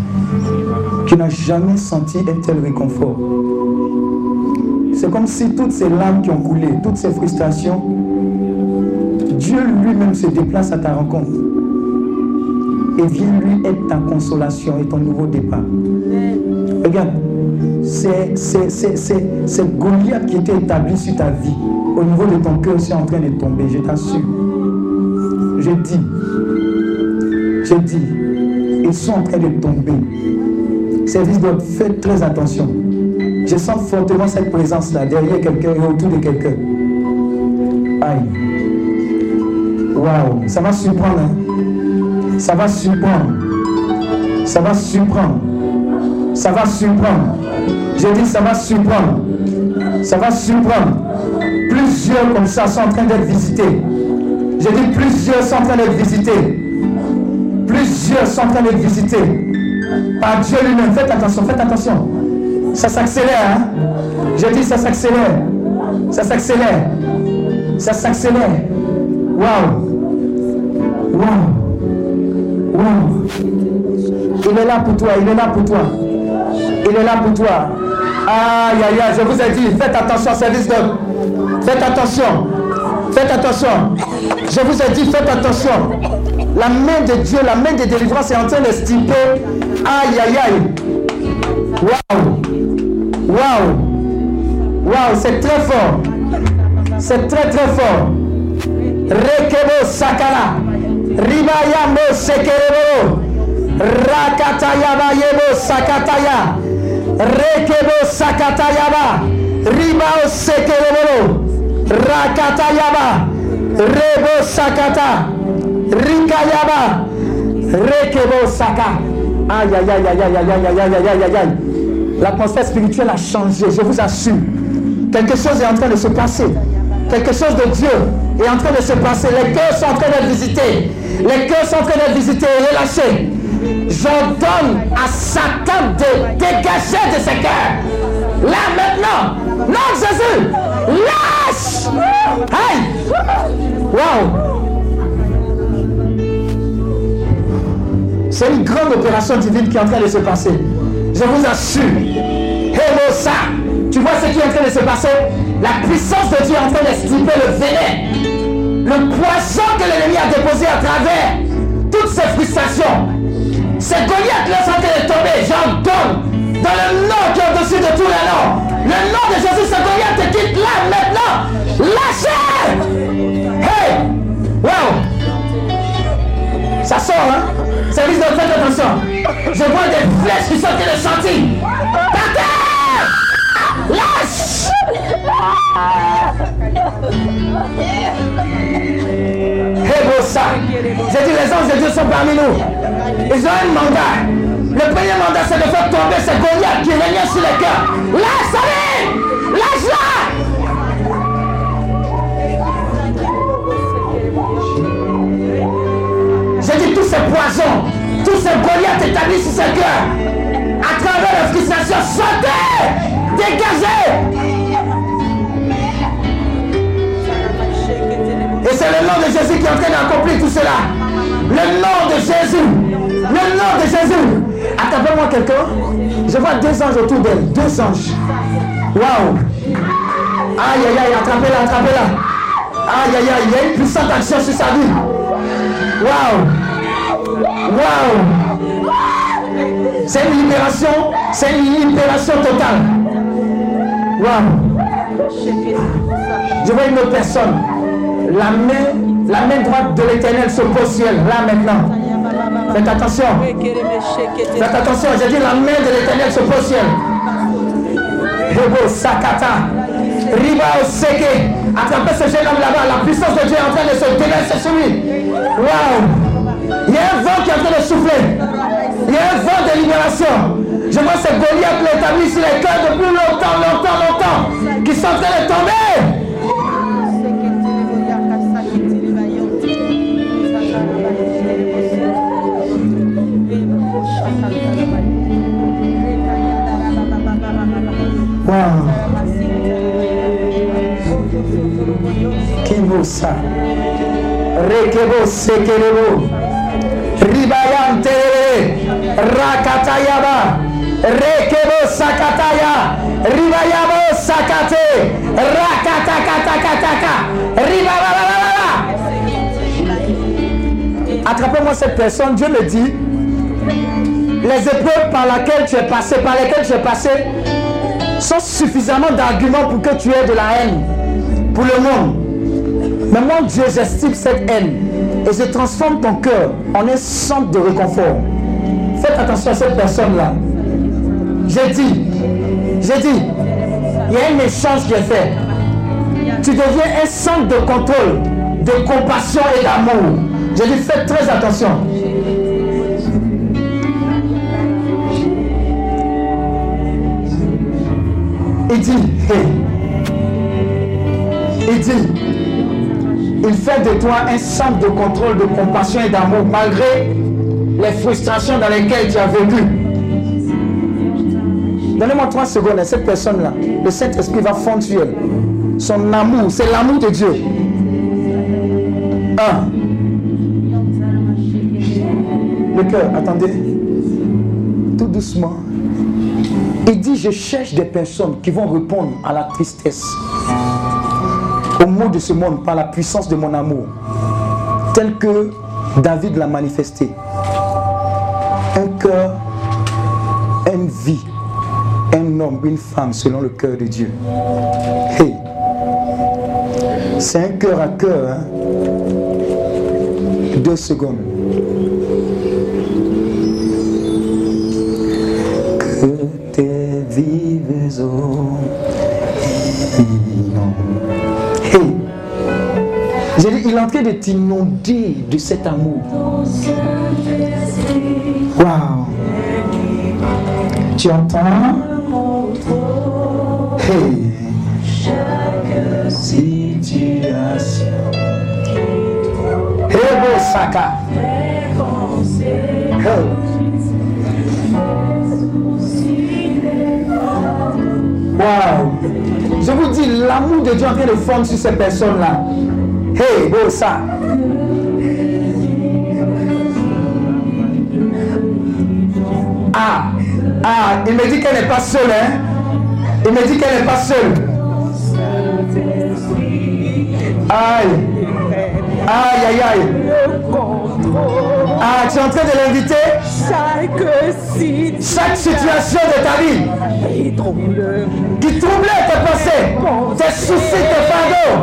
Tu n'as jamais senti un tel réconfort. C'est comme si toutes ces larmes qui ont coulé, toutes ces frustrations, Dieu lui-même se déplace à ta rencontre et vient lui être ta consolation et ton nouveau départ. Regarde, c'est, c'est, c'est, c'est, c'est Goliath qui était établi sur ta vie. Au niveau de ton cœur, c'est en train de tomber, je t'assure. Je dis, je dis, ils sont en train de tomber. Service doit faire très attention. Je sens fortement cette présence-là, derrière quelqu'un et autour de quelqu'un. Aïe. Waouh, ça va surprendre. hein. Ça va surprendre. Ça va surprendre. Ça va surprendre. Je dis ça va surprendre. Ça va surprendre. Plusieurs comme ça sont en train d'être visités. Je dis plusieurs sont en train d'être visités. Sont en train d'être visités. Par Dieu lui-même. Faites attention, faites attention. Ça s'accélère. Hein? Je dis ça s'accélère. Ça s'accélère. Ça s'accélère. Waouh. Waouh. Waouh. Il est là pour toi, il est là pour toi. Il est là pour toi. Aïe, aïe, aïe, je vous ai dit, faites attention, service de... Faites attention. Faites attention. Je vous ai dit, faites attention. La main de Dieu, la main de délivrance est en train de stiper. Aïe, aïe, aïe. Waouh. Waouh. Waouh, c'est très fort. C'est très, très fort. Rekebo Sakala. Ribayambo Sekerebo. Rakatayaba Yebo Sakataya. Rekebo Sakatayaba. Ribao Sekerebo. Rakatayaba. Rebo Sakata. Rikayaba. Rekebo Saka. Aïe aïe aïe aïe aïe aïe aïe aïe aïe aïe aïe. L'atmosphère spirituelle a changé, je vous assure. Quelque chose est en train de se passer. quelque chose de Dieu est en train de se passer. Les cœurs sont en train d'être visités. Les cœurs sont en train d'être visités et relâchés. J'ordonne à Satan de dégager de ses cœurs. Là, maintenant. Non, Jésus. Lâche. Hey. Wow. C'est une grande opération divine qui est en train de se passer. Je vous assure. Hello. Tu vois ce qui est en train de se passer? La puissance de Dieu est en train d'extirper le vénin. Le poison que l'ennemi a déposé à travers toutes ces frustrations. C'est Goliath là en train de tomber. J'en donne dans le nom qui est au-dessus de tous les noms. Le nom de Jésus, c'est Goliath te quitte là maintenant. Lâchez Hey Wow Ça sort, hein? Service de faites attention. Je vois des flèches qui sortent de chantier. Par terre Lâche ça. J'ai dit les anges de Dieu sont parmi nous. Ils ont un mandat. Le premier mandat, c'est de faire tomber ces Goliath qui régnent sur les cœurs. Lâche, allez Lâche-la J'ai dit tous ces poisons, tous ces Goliaths établis sur ses cœurs, à travers la frustration, sortez Dégagez Et c'est le nom de Jésus qui est en train d'accomplir tout cela. Le nom de Jésus. Le nom de Jésus. Attrapez-moi quelqu'un. Je vois deux anges autour d'elle. Deux anges. Waouh. Aïe, aïe, aïe. Attrapez-la, attrapez-la. Aïe, aïe, aïe. Il y a une puissante action sur sa vie. Waouh. Waouh. C'est une libération. C'est une libération totale. Waouh. Je vois une autre personne la main, la main droite de l'éternel se pose sur elle, là maintenant. Faites attention. Faites attention, j'ai dit la main de l'éternel se pose sur elle. Bobo Sakata. Riba Oseke. Attrapez ce jeune homme là-bas. La puissance de Dieu est en train de se déverser sur lui. Waouh. Il y a un vent qui est en train de souffler. Il y a un vent de libération. Je vois ces Goliath l'établir sur les cœurs depuis longtemps, longtemps, longtemps. Qui sont en train de tomber. Wow. Kibusa. Rekebo sekerebo. Ribababababa. Attrapez-moi cette personne, Dieu me dit, les épreuves par lesquelles tu es passé, par lesquelles tu es passé, sont suffisamment d'arguments pour que tu aies de la haine pour le monde. Mais moi, Dieu, j'estime cette haine et je transforme ton cœur en un centre de réconfort. Faites attention à cette personne-là. J'ai dit, j'ai dit, il y a un échange qui est fait. Tu deviens un centre de contrôle, de compassion et d'amour. J'ai dit, faites très attention. Il dit, hey. il dit, il fait de toi un centre de contrôle, de compassion et d'amour, malgré les frustrations dans lesquelles tu as vécu. Donnez-moi trois secondes à cette personne-là. Le Saint-Esprit va fondre. Son amour, c'est l'amour de Dieu. Un. Le cœur, attendez. Tout doucement. Il dit, je cherche des personnes qui vont répondre à la tristesse, au mot de ce monde par la puissance de mon amour, tel que David l'a manifesté. Un cœur, une vie, un homme, une femme selon le cœur de Dieu. Hey. C'est un cœur à cœur. Hein? Deux secondes. Il est en train de t'inonder de cet amour. Tu entends? Hey. Si situation. Wow. Je vous dis, l'amour de Dieu en train de fondre sur ces personnes-là. Hey, ça. Ah, ah, il me dit qu'elle n'est pas seule, hein. Il me dit qu'elle n'est pas seule. Aïe. Aïe, aïe, aïe. Ah, tu es en train de l'inviter? Chaque situation de ta vie qui troublait tes pensées, tes soucis, tes fardeaux.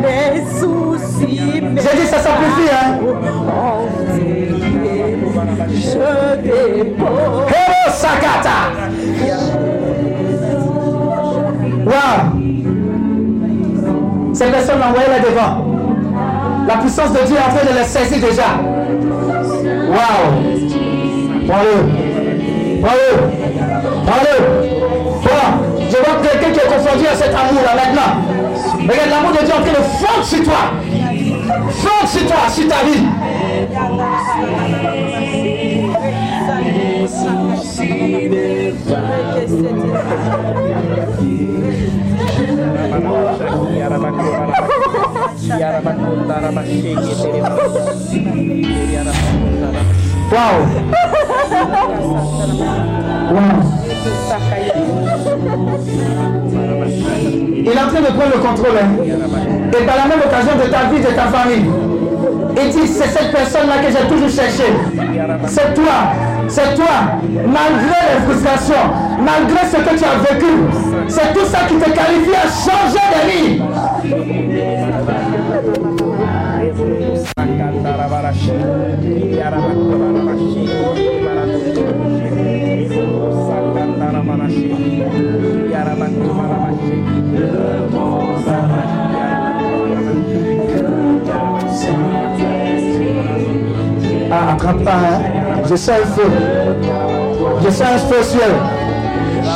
Mes soucis, J'ai dit ça s'amplifie, hein je dépose. Héros Sakata. Waouh. Ces personnes envoyées là devant. La puissance de Dieu est en train de les saisir déjà. Bravo. Bravo. Bravo. À cet amour-là. Regarde, l'amour de Dieu est en train de sur toi. Fondre sur toi, sur ta vie. Waouh. Il est en train de prendre le contrôle. hein. Et par la même occasion de ta vie, de ta famille. Il dit, c'est cette personne-là que j'ai toujours cherché. C'est toi. C'est toi. Malgré les frustrations, malgré ce que tu as vécu, c'est tout ça qui te qualifie à changer de vie. Je sens un feu. Je sens un feu ciel.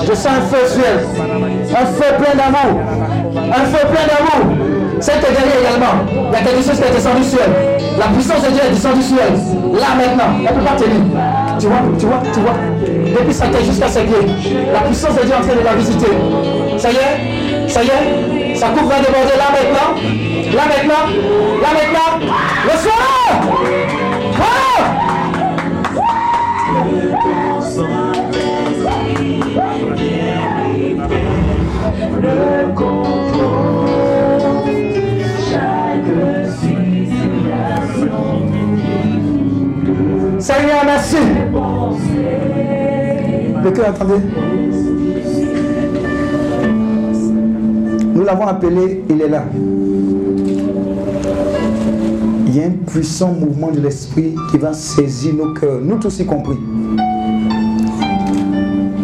Je sens un feu ciel. Un feu plein d'amour. Un feu plein d'amour. C'est derrière également. Il y a quelque chose qui est descendu du ciel. La puissance de Dieu est descendue du ciel. Là maintenant. Elle ne peut pas tenir. Tu vois, tu vois, tu vois. Depuis sa tête jusqu'à ses pieds. La puissance de Dieu est en train de la visiter. Ça y est Ça y est Sa coupe va déborder là maintenant. Là maintenant. Là maintenant. Le soir Le cœur, attendez. Nous l'avons appelé, il est là. Il y a un puissant mouvement de l'esprit qui va saisir nos cœurs, nous tous y compris.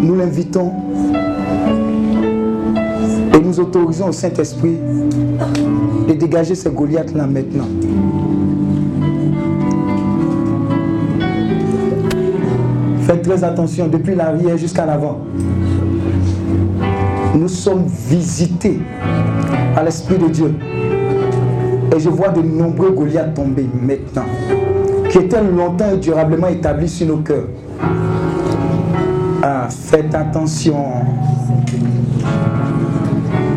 Nous l'invitons et nous autorisons au Saint-Esprit de dégager ces Goliaths-là maintenant. Très attention depuis l'arrière jusqu'à l'avant. Nous sommes visités par l'Esprit de Dieu. Et je vois de nombreux Goliaths tomber maintenant, qui étaient longtemps et durablement établis sur nos cœurs. Ah, faites attention.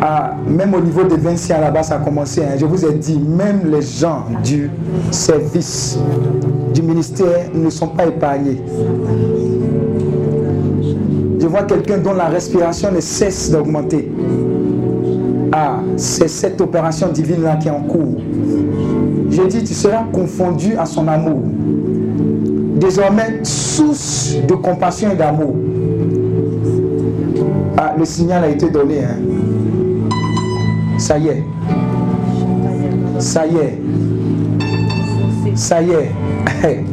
Ah, même au niveau de Vinci à la base, ça a commencé. hein. Je vous ai dit, même les gens du service, du ministère ne sont pas épargnés. Je vois quelqu'un dont la respiration ne cesse d'augmenter. Ah, c'est cette opération divine-là qui est en cours. Je dis, tu seras confondu à son amour. Désormais, source de compassion et d'amour. Ah, le signal a été donné. hein. Ça y est. Ça y est. Ça y est.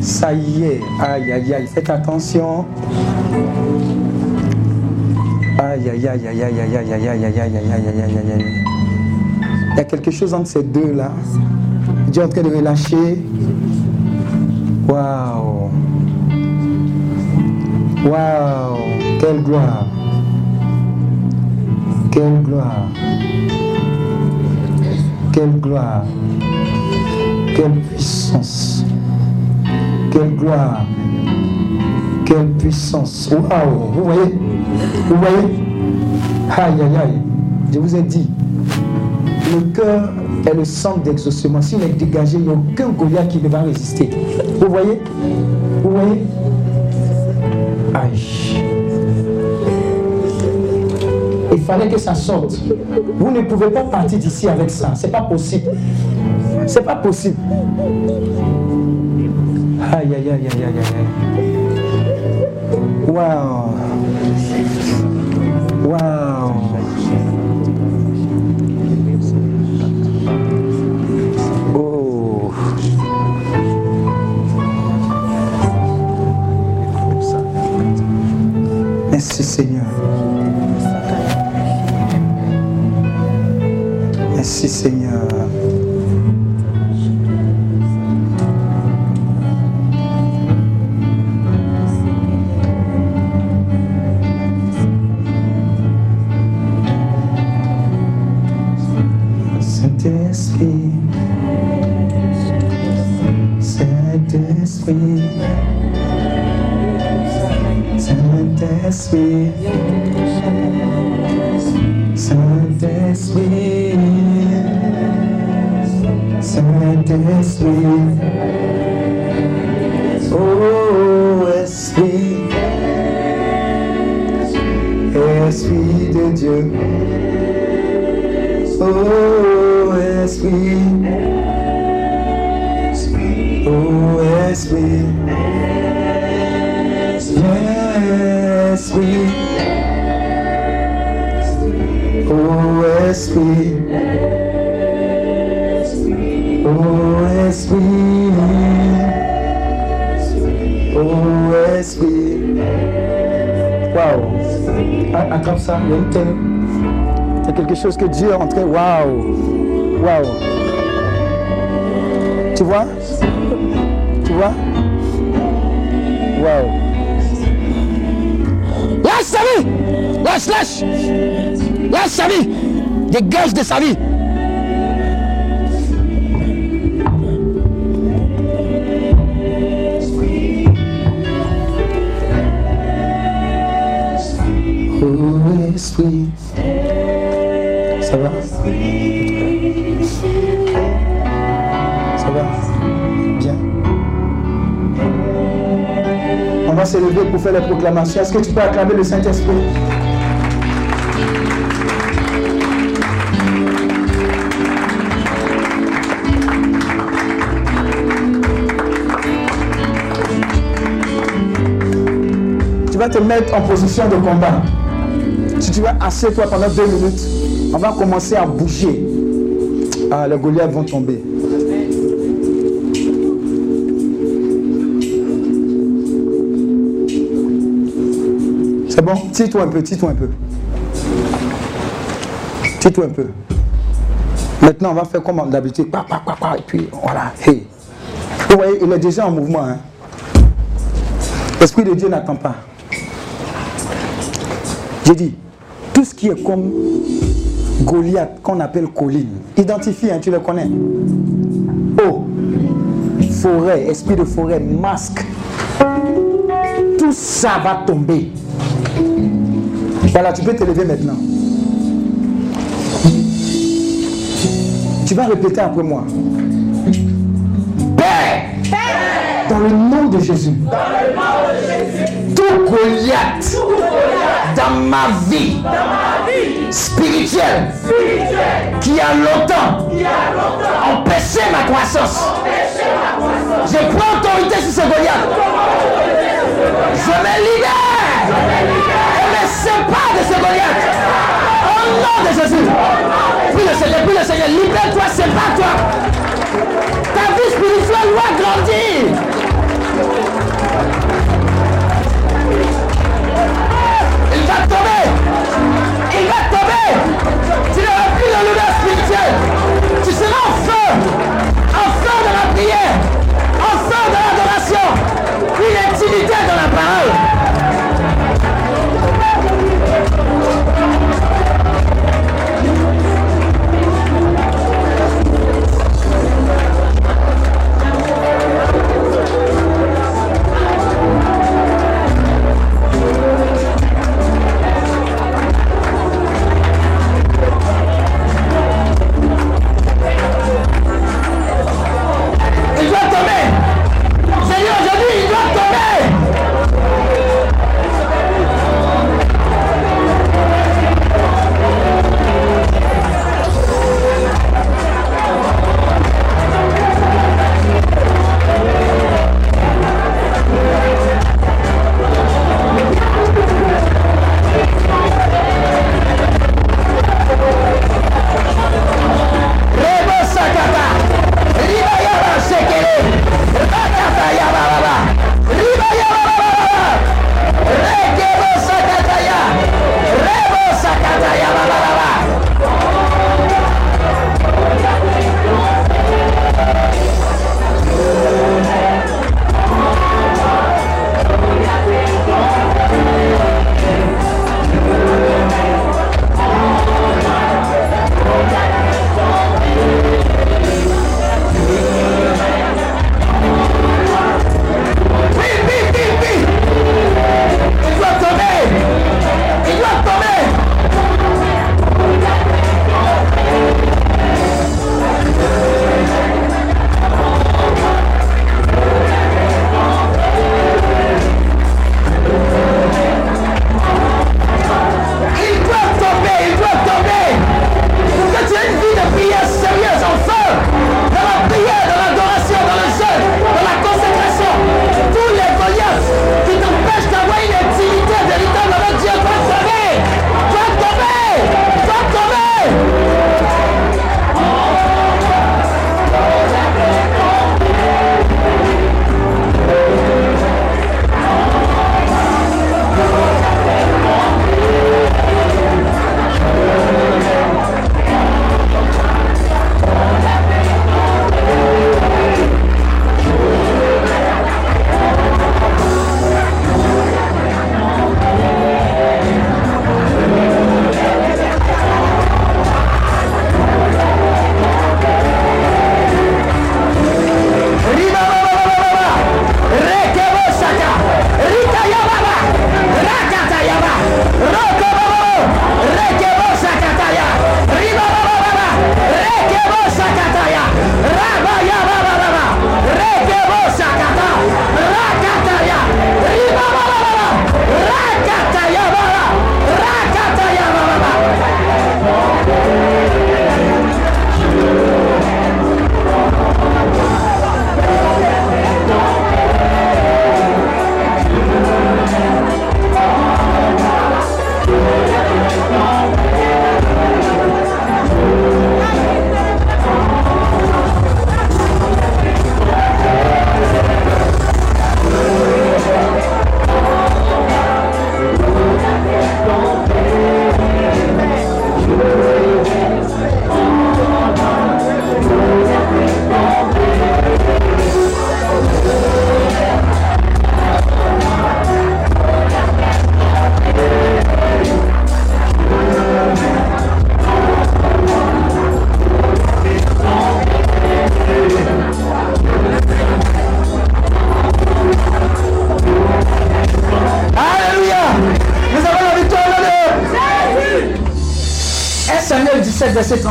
Ça y est. Aïe, aïe, aïe. Faites attention. Il y a quelque chose entre ces deux-là. Dieu est en train de relâcher. Waouh. Waouh. Quelle gloire. Quelle gloire. Quelle gloire. Quelle puissance. Quelle gloire. Quelle puissance. Waouh. Vous voyez? Vous voyez? Aïe, aïe, aïe. Je vous ai dit, le cœur est le centre d'exaucement. S'il est dégagé, il n'y a aucun Goliath qui ne va résister. Vous voyez? Vous voyez? Aïe. Il fallait que ça sorte. Vous ne pouvez pas partir d'ici avec ça. C'est pas possible. C'est pas possible. Aïe, aïe, aïe, aïe, aïe, aïe. Waouh. Waouh. Comme ça, il y a une telle. C'est quelque chose que Dieu est en train. Waouh! Waouh! Tu vois? Tu vois? Waouh! Lâche sa vie Lâche, lâche Lâche sa vie Dégage de sa vie Oh Esprit. Ça va? Ça va? Bien. On va se lever pour faire les proclamations. Est-ce que tu peux acclamer le Saint-Esprit? Tu vas te mettre en position de combat. Si tu vas assieds-toi pendant deux minutes, on va commencer à bouger. Ah, les Goliaths vont tomber. C'est bon? Tire-toi un peu, tire-toi un peu. Tire-toi un peu. Maintenant, on va faire comme d'habitude. Et puis, voilà. Hey. Vous voyez, il est déjà en mouvement. Hein? L'Esprit de Dieu n'attend pas. J'ai dit, qui est comme Goliath, qu'on appelle colline, identifie, hein, tu le connais. Eau, forêt, esprit de forêt, masque. Tout ça va tomber. Voilà, tu peux te lever maintenant. Tu vas répéter après moi. Père, dans le nom de Jésus, tout Goliath dans ma vie spirituelle qui a longtemps empêché ma croissance. Je prends autorité sur ce Goliath. Je me libère et me sépare de ce Goliath. Au nom de Jésus. Puis le Seigneur, puis le Seigneur, libère-toi, sépare-toi. Ta vie spirituelle doit grandir. Une intimité dans la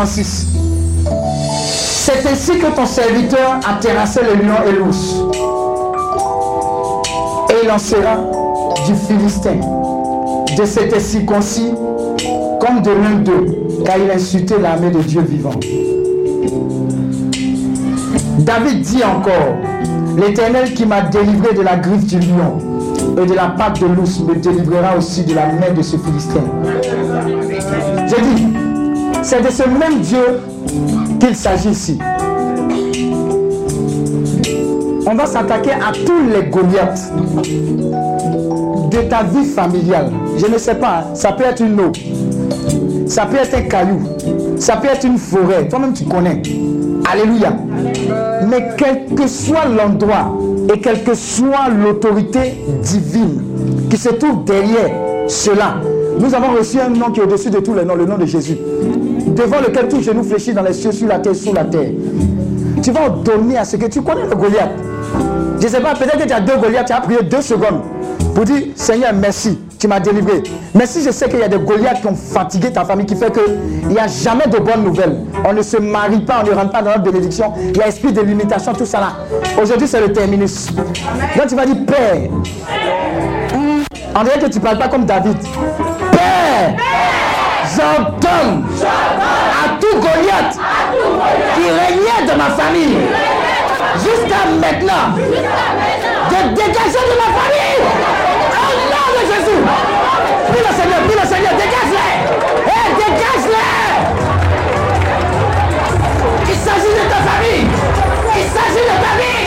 verset 36. C'est ainsi que ton serviteur a terrassé le lion et l'ours. Et il en sera du Philistin, de cet circoncis, comme de l'un d'eux, car il a insulté l'armée de Dieu vivant. David dit encore, l'Éternel qui m'a délivré de la griffe du lion et de la patte de l'ours me délivrera aussi de la main de ce Philistin. C'est de ce même Dieu qu'il s'agit ici. On va s'attaquer à tous les Goliaths de ta vie familiale. Je ne sais pas, ça peut être une eau, ça peut être un caillou, ça peut être une forêt. Toi-même, tu connais. Alléluia. Mais quel que soit l'endroit et quelle que soit l'autorité divine qui se trouve derrière cela, nous avons reçu un nom qui est au-dessus de tous les noms, le nom de Jésus, devant lequel tout genou fléchit dans les cieux, sur la terre, sous la terre. Tu vas donner à ce que tu connais le Goliath. Je ne sais pas, peut-être que tu as deux Goliaths, tu as prié deux secondes pour dire Seigneur, merci, tu m'as délivré. Mais si je sais qu'il y a des Goliaths qui ont fatigué ta famille, qui fait qu'il n'y a jamais de bonnes nouvelles, on ne se marie pas, on ne rentre pas dans notre bénédiction, il y a esprit de limitation, tout ça là. Aujourd'hui, c'est le terminus. Donc tu vas dire Père. Dirait que tu ne parles pas comme David. Père, j'ordonne tout Goliath qui régnait de ma famille jusqu'à maintenant de dégager de ma famille. Au nom de Jésus. Prie le Seigneur, prie le Seigneur, dégage-les. Hé, dégage-les. Il s'agit de ta famille. Il s'agit de ta vie.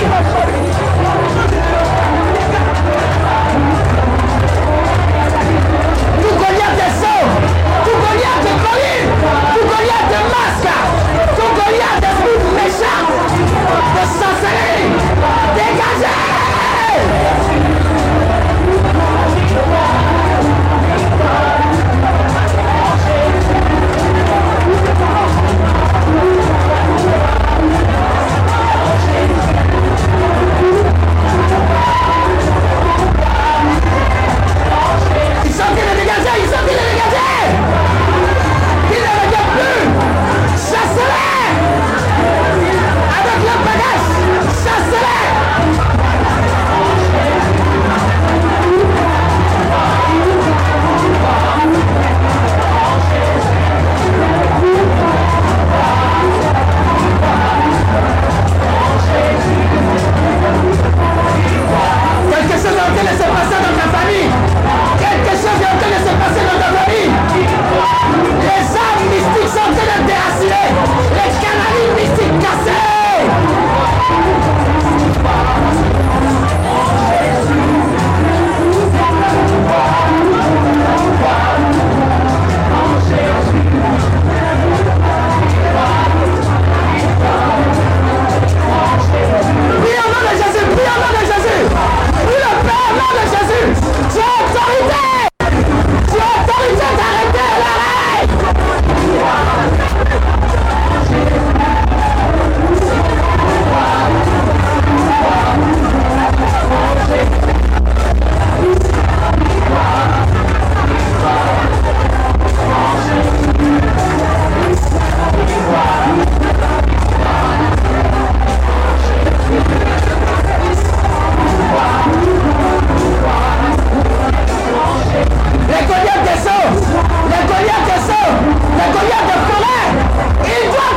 Tout Goliath de sang, tout Goliath de colline, tout Goliath de masque, Seigneur des fous méchants de sorcellerie, dégagez! Something in the gazelle, something in the Escalarismo me se casar? C'est Goliath de tomber. Il doit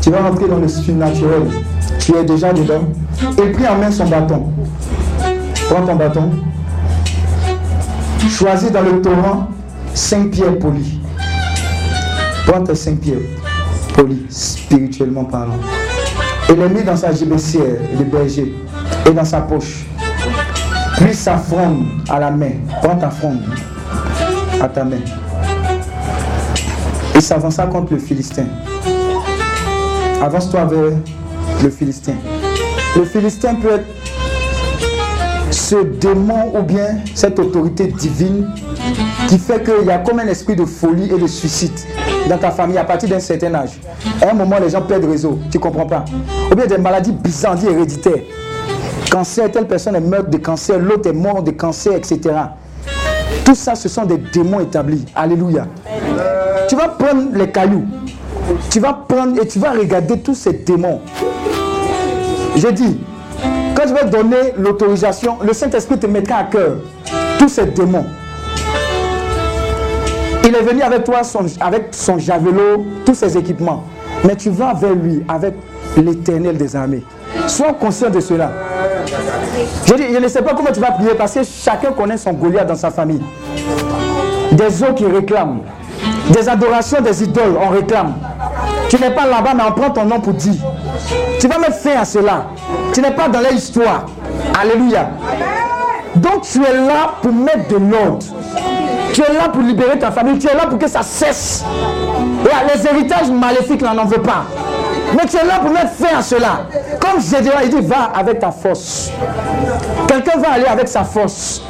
Tu vas rentrer dans le surnaturel. Tu es déjà dedans. Et pris en main son bâton. Prends ton bâton. Choisis dans le torrent cinq pierres polies. Prends tes cinq pierres polies, spirituellement parlant. Et les mets dans sa gibecière de berger et dans sa poche. Puis sa fronde à la main. Prends ta fronde à ta main. Et s'avança contre le Philistin. Avance-toi vers le Philistin. Le Philistin peut être ce démon ou bien cette autorité divine qui fait qu'il y a comme un esprit de folie et de suicide dans ta famille à partir d'un certain âge. À un moment, les gens perdent réseau, tu comprends pas. Ou bien des maladies bizarres, héréditaires. Cancer, telle personne est morte de cancer, l'autre est mort de cancer, etc. Tout ça, ce sont des démons établis. Alléluia. Tu vas prendre les cailloux. Tu vas prendre et tu vas regarder tous ces démons. J'ai dit, quand je vais donner l'autorisation, le Saint-Esprit te mettra à cœur tous ces démons. Il est venu avec toi avec son javelot, tous ses équipements. Mais tu vas vers lui avec l'éternel des armées. Sois conscient de cela. Je, dis, je ne sais pas comment tu vas prier parce que chacun connaît son Goliath dans sa famille. Des eaux qui réclament. Des adorations des idoles, on réclame. Tu n'es pas là-bas, mais on prend ton nom pour dire. Tu vas mettre fin à cela. Tu n'es pas dans l'histoire. Alléluia. Donc tu es là pour mettre de l'ordre. Tu es là pour libérer ta famille. Tu es là pour que ça cesse. Les héritages maléfiques, n'en veut pas. Mais tu es là pour mettre fin à cela. Comme Gédéon, il dit, va avec ta force. Quelqu'un va aller avec sa force.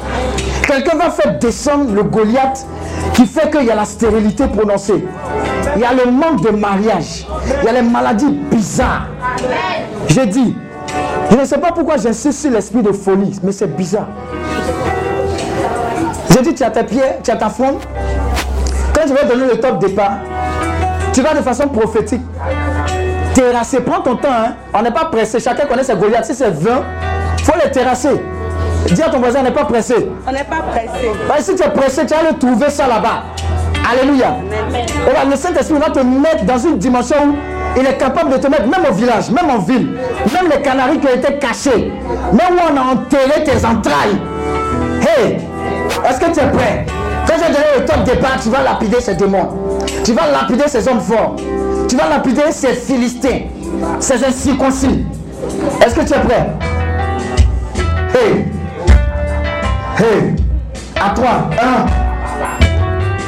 Quelqu'un va faire descendre le Goliath qui fait qu'il y a la stérilité prononcée. Il y a le manque de mariage. Il y a les maladies bizarres. J'ai dit, je ne sais pas pourquoi j'insiste sur l'esprit de folie, mais c'est bizarre. J'ai dit, tu as tes pieds, tu as ta fronde. Quand je vais donner le top départ, tu vas de façon prophétique terrasser. Prends ton temps, hein. on n'est pas pressé. Chacun connaît ses Goliaths. Si c'est 20, il faut les terrasser. Dis à ton voisin, on n'est pas pressé. On n'est pas pressé. Bah, si tu es pressé, tu vas le trouver ça là-bas. Alléluia. Et là, le Saint-Esprit va te mettre dans une dimension où il est capable de te mettre, même au village, même en ville, même les canaries qui ont été cachés, même où on a enterré tes entrailles. Hey, est-ce que tu es prêt? Quand je donné le top départ, tu vas lapider ces démons. Tu vas lapider ces hommes forts. Tu vas lapider ces Philistins, ces incirconcis. Est-ce que tu es prêt? Hey, hey, à toi, un.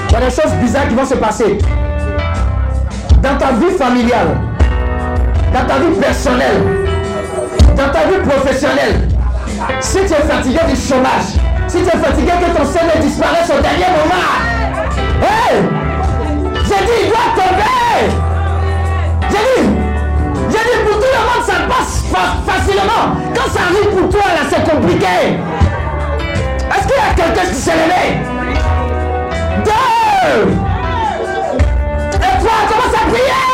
Il y a des choses bizarres qui vont se passer. Dans ta vie familiale, dans ta vie personnelle, dans ta vie professionnelle. Si tu es fatigué du chômage, si tu es fatigué que ton CV disparaisse au dernier moment, hey! J'ai dit, il doit tomber! J'ai dit, j'ai dit, pour tout le monde, ça passe fa- facilement. Quand ça arrive pour toi, là, c'est compliqué. Est-ce qu'il y a quelqu'un qui s'est levé? Deux! Et toi, commence à prier!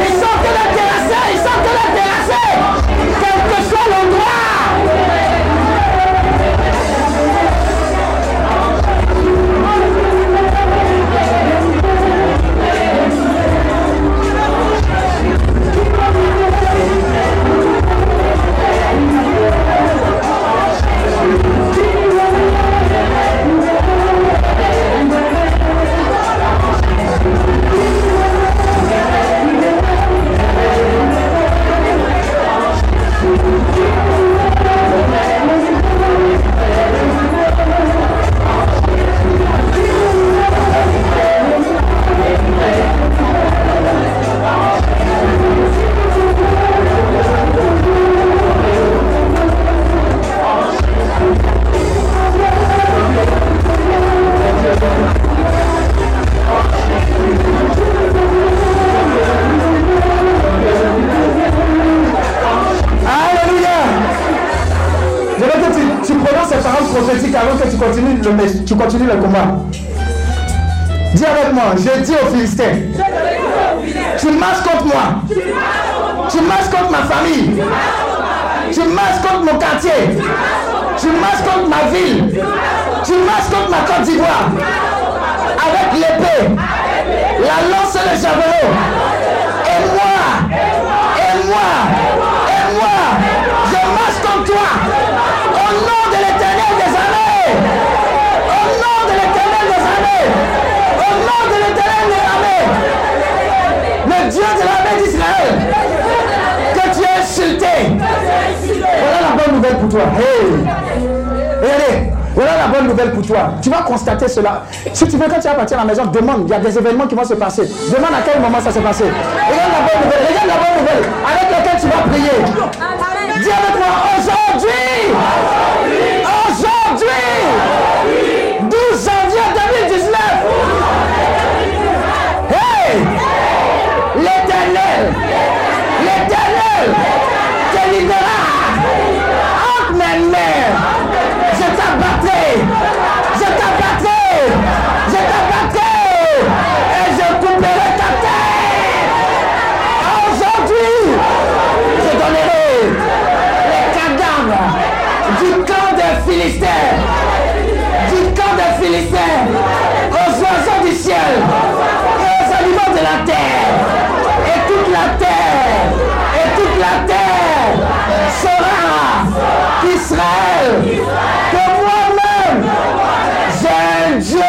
Ils sont que les terrasser, ils sont que les terrasser je dis aux Philistins, tu marches contre moi. Tu marches contre ma famille. Tu marches contre mon quartier. Tu marches contre ma ville. Tu marches contre ma Côte d'Ivoire. Avec l'épée, la lance et le javelot. Et moi, et moi, et moi, je marche contre toi. Au nom de l'éternel des armées. Au nom de l'éternel des armées. Au nom de l'éternel des armées. Le Dieu de l'armée d'Israël. Que tu es insulté. Voilà la bonne nouvelle pour toi. Hey. Regardez, voilà la bonne nouvelle pour toi. Tu vas constater Si tu veux, quand tu vas partir à la maison, demande. Il y a des événements qui vont se passer. Demande à quel moment ça s'est passé. Regarde la bonne nouvelle. Regarde la bonne nouvelle avec laquelle tu vas prier. qu'Israël, que moi-même, j'ai Dieu.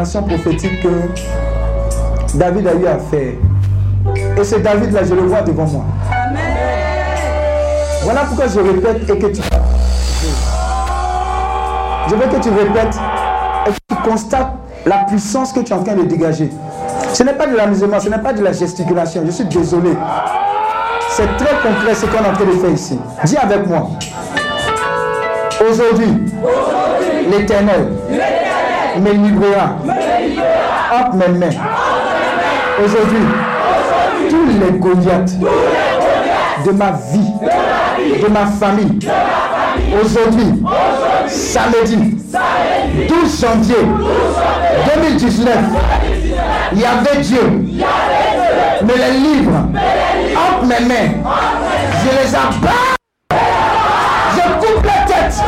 Déclaration prophétique que David a eu à faire Et c'est David là, je le vois devant moi. Voilà pourquoi je répète et que tu... Je veux que tu répètes et que tu constates la puissance que tu es en train de dégager. Ce n'est pas de l'amusement, ce n'est pas de la gesticulation. Je suis désolé. C'est très concret ce qu'on est en train de faire ici. Dis avec moi. Aujourd'hui, l'éternel me livrera entre mes mains. Aujourd'hui, tous les Goliaths de ma vie, de ma famille, aujourd'hui, samedi, 12 janvier 2019, il y avait Dieu, me les livre entre mes mains. Je les abats. Je coupe la tête.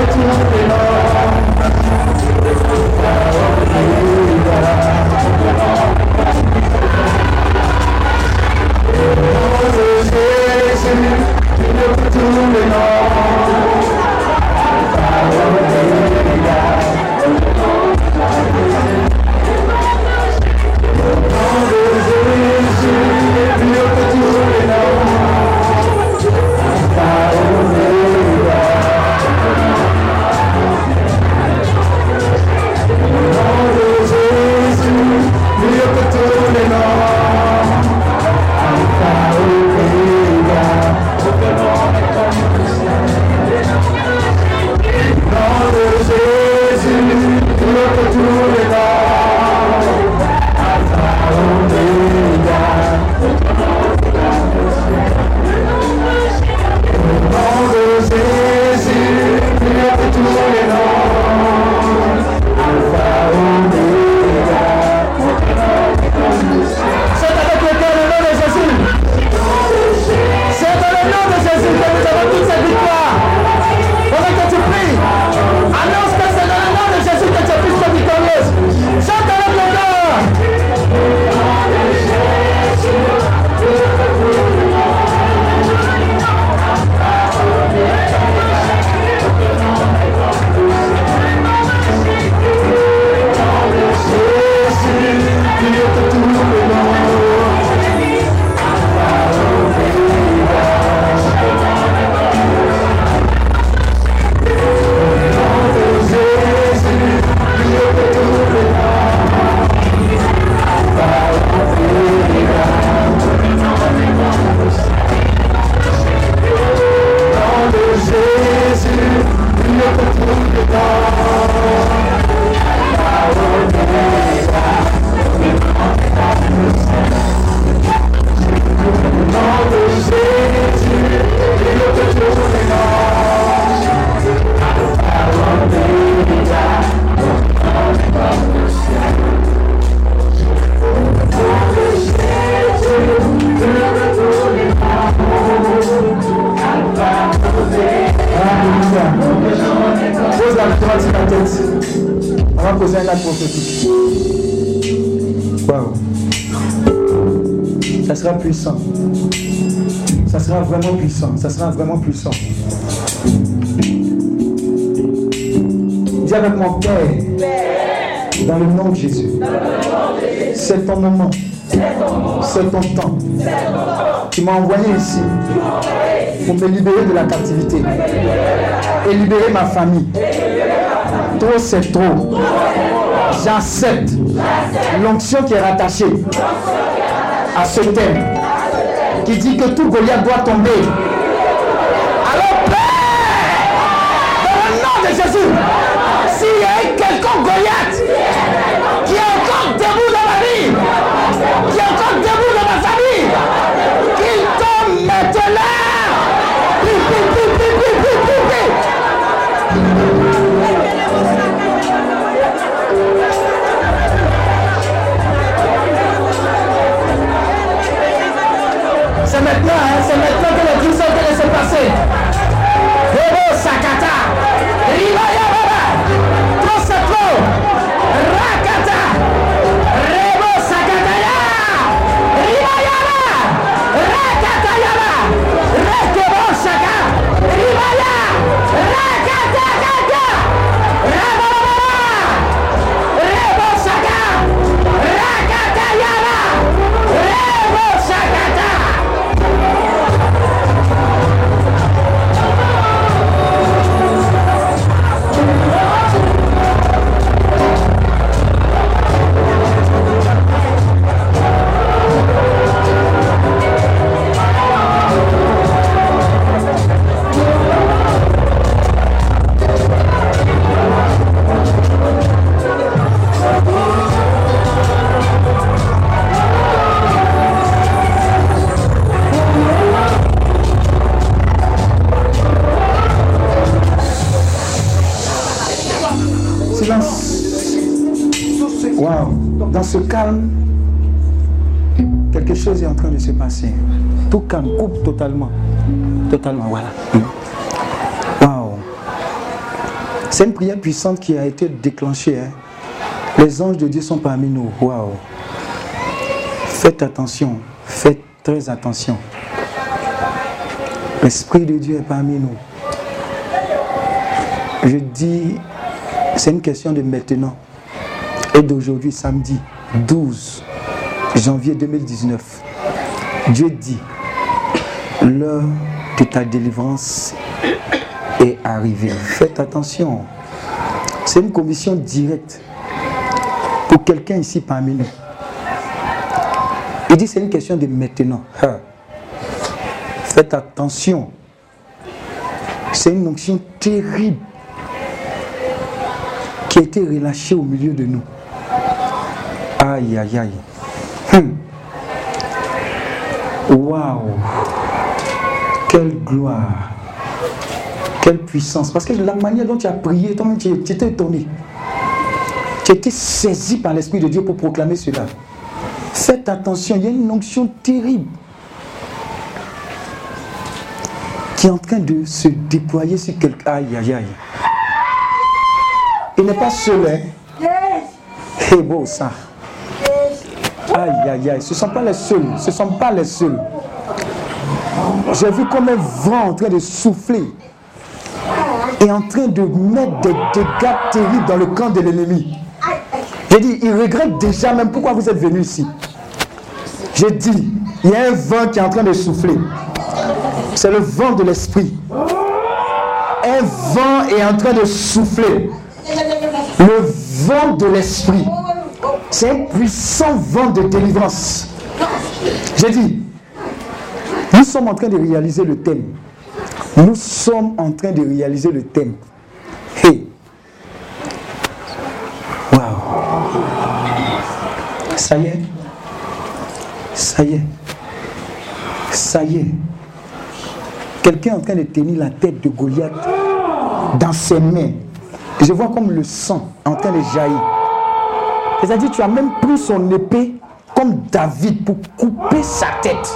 C'est Hallelujah. Pose la sur la tête. On va poser un acte prophétique. Waouh. Ça sera puissant. Ça sera vraiment puissant. Ça sera vraiment puissant. Dis avec mon Père. Dans le nom de Jésus. C'est ton moment. C'est ton temps. Tu m'as envoyé ici pour me libérer de la captivité et libérer ma famille. Trop, c'est trop. J'accepte l'onction qui est rattachée à ce thème qui dit que tout Goliath doit tomber. Alors, Tout calme, coupe totalement. Totalement, voilà. Waouh. C'est une prière puissante qui a été déclenchée. hein. Les anges de Dieu sont parmi nous. Waouh. Faites attention. Faites très attention. L'Esprit de Dieu est parmi nous. Je dis c'est une question de maintenant et d'aujourd'hui, samedi 12 janvier 2019. Dieu dit, l'heure de ta délivrance est arrivée. Faites attention. C'est une commission directe pour quelqu'un ici parmi nous. Il dit, c'est une question de maintenant. Faites attention. C'est une onction terrible qui a été relâché au milieu de nous. Aïe, aïe, aïe. Hum. Waouh. Quelle gloire. Quelle puissance. Parce que la manière dont tu as prié, toi-même, tu étais étonné. Tu étais saisi par l'Esprit de Dieu pour proclamer cela. Faites attention, il y a une onction terrible qui est en train de se déployer sur quelqu'un. Aïe, aïe, aïe. Il n'est pas seul, hein. C'est beau ça. Aïe, aïe, aïe. Ce ne sont pas les seuls. Ce ne sont pas les seuls. J'ai vu comme un vent en train de souffler et en train de mettre des dégâts terribles dans le camp de l'ennemi. J'ai dit, il regrette déjà même pourquoi vous êtes venu ici. J'ai dit, il y a un vent qui est en train de souffler. C'est le vent de l'esprit. Un vent est en train de souffler. Le vent de l'esprit. C'est un puissant vent de délivrance. J'ai dit, nous sommes en train de réaliser le thème. Nous sommes en train de réaliser le thème. Hey. Waouh. Ça y est. Ça y est. Ça y est. Quelqu'un est en train de tenir la tête de Goliath dans ses mains. Je vois comme le sang en train de jaillir. C'est-à-dire, tu as même pris son épée comme David pour couper sa tête.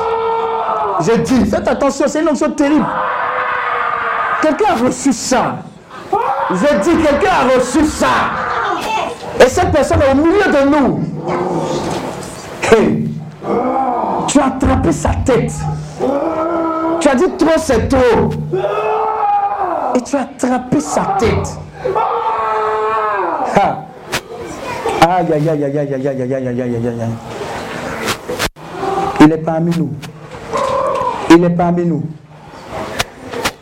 Je dis, faites attention, c'est une option terrible. Quelqu'un a reçu ça. Je dis, quelqu'un a reçu ça. Et cette personne est au milieu de nous. Hey, tu as attrapé sa tête. Tu as dit trop, c'est trop. Et tu as attrapé sa tête. Ah. Aïe, aïe, aïe, aïe, aïe, aïe, aïe, aïe, aïe, aïe, aïe. Il est parmi nous. Il est parmi nous.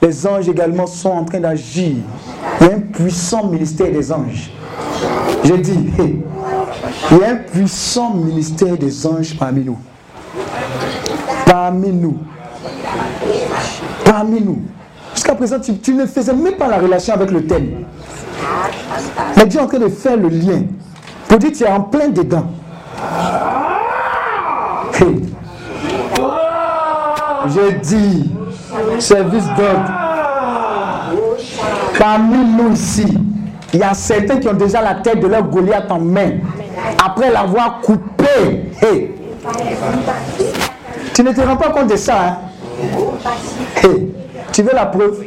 Les anges également sont en train d'agir. Il y a un puissant ministère des anges. Je dis, il y a un puissant ministère des anges parmi nous. Parmi nous. Parmi nous. Jusqu'à présent, tu, ne faisais même pas la relation avec le thème. Mais Dieu est en train de faire le lien. Pour dire tu es en plein dedans. Je dis, service d'ordre. Parmi nous ici, il y a certains qui ont déjà la tête de leur Goliath en main. Après l'avoir coupé. Hey. Tu ne te rends pas compte de ça. Hein? Hey. Tu veux la preuve?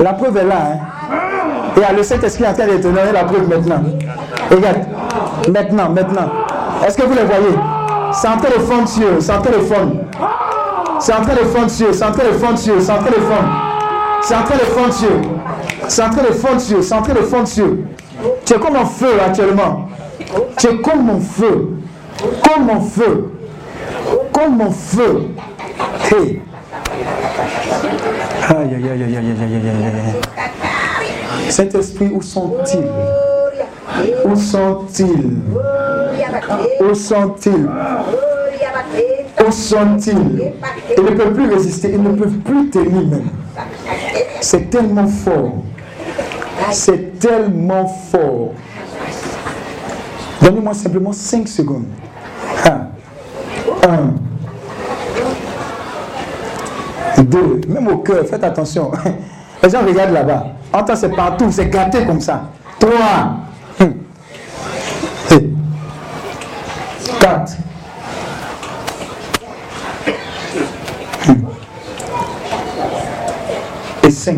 La preuve est là. Hein? Et a le Saint-Esprit en train de te donner la preuve maintenant. Regarde. Maintenant, maintenant. Est-ce que vous les voyez? C'est en train de fondre sur eux. C'est en train de fondre Dieu, c'est en train de fondre Dieu, c'est en train de. C'est en train de. C'est en train de fondre c'est en train de fondre Tu es comme un feu actuellement. Tu es comme mon feu. Comme mon feu. Comme mon feu. Hey. Aïe, aïe, aïe, aïe, aïe, aïe, Cet esprit où sont-ils? Où sont-ils? Où sont-ils? Où sont-ils Ils ne peuvent plus résister, ils ne peuvent plus tenir même. C'est tellement fort. C'est tellement fort. Donnez-moi simplement 5 secondes. 1, 1, 2, même au cœur, faites attention. Les gens regardent là-bas. Entends, c'est partout, c'est gâté comme ça. 3, 4, hmm.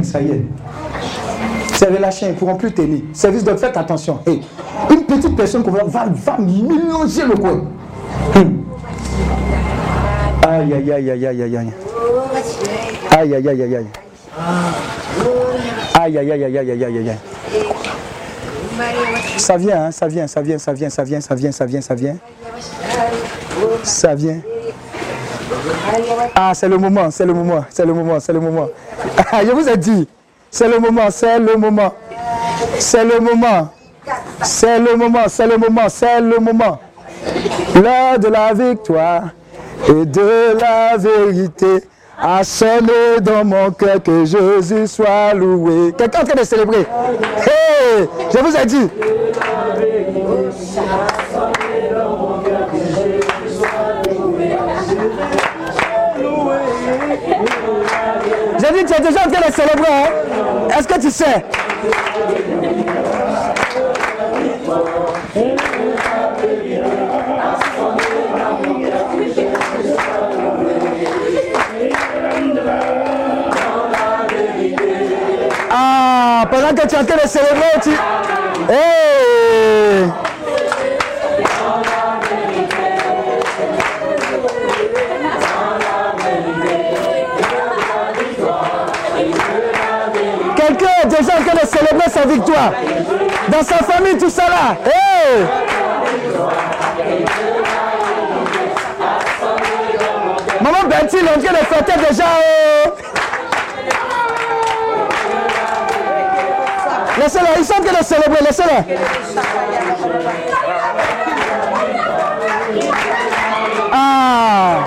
ça y est. Servez la ils ne pourront plus tenir. Service de faites attention. Hey, une petite personne qu'on va, mélanger le coin. Hum. Aïe, aïe, aïe, aïe, aïe, aïe, aïe. Aïe, aïe, aïe, aïe, aïe. Aïe, aïe, aïe, aïe, aïe, aïe, aïe, aïe. Ça vient, ça vient, ça vient, ça vient, ça vient, ça vient, ça vient, ça vient. Ça vient. Ah, c'est le moment, c'est le moment, c'est le moment, c'est le moment. Ah, je vous ai dit, c'est le moment, c'est le moment. C'est le moment. C'est le moment, c'est le moment, c'est le moment. L'heure de la victoire et de la vérité a sonné dans mon cœur que Jésus soit loué. Quelqu'un en train de célébrer. Hey, je vous ai dit. Tu es déjà en train de célébrer. Hein? Est-ce que tu sais? Ah, pendant que tu es en train de célébrer, tu... Hey! Déjà en train de célébrer sa victoire. Dans sa famille, tout ça là. Hey! Maman Betty, il est en train de fêter déjà. oh. Laissez-le, ils sont en train de célébrer, laissez-le. Ah!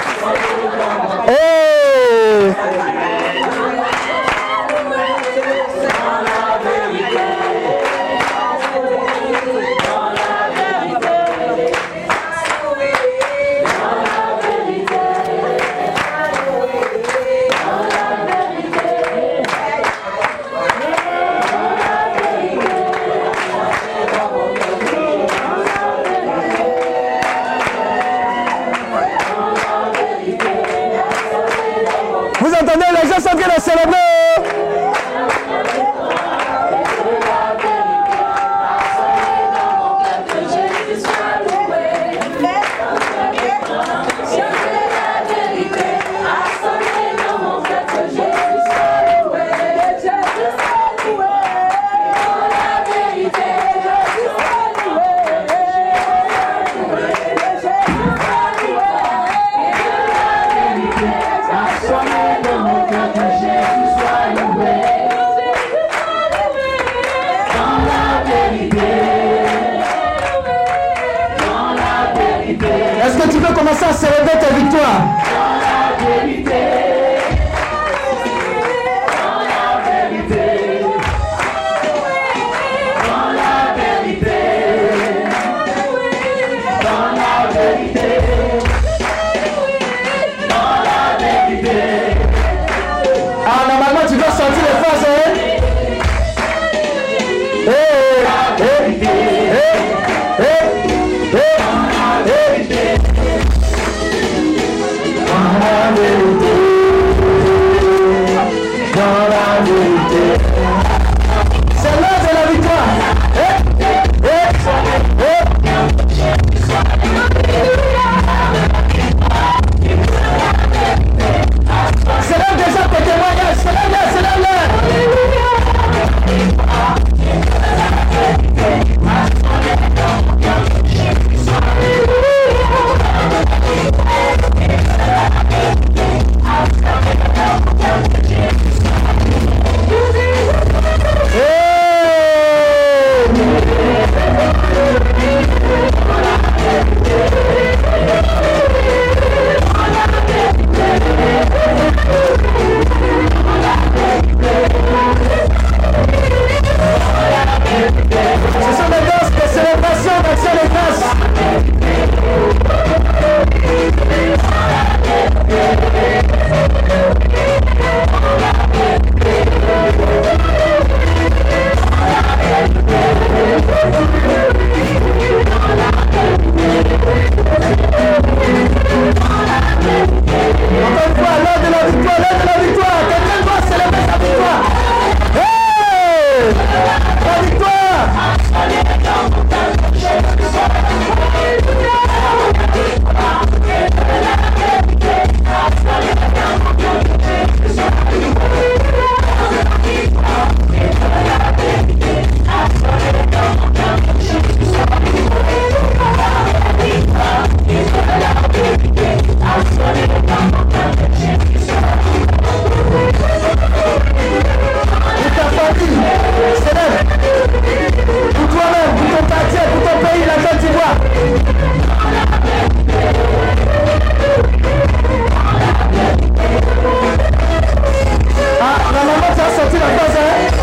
Caritas. La La victoire Selam. partir pour ton pays, la Côte d'Ivoire. Ah, la maman, tu as sorti la cause, hein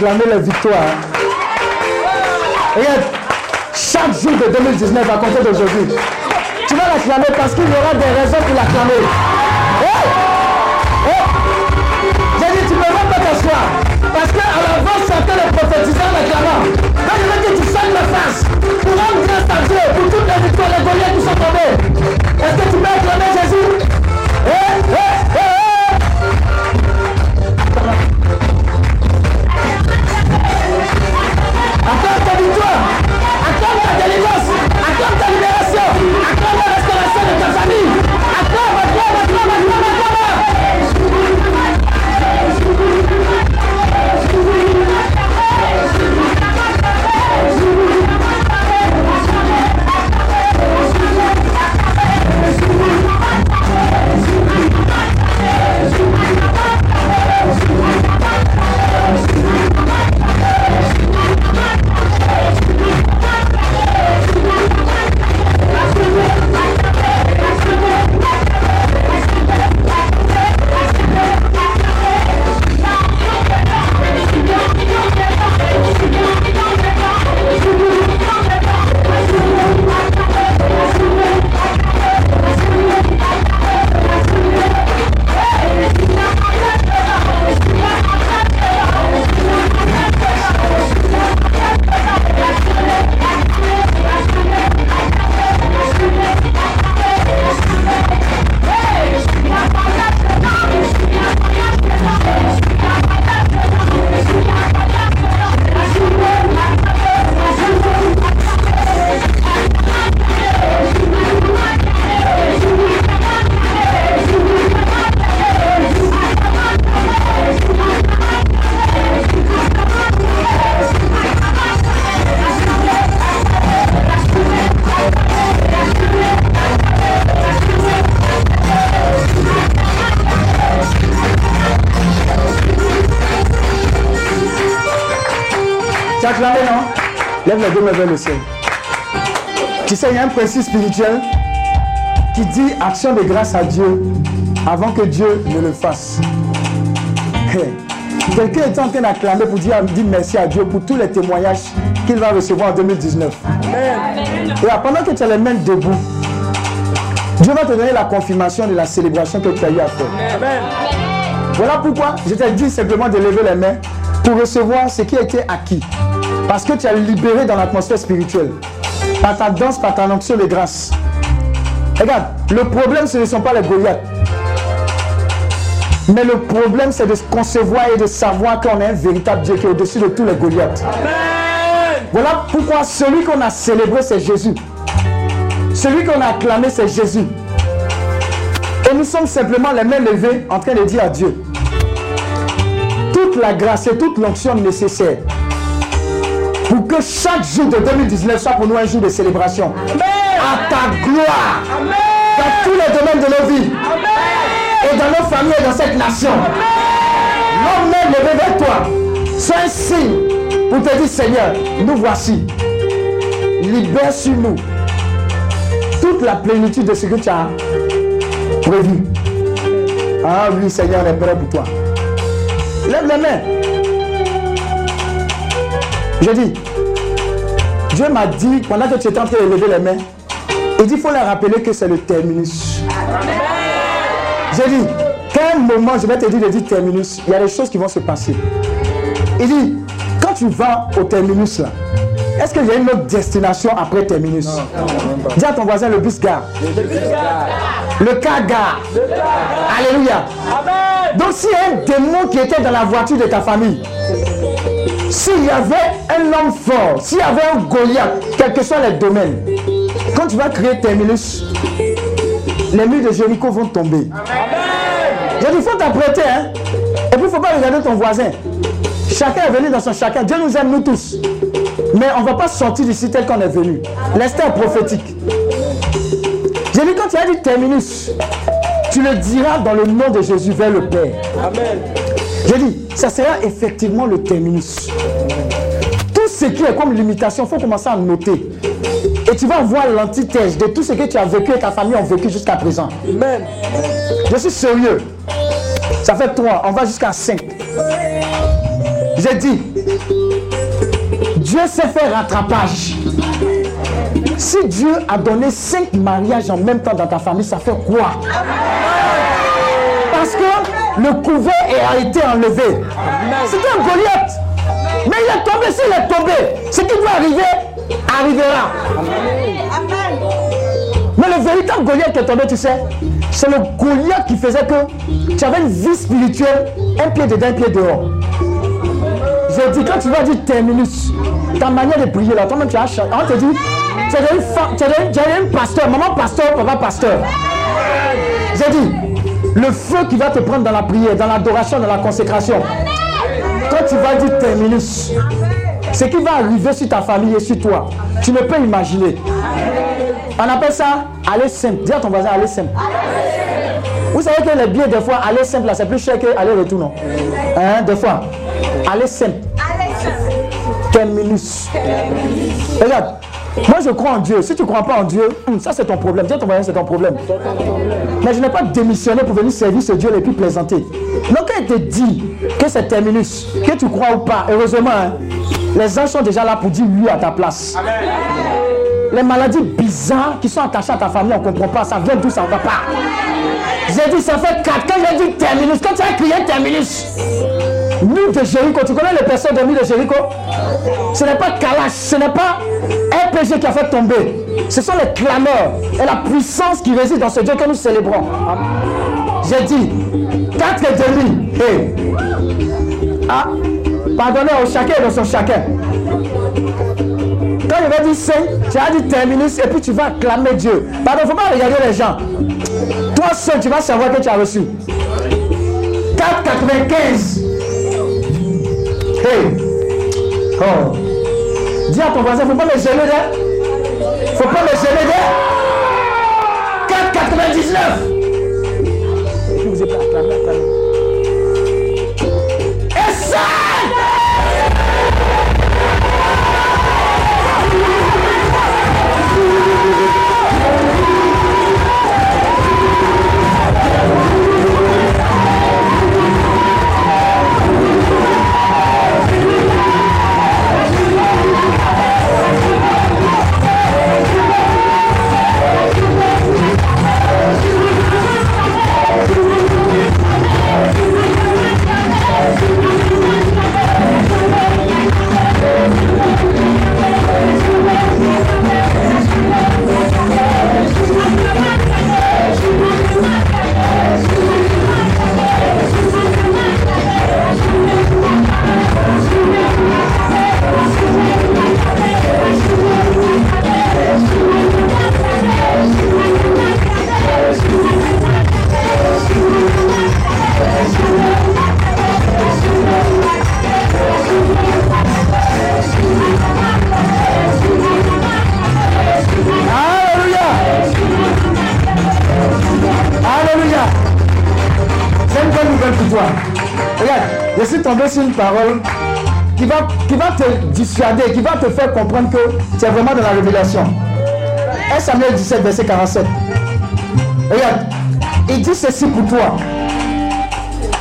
d'acclamer la victoire. Tu sais, il y a un principe spirituel qui dit action de grâce à Dieu avant que Dieu ne le fasse. Hey. Quelqu'un est en train d'acclamer pour dire, dire merci à Dieu pour tous les témoignages qu'il va recevoir en 2019. Et là, pendant que tu as les mains debout, Dieu va te donner la confirmation de la célébration que tu as eu à faire. Voilà pourquoi je t'ai dit simplement de lever les mains pour recevoir ce qui a été acquis. Parce que tu as libéré dans l'atmosphère spirituelle. Par ta danse, par ta onction de grâce. Regarde, le problème, ce ne sont pas les Goliaths. Mais le problème, c'est de se concevoir et de savoir qu'on est un véritable Dieu qui est au-dessus de tous les Goliaths. Voilà pourquoi celui qu'on a célébré, c'est Jésus. Celui qu'on a acclamé, c'est Jésus. Et nous sommes simplement les mains levées en train de dire à Dieu toute la grâce et toute l'onction nécessaire que chaque jour de 2019 soit pour nous un jour de célébration. À ta gloire. Dans tous les domaines de nos vies. Et dans nos familles et dans cette nation. Nos mains levées vers toi. C'est un signe pour te dire Seigneur, nous voici. Libère sur nous toute la plénitude de ce que tu as prévu. Ah oui, Seigneur, est prêt pour toi. Lève les mains. Je dis, Dieu m'a dit, pendant que tu étais en train de lever les mains, il dit, il faut leur rappeler que c'est le terminus. J'ai dit, quel moment je vais te dire de dire terminus, il y a des choses qui vont se passer. Il dit, quand tu vas au terminus là, est-ce qu'il y a une autre destination après terminus? Dis à ton voisin le bus gare. Le car gare. Alléluia. Donc s'il y a un démon qui était dans la voiture de ta famille, s'il y avait un homme fort, s'il y avait un Goliath, quels que soient les domaines, quand tu vas créer terminus, les murs de Jéricho vont tomber. J'ai dit, il faut t'apprêter. Hein? Et puis, il ne faut pas regarder ton voisin. Chacun est venu dans son chacun. Dieu nous aime, nous tous. Mais on ne va pas sortir d'ici tel qu'on est venu. L'esther prophétique. J'ai dit, quand tu as dit terminus, tu le diras dans le nom de Jésus vers le Père. Amen. J'ai dit, ça sera effectivement le terminus. Ce qui est comme limitation, il faut commencer à noter. Et tu vas voir l'antithèse de tout ce que tu as vécu et ta famille ont vécu jusqu'à présent. Amen. Je suis sérieux. Ça fait 3, on va jusqu'à 5. J'ai dit, Dieu sait faire rattrapage. Si Dieu a donné cinq mariages en même temps dans ta famille, ça fait quoi? Parce que le couvert a été enlevé. C'était un Goliath. Mais il est tombé, s'il est tombé, ce qui doit arriver, arrivera. Mais le véritable Goliath qui est tombé, tu sais, c'est le Goliath qui faisait que tu avais une vie spirituelle, un pied dedans, un pied dehors. J'ai dit, quand tu vas dire terminus, ta manière de prier là, toi-même tu as. On te dit, tu es une femme, tu es une pasteur, maman pasteur, papa pasteur. J'ai dit, le feu qui va te prendre dans la prière, dans l'adoration, dans la consécration, tu vas dire terminus, ce qui va arriver sur ta famille et sur toi, tu ne peux imaginer. On appelle ça aller simple. Dis à ton voisin aller simple. Vous savez que les billets, des fois, aller simple, là, c'est plus cher que aller retour, non? Hein, des fois. Aller simple. Terminus. Regarde, moi je crois en Dieu. Si tu ne crois pas en Dieu, hum, ça c'est ton problème. Dis à ton voisin, c'est ton problème. Mais je n'ai pas démissionné pour venir servir ce Dieu et puis plaisanter. Donc quand il te dit que c'est terminus, que tu crois ou pas, heureusement, hein, les anges sont déjà là pour dire oui à ta place. Les maladies bizarres qui sont attachées à ta famille, on ne comprend pas. Ça vient d'où ça ne va pas. J'ai dit, ça fait 4 Quand j'ai dit terminus, quand tu as crié terminus, nous de Jéricho, tu connais les personnes de de Jéricho? Ce n'est pas Kalash, ce n'est pas RPG qui a fait tomber. Ce sont les clameurs et la puissance qui réside dans ce Dieu que nous célébrons. J'ai dit, 4 et demi. Hey. Ah, pardonnez au chacun de son chacun. Quand il va dire 5, tu as dit terminus et puis tu vas acclamer Dieu. Pardon, il faut pas regarder les gens. Toi seul, tu vas savoir que tu as reçu. 4,95. Hey. Oh. Dis à ton voisin, il ne faut pas les gêner là. Faut pas les gêner là. 4,99. Et puis vous êtes acclamé, comprendre que es vraiment dans la révélation. 1 Samuel 17, verset 47. Regarde, il dit ceci pour toi.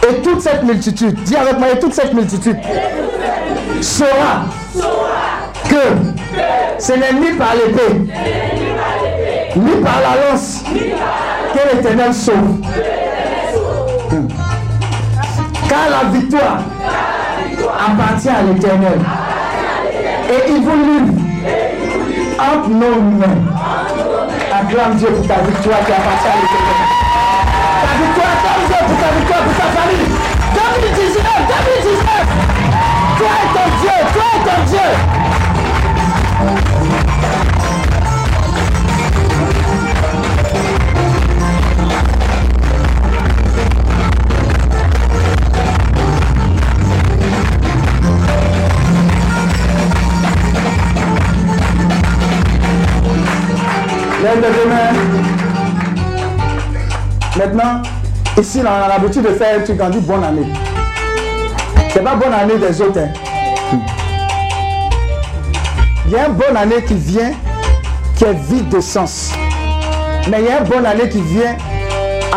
Et toute cette multitude, dis avec moi, et toute cette multitude saura que ce n'est ni par l'épée, ni par la lance que l'éternel sauve. Car la victoire appartient à l'éternel. et evil livre entre nos mains. Acclame Dieu pour ta victoire qui appartient à l'éternel. Maintenant, ici, on a l'habitude de faire un truc, on dit bonne année. C'est pas bonne année des autres. hein. Il y a une bonne année qui vient qui est vide de sens. Mais il y a une bonne année qui vient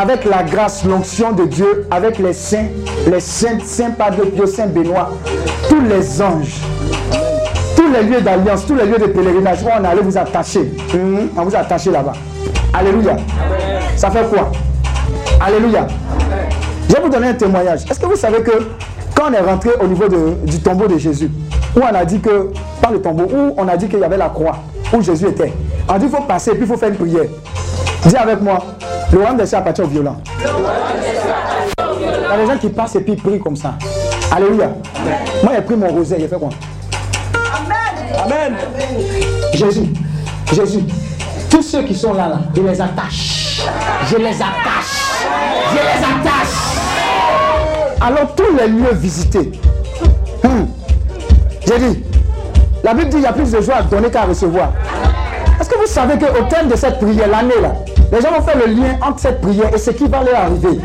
avec la grâce, l'onction de Dieu, avec les saints, les saints, Saint Padre Pio, Saint Benoît, tous les anges, tous les lieux d'alliance, tous les lieux de pèlerinage, où on allait vous attacher. Hum, On vous attacher là-bas. Alléluia. Ça fait quoi? Alléluia. Je vais vous donner un témoignage. Est-ce que vous savez que quand on est rentré au niveau de- du tombeau de Jésus, où on a dit que, pas le tombeau, où on a dit qu'il y avait la croix, où Jésus était, on dit qu'il faut passer et puis il faut faire une prière. Dis avec moi, le royaume des cieux appartient aux violents. Il y a des gens qui passent et puis ils prient comme ça. Alléluia. Moi, j'ai pris mon rosaire, j'ai fait quoi? Amen. Jésus, Jésus, tous ceux qui sont là, je les attache. Je les attache. Je les attache. Alors, tous les lieux visités. Hum. J'ai dit, la Bible dit qu'il y a plus de joie à donner qu'à recevoir. Est-ce que vous savez qu'au terme de cette prière, l'année là, les gens vont faire le lien entre cette prière et ce qui va leur arriver?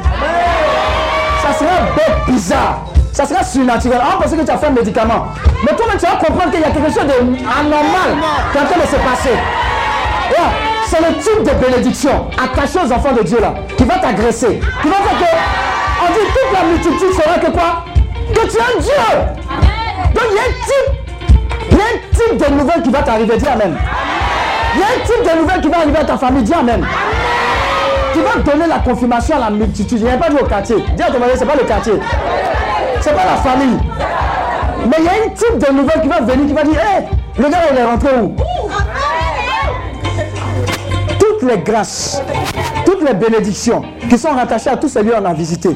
Ça sera bête, bizarre. Ça sera surnaturel. On pense que tu as fait un médicament. Mais toi-même, tu vas comprendre qu'il y a quelque chose d'anormal qui est en train de se passer. C'est le type de bénédiction attaché aux enfants de Dieu là, qui va t'agresser, qui va faire que, on dit toute la multitude saura que quoi? Que tu es un Dieu. Donc il y a un type, il y a un type de nouvelle qui va t'arriver, dis Amen. Il y a un type de nouvelle qui va arriver à ta famille, dis Amen. Qui va donner la confirmation à la multitude. Il n'y a pas dit au quartier. Dis à ton mari, c'est pas le quartier. C'est pas la famille. Mais il y a un type de nouvelle qui va venir, qui va dire, hé, le gars, il est rentré où? Toutes les grâces, toutes les bénédictions qui sont rattachées à tous ces lieux qu'on a visités.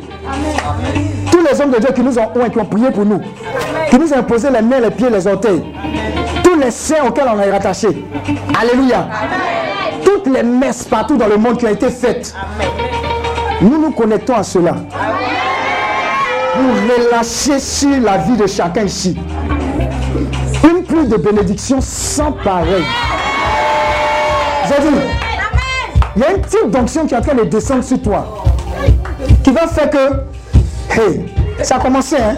Tous les hommes de Dieu qui nous ont oint, qui ont prié pour nous, qui nous ont imposé les mains, les pieds, les orteils. Tous les saints auxquels on est rattaché. Alléluia. Toutes les messes partout dans le monde qui ont été faites. Nous nous connectons à cela. Pour relâcher sur la vie de chacun ici. Une pluie de bénédictions sans pareil. J'ai dit, il y a un type d'onction qui est en train de descendre sur toi. Qui va faire que, hey, ça a commencé, hein?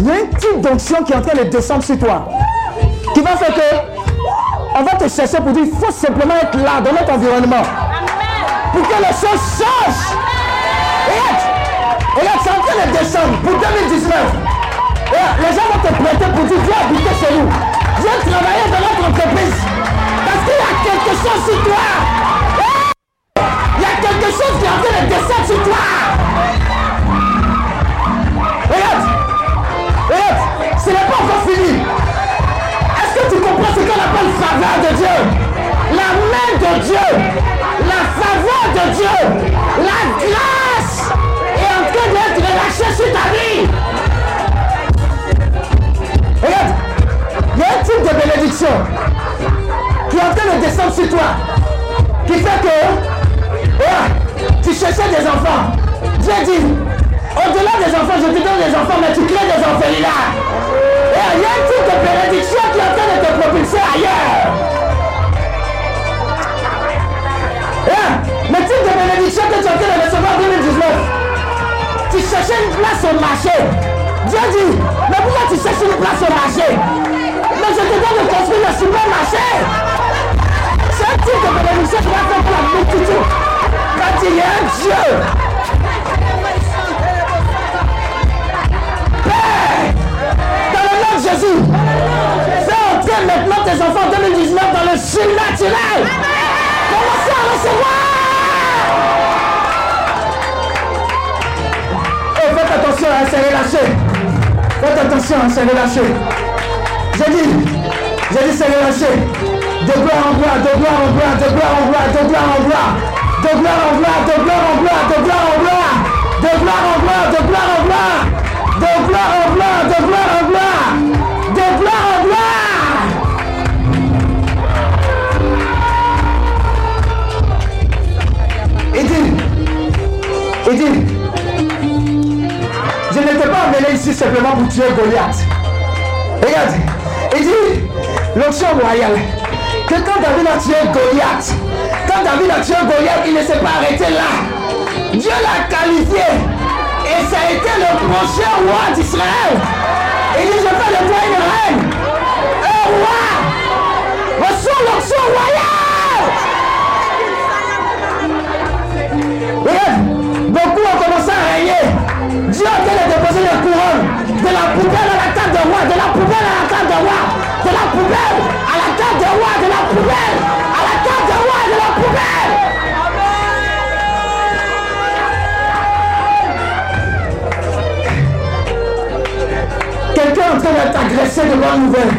Il y a un type d'onction qui est en train de descendre sur toi. Qui va faire que, on va te chercher pour dire, il faut simplement être là, dans notre environnement. Pour que les choses changent. Regarde, regarde, c'est en train de descendre pour 2019. Regarde, les gens vont te prêter pour dire, viens habiter chez nous. Viens travailler dans notre entreprise. Parce qu'il y a quelque chose sur toi. Il y a quelque chose qui est en train de descendre sur toi. Regarde. Regarde. Ce n'est pas encore fini. Est-ce que tu comprends ce qu'on appelle faveur de Dieu? La main de Dieu. La faveur de Dieu. La grâce d'être relâchée sur ta vie. Regarde. Il y a un type de bénédiction qui est en train de descendre sur toi, qui fait que tu cherchais des enfants. Dieu dit, au-delà des enfants, je te donne des enfants, mais tu crées des orphelinats. Il y a un type de bénédiction qui est en train de te propulser ailleurs. Place au marché. Dieu dit, mais pourquoi tu cherches une place au marché? Mais je te donne de construire le supermarché. C'est un de bénédiction qui va faire pour la multitude. Quand il y a un Dieu. Dans le nom de Jésus, fais entrer maintenant tes enfants en 2019 dans le surnaturel. Commencez à recevoir. Faites attention, hein, c'est relâché. Faites attention, hein, c'est relâché. J'ai dit, j'ai dit c'est relâché. De gloire en gloire, de gloire en gloire, de gloire en gloire, de gloire en gloire. De gloire en gloire, de gloire en gloire, de gloire en gloire. De gloire en gloire, de gloire en gloire. De gloire en gloire, de gloire en gloire. Simplement pour tuer Goliath. Regarde, il dit, l'option royale, que quand David a tué Goliath, quand David a tué Goliath, il ne s'est pas arrêté là. Dieu l'a qualifié. Et ça a été le prochain roi d'Israël. Il dit, je fais de toi une reine. Un roi. Royale. de la poubelle à la table de roi, de la poubelle à la table de roi, de la poubelle à la table de roi, de la poubelle à la table de roi, de la poubelle. Quelqu'un est en train d'être agressé devant nouvelle.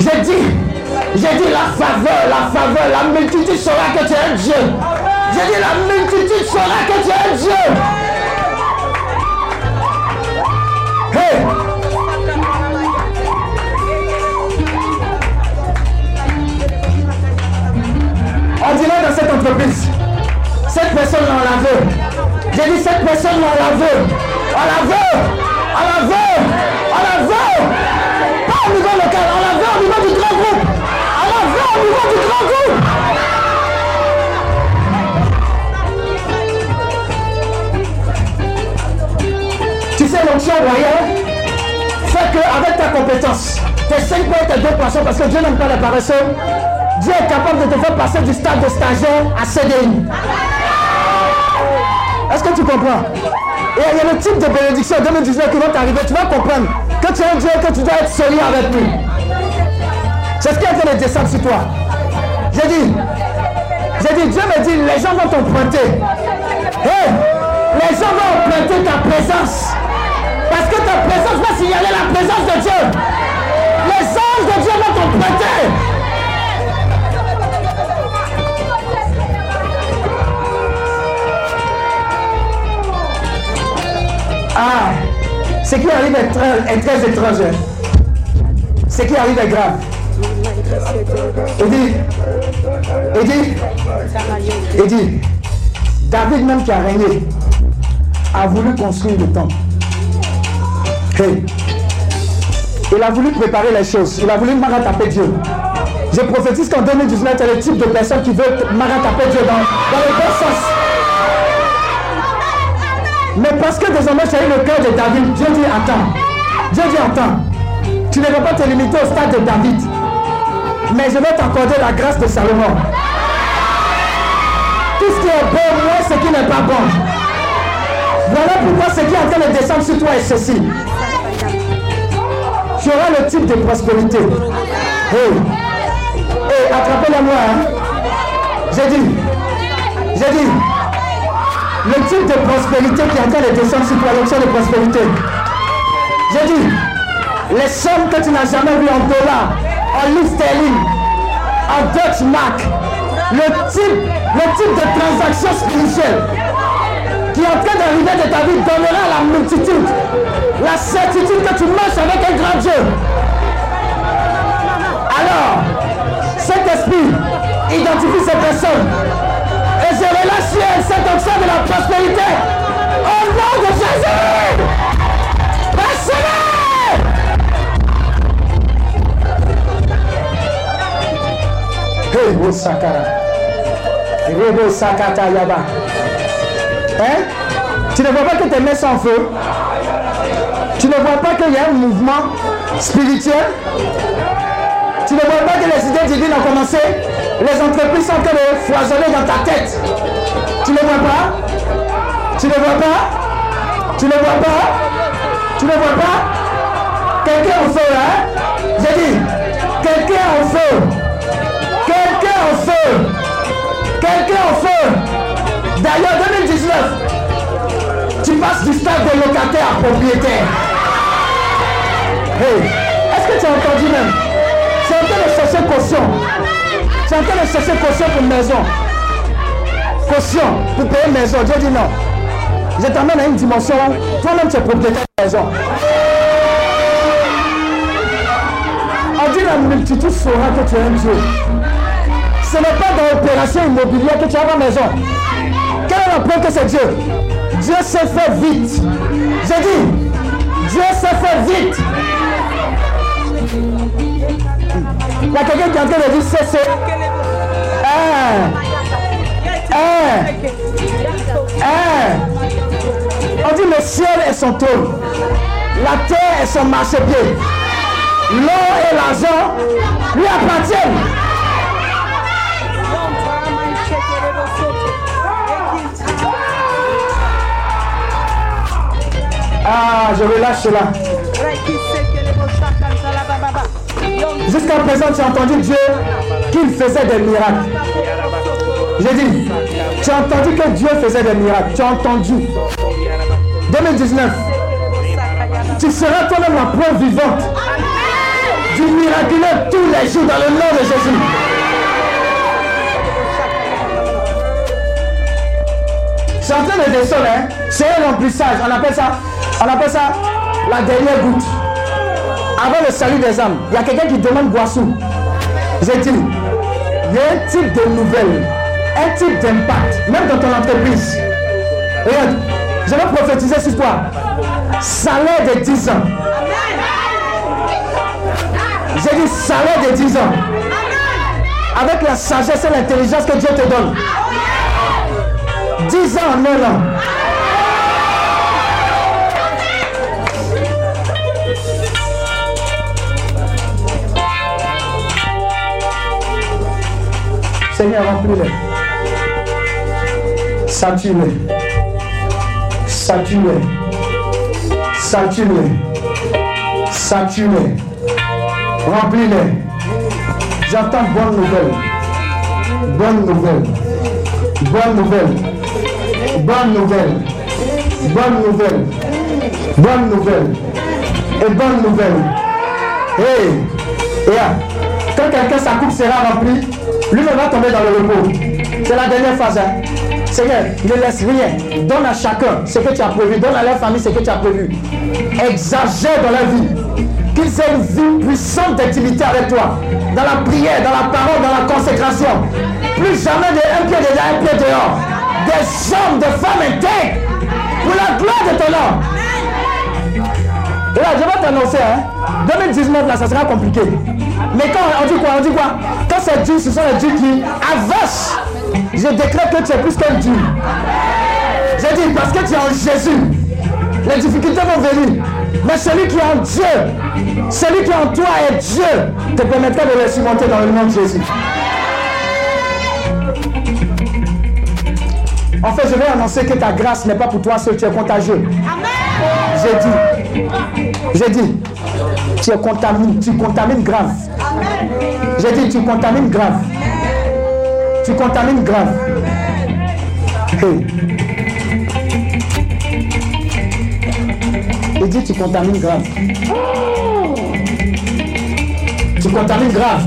J'ai dit, j'ai dit la faveur, la faveur, la multitude saura que tu es Dieu. J'ai dit la multitude saura que tu es Dieu. On dirait dans cette entreprise, cette personne on la veut. J'ai dit cette personne on la veut. On la veut. On la veut. On la. Pas au niveau local, on la veut au niveau du grand groupe. On la au niveau du grand groupe. Tu sais, l'onction royale fait qu'avec ta compétence, tes 5 points, tes 2 poissons, parce que Dieu n'aime pas les paresseux, Dieu est capable de te faire passer du stade de stagiaire à CDI. Est-ce que tu comprends? Et il y a le type de bénédiction 2019 qui va t'arriver. Tu vas comprendre que tu es un Dieu que tu dois être solide avec lui. C'est ce qui est en train de descendre sur toi. J'ai dit, j'ai dit, Dieu me dit, les gens vont t'emprunter. Hey, les gens vont emprunter ta présence. Parce que ta présence va signaler la présence de Dieu. Les anges de Dieu vont t'emprunter. Ah, ce qui arrive est très, est très étrange. Ce qui arrive est grave. Dit, il dit, David même qui a régné, a voulu construire le temple. Hey. Il a voulu préparer les choses. Il a voulu marataper Dieu. Je prophétise qu'en 2019, il le type de personnes qui veulent marataper Dieu dans, dans le bon sens. Mais parce que désormais j'ai eu le cœur de David, Dieu dit attends. Dieu dit attends. Tu ne vas pas te limiter au stade de David. Mais je vais t'accorder la grâce de Salomon. Tout ce qui est bon, moi ce qui n'est pas bon. Voilà pourquoi ce qui est en train de descendre sur toi est ceci. Tu auras le type de prospérité. Hey, hey attrapez-la moi. Hein. J'ai dit, j'ai dit, le type de prospérité qui est en train de descendre sur l'option de prospérité. J'ai dit, les sommes que tu n'as jamais vues en dollars, en livres sterling, en Dutch mark, le type, le type de transaction spirituelle qui est en train d'arriver de ta vie donnera la multitude, la certitude que tu marches avec un grand Dieu. Alors, cet esprit identifie ces personnes et relâche sur elle option de la prospérité au nom de Jésus. Hey, oh Sakara. Rebo Sakata Yaba. Hein? Tu ne vois pas que tes mains sont en feu? Tu ne vois pas qu'il y a un mouvement spirituel? Tu ne vois pas que les idées divines ont commencé? Les entreprises sont en train de foisonner dans ta tête. Tu ne vois pas? Tu ne vois pas? Tu ne vois pas? Tu ne vois pas? Quelqu'un en feu, hein? J'ai dit, quelqu'un en feu. Quelqu'un en feu. Quelqu'un en feu. D'ailleurs, 2019, tu passes du stade de locataire à propriétaire. Hey, est-ce que tu as entendu même? Es en train de chercher caution. Es en train de chercher caution pour maison. Pour payer une maison. Dieu dit non. Je t'amène à une dimension toi-même tu es propriétaire de maison. On dit la multitude saura que tu es un Dieu. Ce n'est pas dans l'opération immobilière que tu as ma maison. Quel est l'emploi que c'est Dieu? Dieu s'est fait vite. J'ai dit, Dieu s'est fait vite. La terre est son marchepied. L'or et l'argent lui appartiennent. Ah, je relâche cela. Jusqu'à présent, tu as entendu Dieu qu'il faisait des miracles. J'ai dit, tu as entendu que Dieu faisait des miracles. Tu as entendu. 2019, Tu seras toi-même la preuve vivante du miraculeux tous les jours dans le nom de Jésus. C'est en train de descendre, hein. C'est un remplissage. On appelle ça, on appelle ça la dernière goutte. Avant le salut des âmes, il y a quelqu'un qui demande Boissou. J'ai dit, il y a un type de nouvelle, un type d'impact, même dans ton entreprise. Regarde, je vais prophétiser sur toi. Salaire de 10 ans. J'ai dit salaire de 10 ans. Avec la sagesse et l'intelligence que Dieu te donne. 10 ans en un an. Seigneur, remplis-les. Sature-les. Sature-les. Sature-les. Sature-les. Remplis-les. J'entends bonne nouvelle. Bonne nouvelle. Bonne nouvelle. Bonne nouvelle. Bonne nouvelle. Bonne nouvelle. Et bonne nouvelle. Hey! Et ah, quand quelqu'un sa coupe sera remplie, lui-même va tomber dans le repos. C'est la dernière phase. Hein. Seigneur, ne laisse rien. Donne à chacun ce que tu as prévu. Donne à leur famille ce que tu as prévu. Exagère dans leur vie. Qu'ils aient une vie puissante d'intimité avec toi. Dans la prière, dans la parole, dans la consécration. Plus jamais de un pied dedans, un pied dehors. Des hommes, de femmes intègres. Pour la gloire de ton nom. Et là, je vais t'annoncer, hein. 2019, là, ça sera compliqué. Mais quand on dit quoi On dit quoi? Quand c'est Dieu, ce sont les dieux qui avancent. Je décrète que tu es plus qu'un Dieu. J'ai dit parce que tu es en Jésus. Les difficultés vont venir. Mais celui qui est en Dieu, celui qui est en toi est Dieu, te permettra de les surmonter dans le nom de Jésus. En fait, je vais annoncer que ta grâce n'est pas pour toi seul, tu es contagieux. J'ai dit, j'ai dit, tu es contamines, tu contamines grave. J'ai dit, tu contamines grave. Tu contamines grave. Hey. Il dit, tu contamines grave. Tu contamines grave.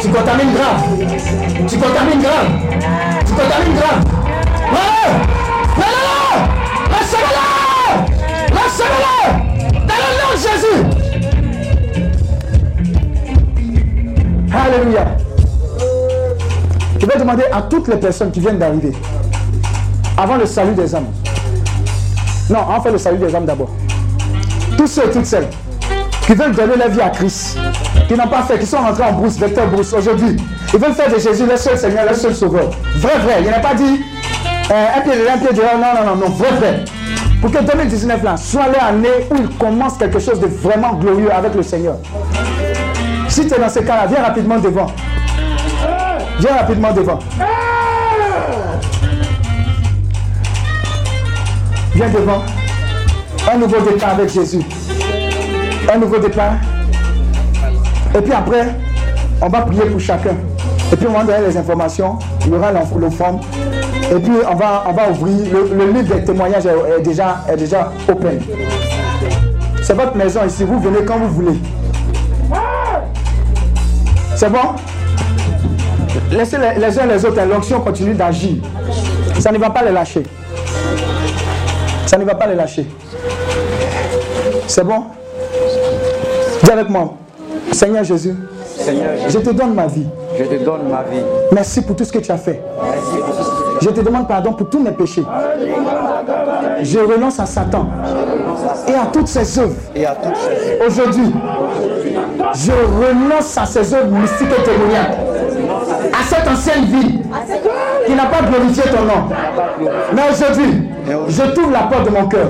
Tu contamines grave. Tu contamines grave. Tu contamines grave. Ouais! Lâchez-le! Lâchez-le! Lâchez-le! Dans le nom de Jésus! Alléluia. Demander à toutes les personnes qui viennent d'arriver, avant le salut des âmes. Non, on fait le salut des âmes d'abord. Tous ceux et toutes celles qui veulent donner leur vie à Christ, qui n'ont pas fait, qui sont rentrés en brousse, vecteur brousse aujourd'hui, ils veulent faire de Jésus le seul Seigneur, le seul Sauveur. Vrai, vrai. Il n'a pas dit euh, un pied dedans, un pied dehors. Non, non, non, non. Vrai, vrai. Pour que 2019 là soit l'année où il commence quelque chose de vraiment glorieux avec le Seigneur. Si tu es dans ce cas-là, viens rapidement devant. Viens rapidement devant. Viens devant. Un nouveau départ avec Jésus. Un nouveau départ. Et puis après, on va prier pour chacun. Et puis on va donner les informations. Il y aura l'offrande. Et puis on va, on va ouvrir. Le, livre des témoignages est, est déjà, est déjà open. C'est votre maison ici. Vous venez quand vous voulez. C'est bon? Laissez les, les uns les autres. L'onction continue d'agir. Ça ne va pas les lâcher. Ça ne va pas les lâcher. C'est bon? Dis avec moi. Seigneur Jésus, Seigneur, je, je te donne ma vie. je te donne ma vie. Merci pour tout ce que tu as fait. Je te demande pardon pour tous mes péchés. Je renonce à Satan et à toutes ses œuvres. Aujourd'hui, je renonce à ces œuvres mystiques et témoignages. Ancienne vie qui n'a pas glorifié ton nom. Mais aujourd'hui, je t'ouvre la porte de mon cœur.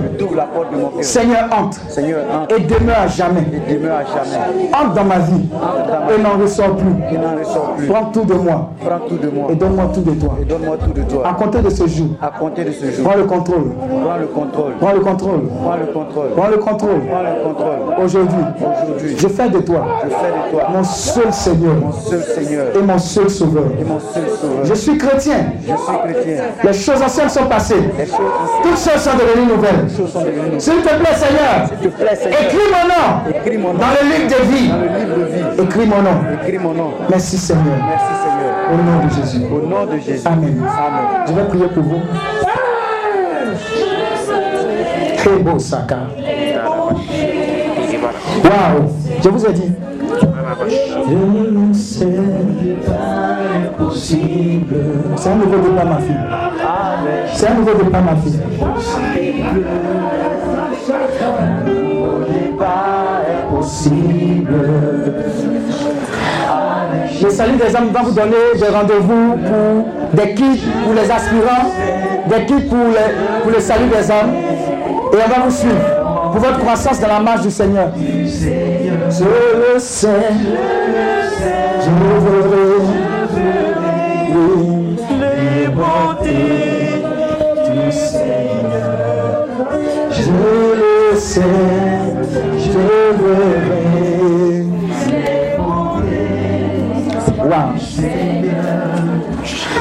Seigneur, entre Seigneur, entre et demeure à jamais. et demeure à jamais. Entre dans ma vie et n'en ressort plus. Ressort. Prends tout de moi Prends tout de moi et donne-moi tout de toi. et donne-moi tout de À compter de ce jour, À compter de ce jour, prends le contrôle. prends le contrôle. Prends le contrôle. Prends le contrôle. Prends le contrôle. Prends le contrôle. Aujourd'hui, Aujourd'hui, je fais de toi je fais de toi mon seul Seigneur mon seul Seigneur et mon seul Sauveur. et mon seul sauveur. Je suis chrétien Je suis chrétien. Les choses anciennes sont passées. Les choses anciennes Toutes choses sont devenues nouvelles. S'il te plaît, Seigneur, S'il te plaît, Seigneur. écris mon nom Écris mon nom dans le livre de vie. dans le livre de vie. Écris mon nom. Écris mon nom. Merci, Seigneur. Merci Seigneur. Au nom de Jésus. Au nom de Jésus. Amen. Amen. Je vais prier pour vous. Très beau Saka. Waouh. Je vous ai dit. Je ne sais pas. C'est un nouveau départ, ma fille. C'est un nouveau départ, ma fille. Le salut des âmes va vous donner des rendez-vous pour des kits pour les aspirants, des kits pour, les- pour le salut des âmes. Et on va vous suivre pour votre croissance dans la marche du Seigneur. Je le sais, je verrai oui, les bontés du Seigneur. Je le sais, je verrai. Wow.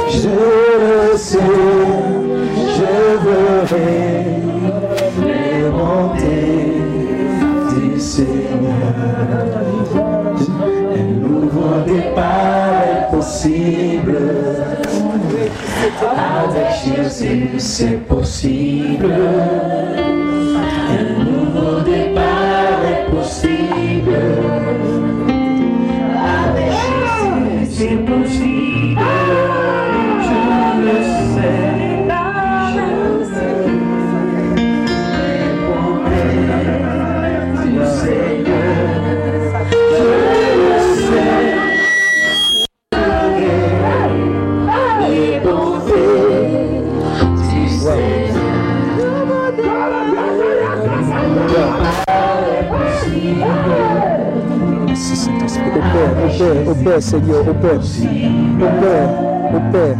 Je le sais, je verrai possible. Avec Jésus, c'est possible. Au Père, au Père, au Père, Seigneur, au Père, au Père, au Père.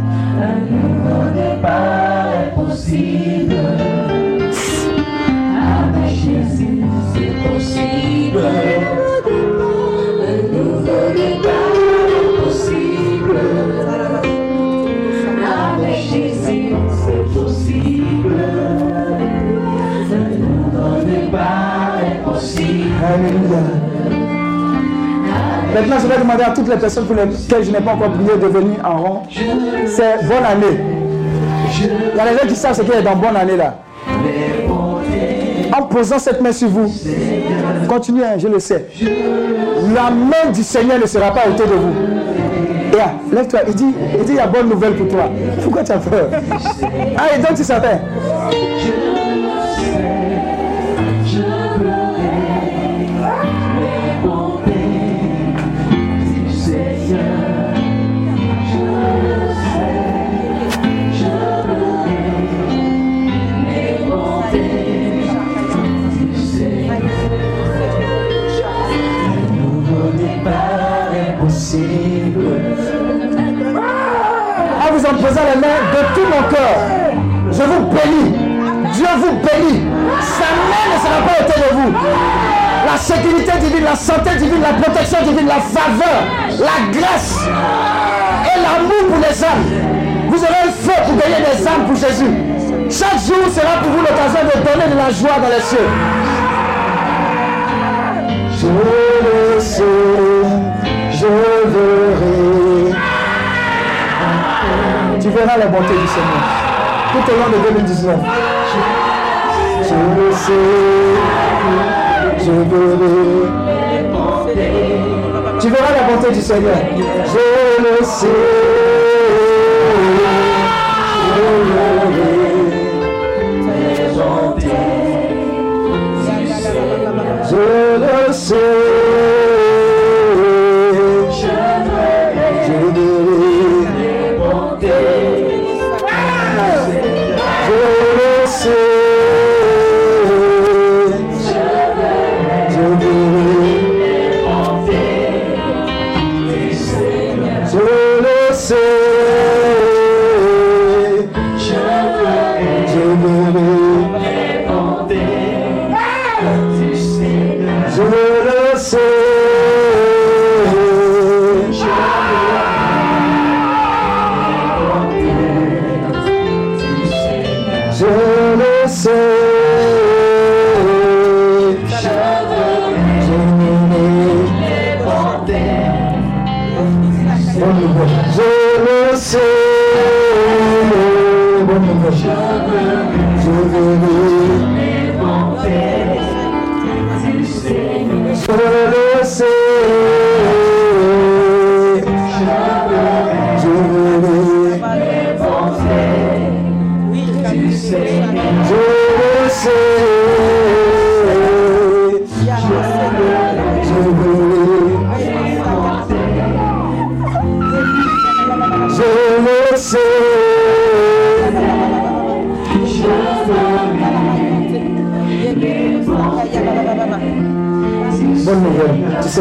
Alléluia. Maintenant, je vais demander à toutes les personnes pour lesquelles je n'ai pas encore prié de venir en rond. C'est bonne année. Il y a des gens qui savent ce qu'il a dans bonne année là. En posant cette main sur vous, continuez, hein, je le sais. La main du Seigneur ne sera pas ôtée de vous. Ah, lève-toi, il dit, il dit, il y a bonne nouvelle pour toi. Pourquoi tu as peur? Ah, et donc tu savais. Posant les mains de tout mon cœur, je vous bénis. Dieu vous bénit. Sa main ne sera pas ôtée de vous. La sécurité divine, la santé divine, la protection divine, la faveur, la grâce et l'amour pour les âmes. Vous aurez le feu pour gagner des âmes pour Jésus. Chaque jour sera pour vous l'occasion de donner de la joie dans les cieux. Je le sais, je verrai. Tu verras la bonté du Seigneur tout au long de 2019. Je le sais, je verrai. Tu verras la bonté du Seigneur. Je le sais, je verrai. Je le sais.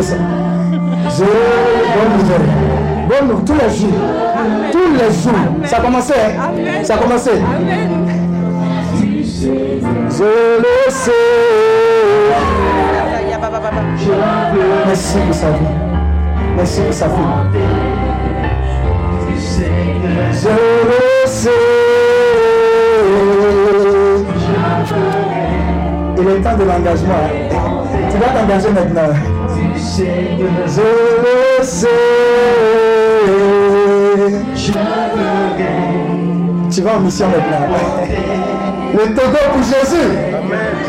Sais ça. Je... Bonne nouvelle. Bonne tous les jours. Tous les jours. Ça a commencé, hein? Ça a commencé. Je le sais. Merci pour sa vie. Merci pour sa vie. Je le sais. Il est temps de l'engagement. hein. Tu vas t'engager maintenant. Je le sais. Tu vas en mission maintenant. Le Togo pour Jésus.